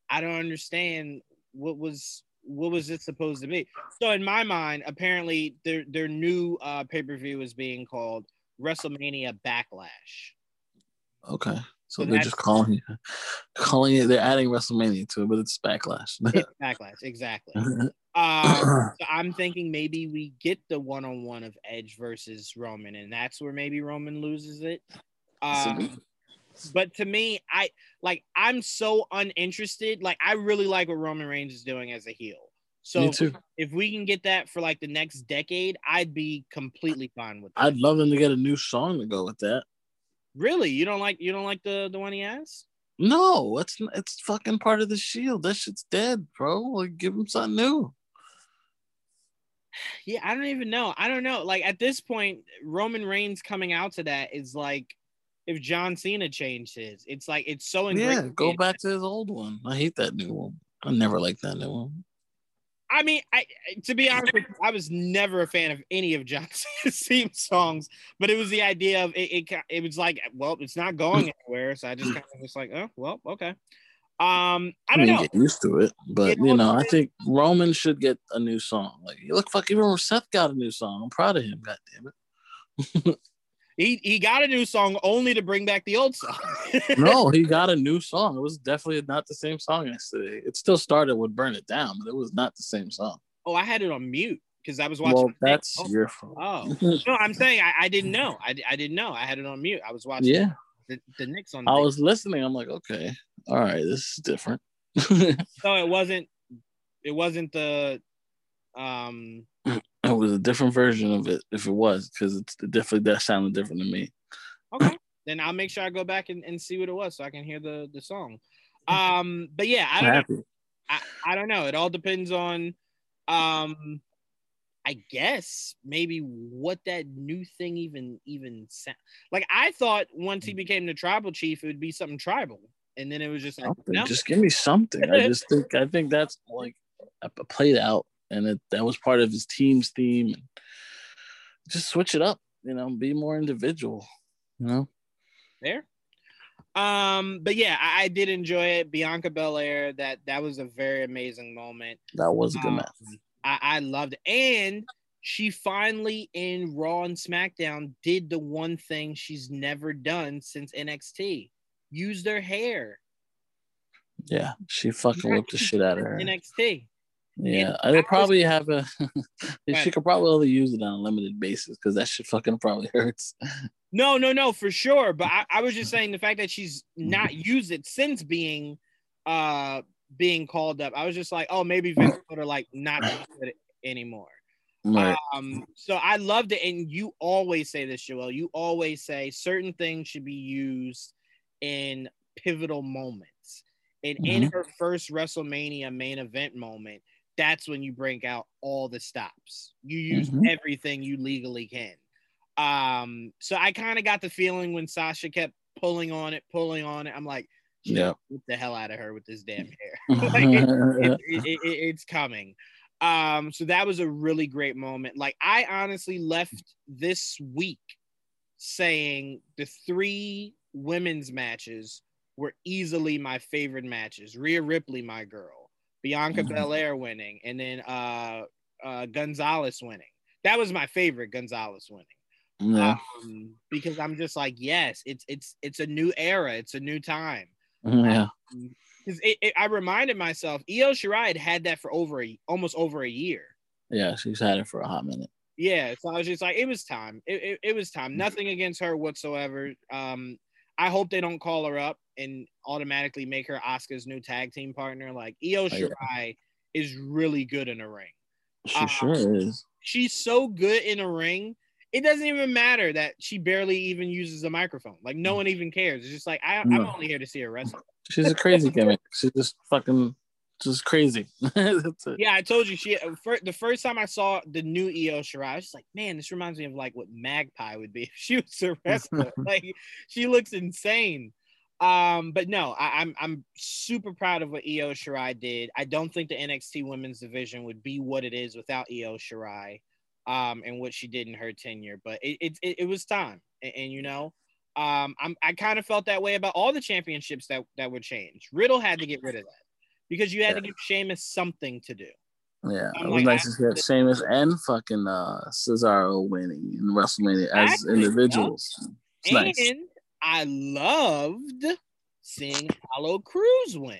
i don't understand what was what was it supposed to be so in my mind apparently their their new uh pay-per-view is being called wrestlemania backlash Okay. So So they're just calling it, calling it. They're adding WrestleMania to it, but it's backlash. It's backlash exactly um So I'm thinking maybe we get the one on one of Edge versus Roman, and that's where maybe Roman loses it. Um, but to me, I like I'm so uninterested. Like I really like what Roman Reigns is doing as a heel. So Me too. if we can get that for like the next decade, I'd be completely fine with that. I'd love them to get a new song to go with that. Really, you don't like you don't like the the one he has? No, it's it's fucking part of the Shield. That shit's dead, bro. Like, give him something new. Yeah, I don't even know. I don't know. Like at this point, Roman Reigns coming out to that is like if John Cena changed his. It's like it's so Yeah, go back to his old one. I hate that new one. I never liked that new one. I mean, I to be honest, with you, I was never a fan of any of John Cena's theme songs, but it was the idea of it. It, it was like, well, it's not going anywhere, so I just kind of was like, oh, well, okay. Um, I I don't mean, know. get used to it, but It you know, I think Roman should get a new song. Like, look, fuck, even Seth got a new song. I'm proud of him. God damn it. He he got a new song only to bring back the old song. No, he got a new song. It was definitely not the same song yesterday. It still started with "Burn It Down," but it was not the same song. oh, I had it on mute because I was watching. Well, that's Oh, your fault. Oh no, I'm saying I, I didn't know. I, I didn't know. I had it on mute. I was watching. yeah, the, the Knicks on. I the- was listening. I'm like, okay, all right, this is different. so it wasn't. It wasn't the. Um. it was a different version of it if it was because it definitely that sounded different to me. Okay. then I'll make sure I go back and, and see what it was so I can hear the the song. Um. But yeah, I don't know. I, I don't know. It all depends on. Um. I guess maybe what that new thing even even sound like. I thought once he became the tribal chief, it would be something tribal, and then it was just like Something. no. Just give me something. I just think I think that's like played out, and it, that was part of his team's theme. And just switch it up, you know, be more individual. You know, there. Um, but yeah, I, I did enjoy it. Bianca Belair, that that was a very amazing moment. that was a good Um, match. I, I loved it. And she finally in Raw and SmackDown did the one thing she's never done since NXT. Used her hair. Yeah, she fucking whipped the shit out of her. NXT. Yeah, And they probably have a. she could probably only use it on a limited basis because that shit fucking probably hurts. No, no, no, for sure. But I, I was just saying the fact that she's not used it since being uh being called up. I was just like, oh, maybe Vince put her like not do it anymore. Right. Um, so I loved it, and you always say this, Joel. You always say certain things should be used in pivotal moments. And in her first WrestleMania main event moment, that's when you break out all the stops. You use Mhm. everything you legally can. Um, so I kind of got the feeling when Sasha kept pulling on it, pulling on it. I'm like, Yeah. get the hell out of her with this damn hair. like, it, it, it, it- it's coming. Um, so that was a really great moment. Like I honestly left this week saying the three women's matches were easily my favorite matches. Rhea Ripley, my girl, Bianca Mhm. Belair winning, and then uh, uh, Gonzalez winning. That was my favorite. Gonzalez winning yeah. um, because I'm just like, yes, it's it's it's a new era, it's a new time. yeah. Because it, I reminded myself, Io Shirai had had that for over a almost over a year. Yeah. She's had it for a hot minute. Yeah, so I was just like, it was time. It, it, it was time. Nothing against her whatsoever. Um, I hope they don't call her up and automatically make her Asuka's new tag team partner. Like Io Oh, yeah. Shirai is really good in a ring. She Uh, sure is. she's so good in a ring. It doesn't even matter that she barely even uses a microphone. Like no one even cares. It's just like I, I'm No. only here to see her wrestle. She's a crazy gimmick. She's just fucking just crazy. yeah, I told you she for, the first time I saw the new Io Shirai, I was just like, man, this reminds me of like what Magpie would be if she was a wrestler. like she looks insane. Um, but no, I, am I'm, I'm super proud of what Io Shirai did. I don't think the NXT Women's Division would be what it is without Io Shirai, um, and what she did in her tenure. But it it, it, it was time, and, and, you know, um, I'm I kind of felt that way about all the championships that that would change. Riddle had to get rid of that because you had yeah. to give Sheamus something to do. Yeah, I'm it was like, nice to see Sheamus and fucking uh, Cesaro winning in WrestleMania as individuals. and nice. I loved seeing Apollo Crews win.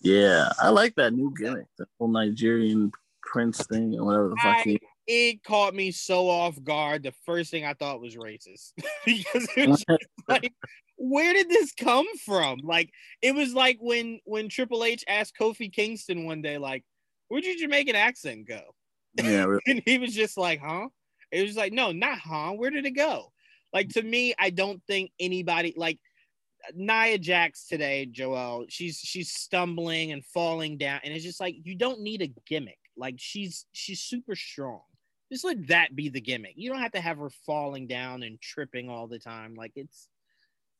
Yeah, I like that new gimmick, the whole Nigerian prince thing or whatever the fuck. I, it caught me so off guard. The first thing I thought was racist because it was like, where did this come from? Like, it was like when when Triple H asked Kofi Kingston one day, like, where'd your Jamaican accent go? Yeah, really. and he was just like, huh? It was like, no, not huh. Where did it go? Like to me, I don't think anybody like Nia Jax today, Joel. She's she's stumbling and falling down, and it's just like you don't need a gimmick. Like she's she's super strong. Just let that be the gimmick. You don't have to have her falling down and tripping all the time. Like it's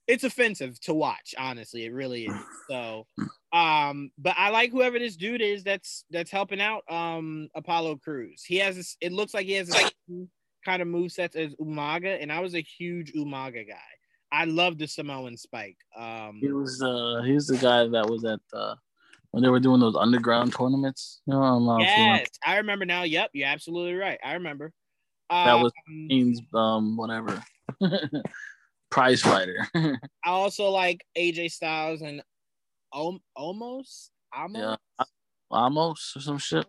it's offensive to watch, honestly. It really is. So um, but I like whoever this dude is that's that's helping out um Apollo Crews. He has this, it looks like he has a kind of move sets as Umaga, and I was a huge Umaga guy. I love the Samoan Spike. Um, he was uh he was the guy that was at uh when they were doing those underground tournaments. You know, yes, I remember now. Yep, you're absolutely right. I remember. That was Queen's um, um whatever prize fighter. I also like AJ Styles and Om- almost almost yeah. almost or some shit.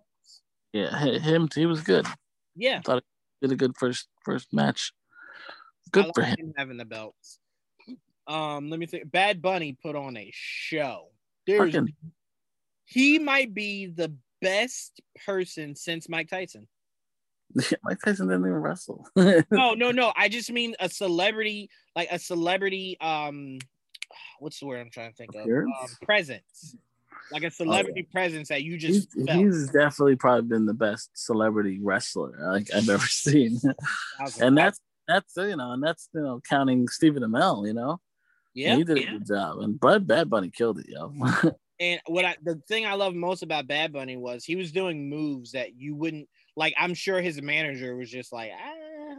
Yeah, him he was good. Yeah, I thought did a good first first match. Good like for him. him having the belts. Um, let me think. Bad Bunny put on a show. There's, Fucking... he might be the best person since Mike Tyson. Mike Tyson didn't even wrestle. no, no, no. I just mean a celebrity, like a celebrity. Um, what's the word I'm trying to think of? Um, presence like a celebrity oh, yeah. presence that you just he's, he's, definitely probably been the best celebrity wrestler like I've ever seen. and that's that's you know, and that's you know counting Stephen Amell, you know. Yeah, he did yeah. a good job, and Bud Bad Bunny killed it, yo. And what I the thing I love most about Bad Bunny was he was doing moves that you wouldn't like. I'm sure his manager was just like, ah,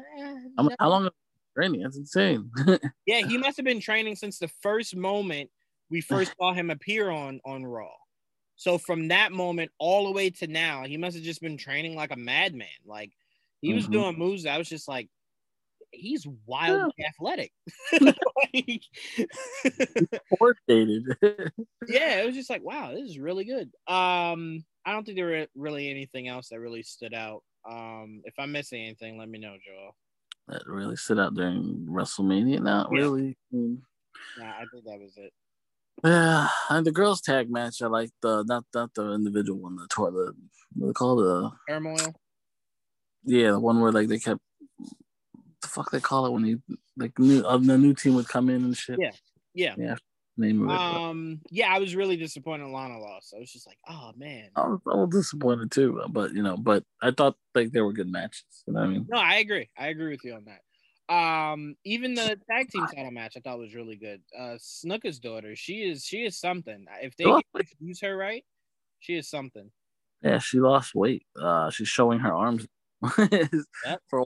ah, how long training? That's insane. yeah, he must have been training since the first moment we first saw him appear on on Raw. So from that moment all the way to now, he must have just been training like a madman. Like he was mm-hmm. doing moves. I was just like, he's wildly yeah. athletic. like, Coordinated. yeah, it was just like, wow, this is really good. Um, I don't think there were really anything else that really stood out. Um, if I'm missing anything, let me know, Joel. That really stood out during WrestleMania. Not yeah. really. Nah, I think that was it. Yeah, and the girls tag match, I like the not not the individual one, the tour, the what they call the turmoil. Yeah, the one where like they kept the fuck they call it when he like new uh, the new team would come in and shit. Yeah, yeah, yeah. Name of it. Um, yeah, I was really disappointed Lana lost. I was just like, oh man. I was, I was disappointed too, but you know, but I thought like they were good matches. You know what I mean? No, I agree. I agree with you on that. Um, even the tag team title match I thought was really good. Uh, Snuka's daughter, she is she is something. If they use her right, she is something. Yeah, she lost weight. Uh, she's showing her arms. yep. For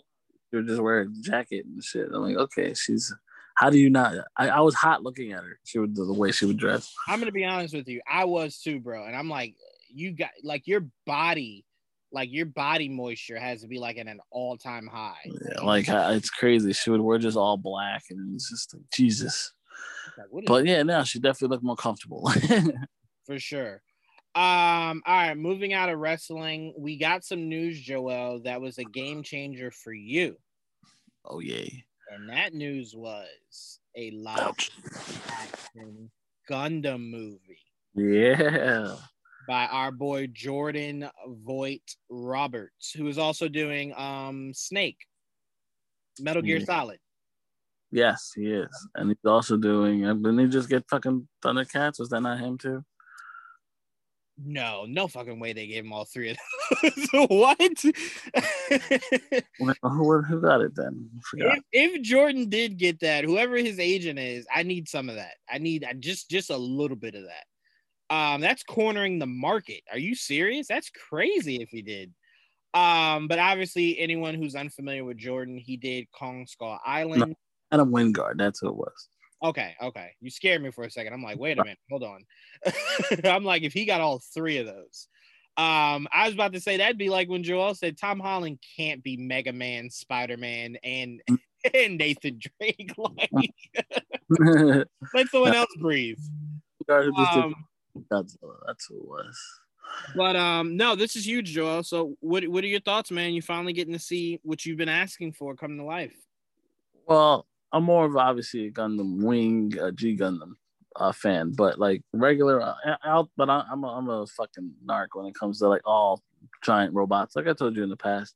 she would just wear a jacket and shit. I'm like, okay, she's. How do you not? I, I was hot looking at her. She would the way she would dress. I'm gonna be honest with you. I was too, bro. And I'm like, you got like your body like your body moisture has to be like at an all time high. Yeah, like it's crazy. She would wear just all black, and it's just like Jesus. Like, but yeah, now she definitely looked more comfortable. For sure. Um, all right, moving out of wrestling, we got some news, Joel, that was a game changer for you. Oh yay. And that news was a live action Gundam movie. Yeah by our boy Jordan Voight Roberts, who is also doing um Snake, Metal Gear yeah. Solid. Yes, he is, and he's also doing. Didn't he just get fucking Thundercats? Was that not him too? No, no fucking way they gave him all three of those. what? who, who got it then? If, if, Jordan did get that, whoever his agent is, I need some of that. I need just just a little bit of that. Um, that's cornering the market. Are you serious? That's crazy if he did. Um, but obviously, anyone who's unfamiliar with Jordan, he did Kong Skull Island. No, Adam Wingard, that's who it was. Okay, okay. You scared me for a second. I'm like, wait a minute, hold on. I'm like, if he got all three of those. Um, I was about to say that'd be like when Joel said Tom Holland can't be Mega Man, Spider Man, and and Nathan Drake. like, let someone else breathe. Um, that's that's who it was. But um, no, this is huge, Joel. So, what what are your thoughts, man? You finally getting to see what you've been asking for come to life. Well, I'm more of obviously a Gundam Wing uh, G Gundam uh, fan, but like regular uh, out. But I, am a, I'm a fucking narc when it comes to like all giant robots. Like I told you in the past.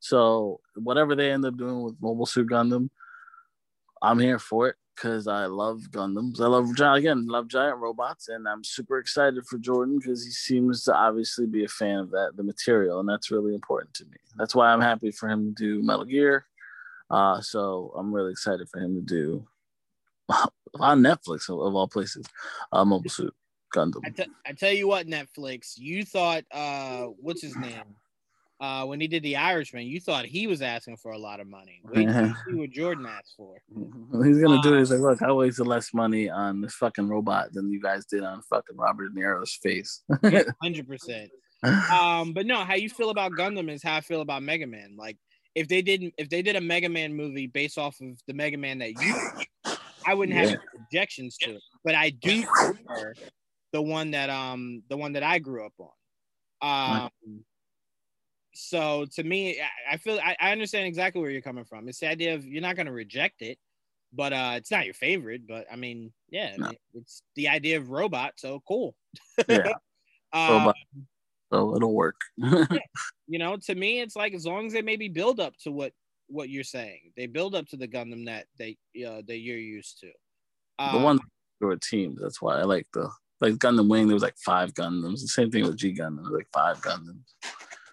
So whatever they end up doing with Mobile Suit Gundam, I'm here for it because I love Gundams. I love again love giant robots, and I'm super excited for Jordan because he seems to obviously be a fan of that the material, and that's really important to me. That's why I'm happy for him to do Metal Gear. Uh, so I'm really excited for him to do on Netflix of, of all places, uh, Mobile Suit Gundam. I, t- I tell you what, Netflix, you thought uh, what's his name? Uh, when he did the Irishman, you thought he was asking for a lot of money. Wait see what Jordan asked for. He's gonna do it. He's like, look, I wasted less money on this fucking robot than you guys did on fucking Robert De Niro's face. Hundred percent. Um, but no, how you feel about Gundam is how I feel about Mega Man. Like if they didn't if they did a Mega Man movie based off of the Mega Man that you I wouldn't yeah. have objections to it. But I do prefer the one that um the one that I grew up on. Um so to me, I, I feel I, I, understand exactly where you're coming from. It's the idea of you're not gonna reject it, but uh it's not your favorite. But I mean, yeah, no. I mean, it's the idea of robot, so cool. Yeah. robot. So it'll work. yeah. You know, to me, it's like as long as they maybe build up to what what you're saying, they build up to the Gundam that they uh, that you're used to. Um, the ones who were teams. That's why I like the like Gundam Wing. There was like five Gundams. The same thing with G Gundam. like five Gundams.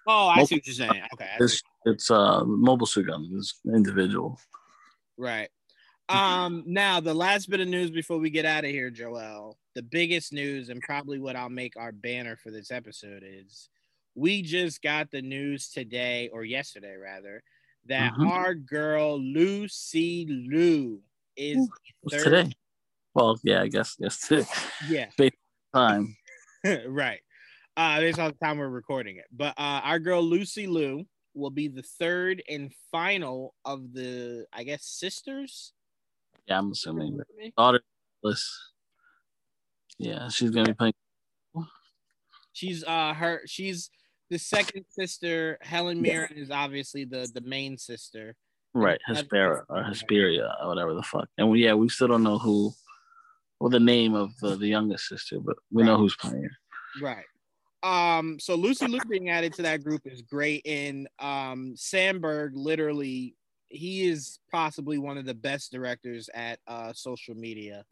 Oh, I Mobile, see what you're saying. Okay, it's it's uh Mobile Suit Gundam is individual. Right. Um. Now the last bit of news before we get out of here, Joel. The biggest news and probably what I'll make our banner for this episode is we just got the news today or yesterday rather that mm-hmm. our girl Lucy Liu is today. Well, yeah, I guess yes today. Yeah, time. right. Uh, based on the time we're recording it, but uh, our girl Lucy Liu will be the third and final of the, I guess, sisters. Yeah, I'm assuming daughter. Yeah, she's gonna be playing. She's uh her she's the second sister, Helen Mirren, is obviously the the main sister. Right, Hespera or Hesperia or whatever the fuck. And we, yeah, we still don't know who or the name of the, the youngest sister, but we right. know who's playing. Right. Um, so Lucy Liu being added to that group is great. And um Sandberg literally he is possibly one of the best directors at uh social media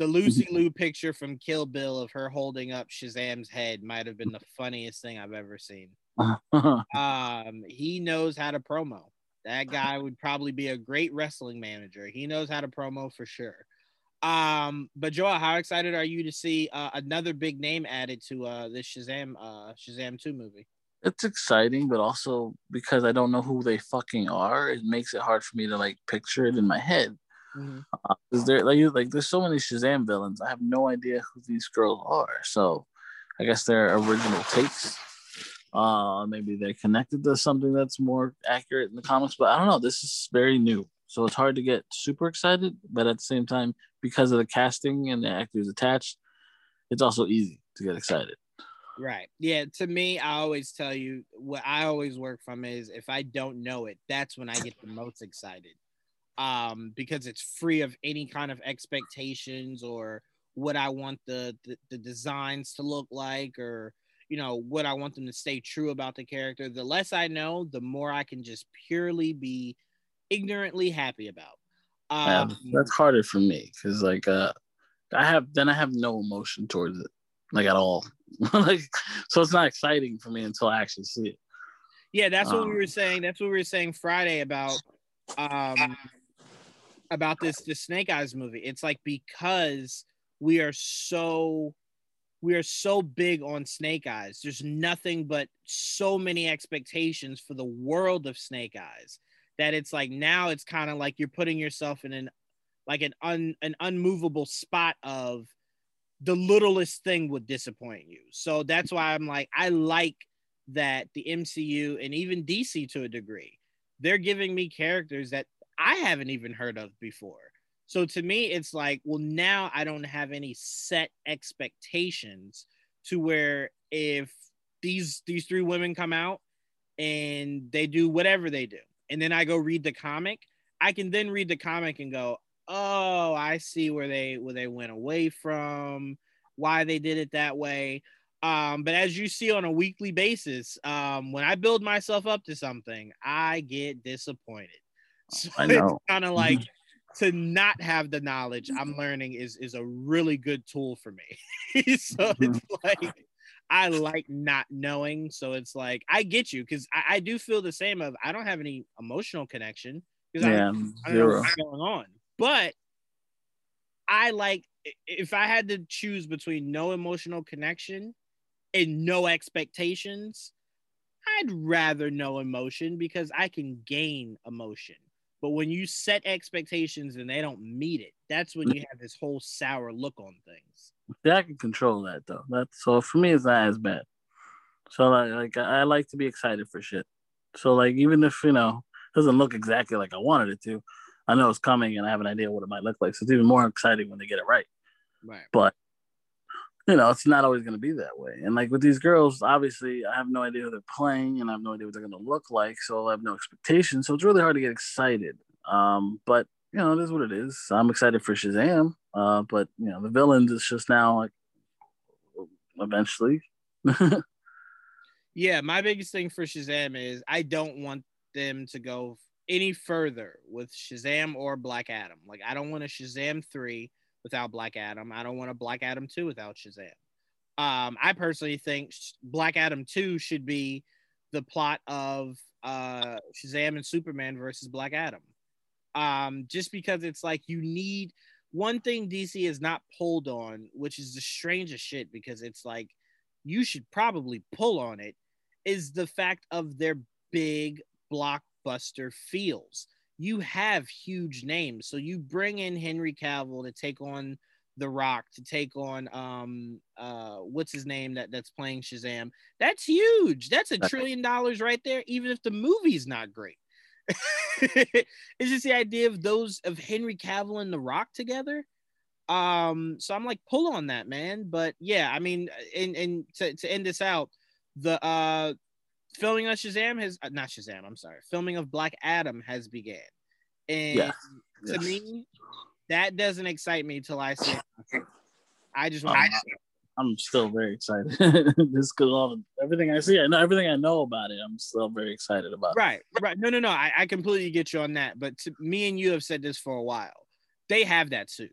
the Lucy Liu picture from Kill Bill of her holding up Shazam's head might have been the funniest thing I've ever seen. um, he knows how to promo. That guy would probably be a great wrestling manager. He knows how to promo for sure. Um, but Joel, how excited are you to see uh, another big name added to uh, this Shazam uh, Shazam 2 movie? It's exciting, but also because I don't know who they fucking are, it makes it hard for me to like picture it in my head. Mm-hmm. Uh, there like like there's so many Shazam villains. I have no idea who these girls are. So I guess they're original takes. Uh, maybe they're connected to something that's more accurate in the comics, but I don't know. This is very new, so it's hard to get super excited. But at the same time, because of the casting and the actors attached, it's also easy to get excited. Right. Yeah. To me, I always tell you what I always work from is if I don't know it, that's when I get the most excited um, because it's free of any kind of expectations or what I want the, the, the designs to look like or you know what I want them to stay true about the character. The less I know, the more I can just purely be ignorantly happy about. Um, yeah, that's harder for me because like uh, I have then I have no emotion towards it. Like at all. like, so it's not exciting for me until I actually see it. Yeah, that's what Um, we were saying. That's what we were saying Friday about um about this the Snake Eyes movie. It's like because we are so we are so big on Snake Eyes. There's nothing but so many expectations for the world of Snake Eyes that it's like now it's kind of like you're putting yourself in an like an un an unmovable spot of the littlest thing would disappoint you. So that's why I'm like I like that the MCU and even DC to a degree, they're giving me characters that I haven't even heard of before. So to me, it's like, well, now I don't have any set expectations to where if these these three women come out and they do whatever they do, and then I go read the comic, I can then read the comic and go, oh, I see where they where they went away from, why they did it that way. Um, but as you see on a weekly basis, um, when I build myself up to something, I get disappointed. So I know. it's kind of like to not have the knowledge I'm learning is is a really good tool for me. so it's like I like not knowing. So it's like I get you because I, I do feel the same of I don't have any emotional connection because I, Yeah, I don't know what's going on. But I like if I had to choose between no emotional connection and no expectations, I'd rather no emotion because I can gain emotion. But when you set expectations and they don't meet it, that's when you have this whole sour look on things. Yeah, I can control that though. That's so for me, it's not as bad. So like, like I like to be excited for shit. So like even if you know doesn't look exactly like I wanted it to, I know it's coming and I have an idea what it might look like. So it's even more exciting when they get it right. Right. But you know, it's not always going to be that way. And like with these girls, obviously, I have no idea who they're playing, and I have no idea what they're going to look like. So I have no expectations. So it's really hard to get excited. Um, but you know, it is what it is. I'm excited for Shazam. Uh, but you know, the villains is just now like eventually. Yeah, my biggest thing for Shazam is I don't want them to go any further with Shazam or Black Adam. Like I don't want a Shazam 3 without Black Adam. I don't want a Black Adam 2 without Shazam. Um, I personally think Black Adam 2 should be the plot of uh, Shazam and Superman versus Black Adam. Um, just because it's like you need one thing DC has not pulled on, which is the strangest shit because it's like you should probably pull on it, is the fact of their big blockbuster feels. You have huge names, so you bring in Henry Cavill to take on The Rock, to take on um uh what's his name that that's playing Shazam. That's huge. That's a trillion dollars right there, even if the movie's not great. it's just the idea of those of Henry Cavill and The Rock together. Um, so I'm like, pull on that, man. But yeah, I mean, and and to, to end this out, the uh filming of Shazam has uh, not Shazam, I'm sorry, filming of Black Adam has began. And Yeah. to Yes. me, that doesn't excite me till I see it. I just want. Um, I'm still very excited. this because all everything I see, I know everything I know about it. I'm still very excited about. it. right, right. No, no, no. I, I completely get you on that. But to, me and you have said this for a while. They have that suit.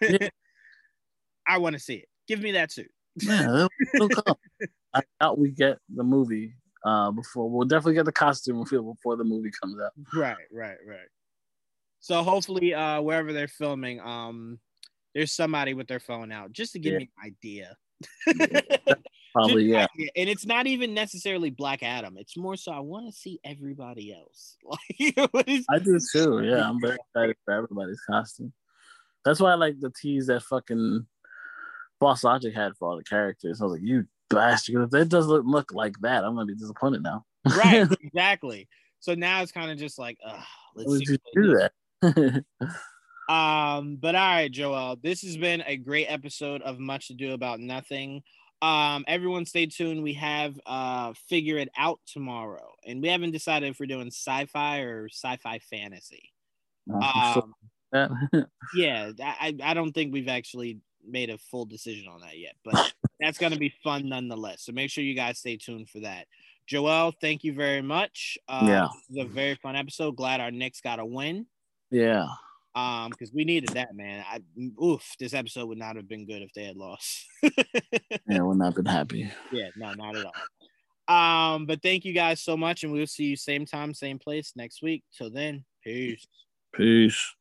Yeah. I want to see it. Give me that suit. Yeah, it'll, it'll come. I doubt we get the movie uh, before. We'll definitely get the costume reveal before the movie comes out. Right, right, right. So hopefully, uh, wherever they're filming, um, there's somebody with their phone out just to give Yeah. me an idea. Probably, yeah. idea. And it's not even necessarily Black Adam. It's more so I want to see everybody else. Like, what is- I do too. Yeah, I'm very excited for everybody's costume. That's why I like the tease that fucking Boss Logic had for all the characters. I was like, you bastard. If it doesn't look like that, I'm gonna be disappointed now. right, exactly. So now it's kind of just like, uh, let's see do that? Um, but all right, Joel, this has been a great episode of Much to Do About Nothing. Um, everyone stay tuned. We have uh figure it out tomorrow, and we haven't decided if we're doing sci-fi or sci-fi fantasy. Um, yeah, I I don't think we've actually made a full decision on that yet, but that's gonna be fun nonetheless. So make sure you guys stay tuned for that. Joel, thank you very much. Uh, Yeah. this was a very fun episode. Glad our Knicks got a win. yeah. Um, because we needed that, man. I oof, this episode would not have been good if they had lost. yeah, would not been happy. Yeah, no, not at all. Um, but thank you guys so much, and we'll see you same time, same place next week. Till then, peace. Peace.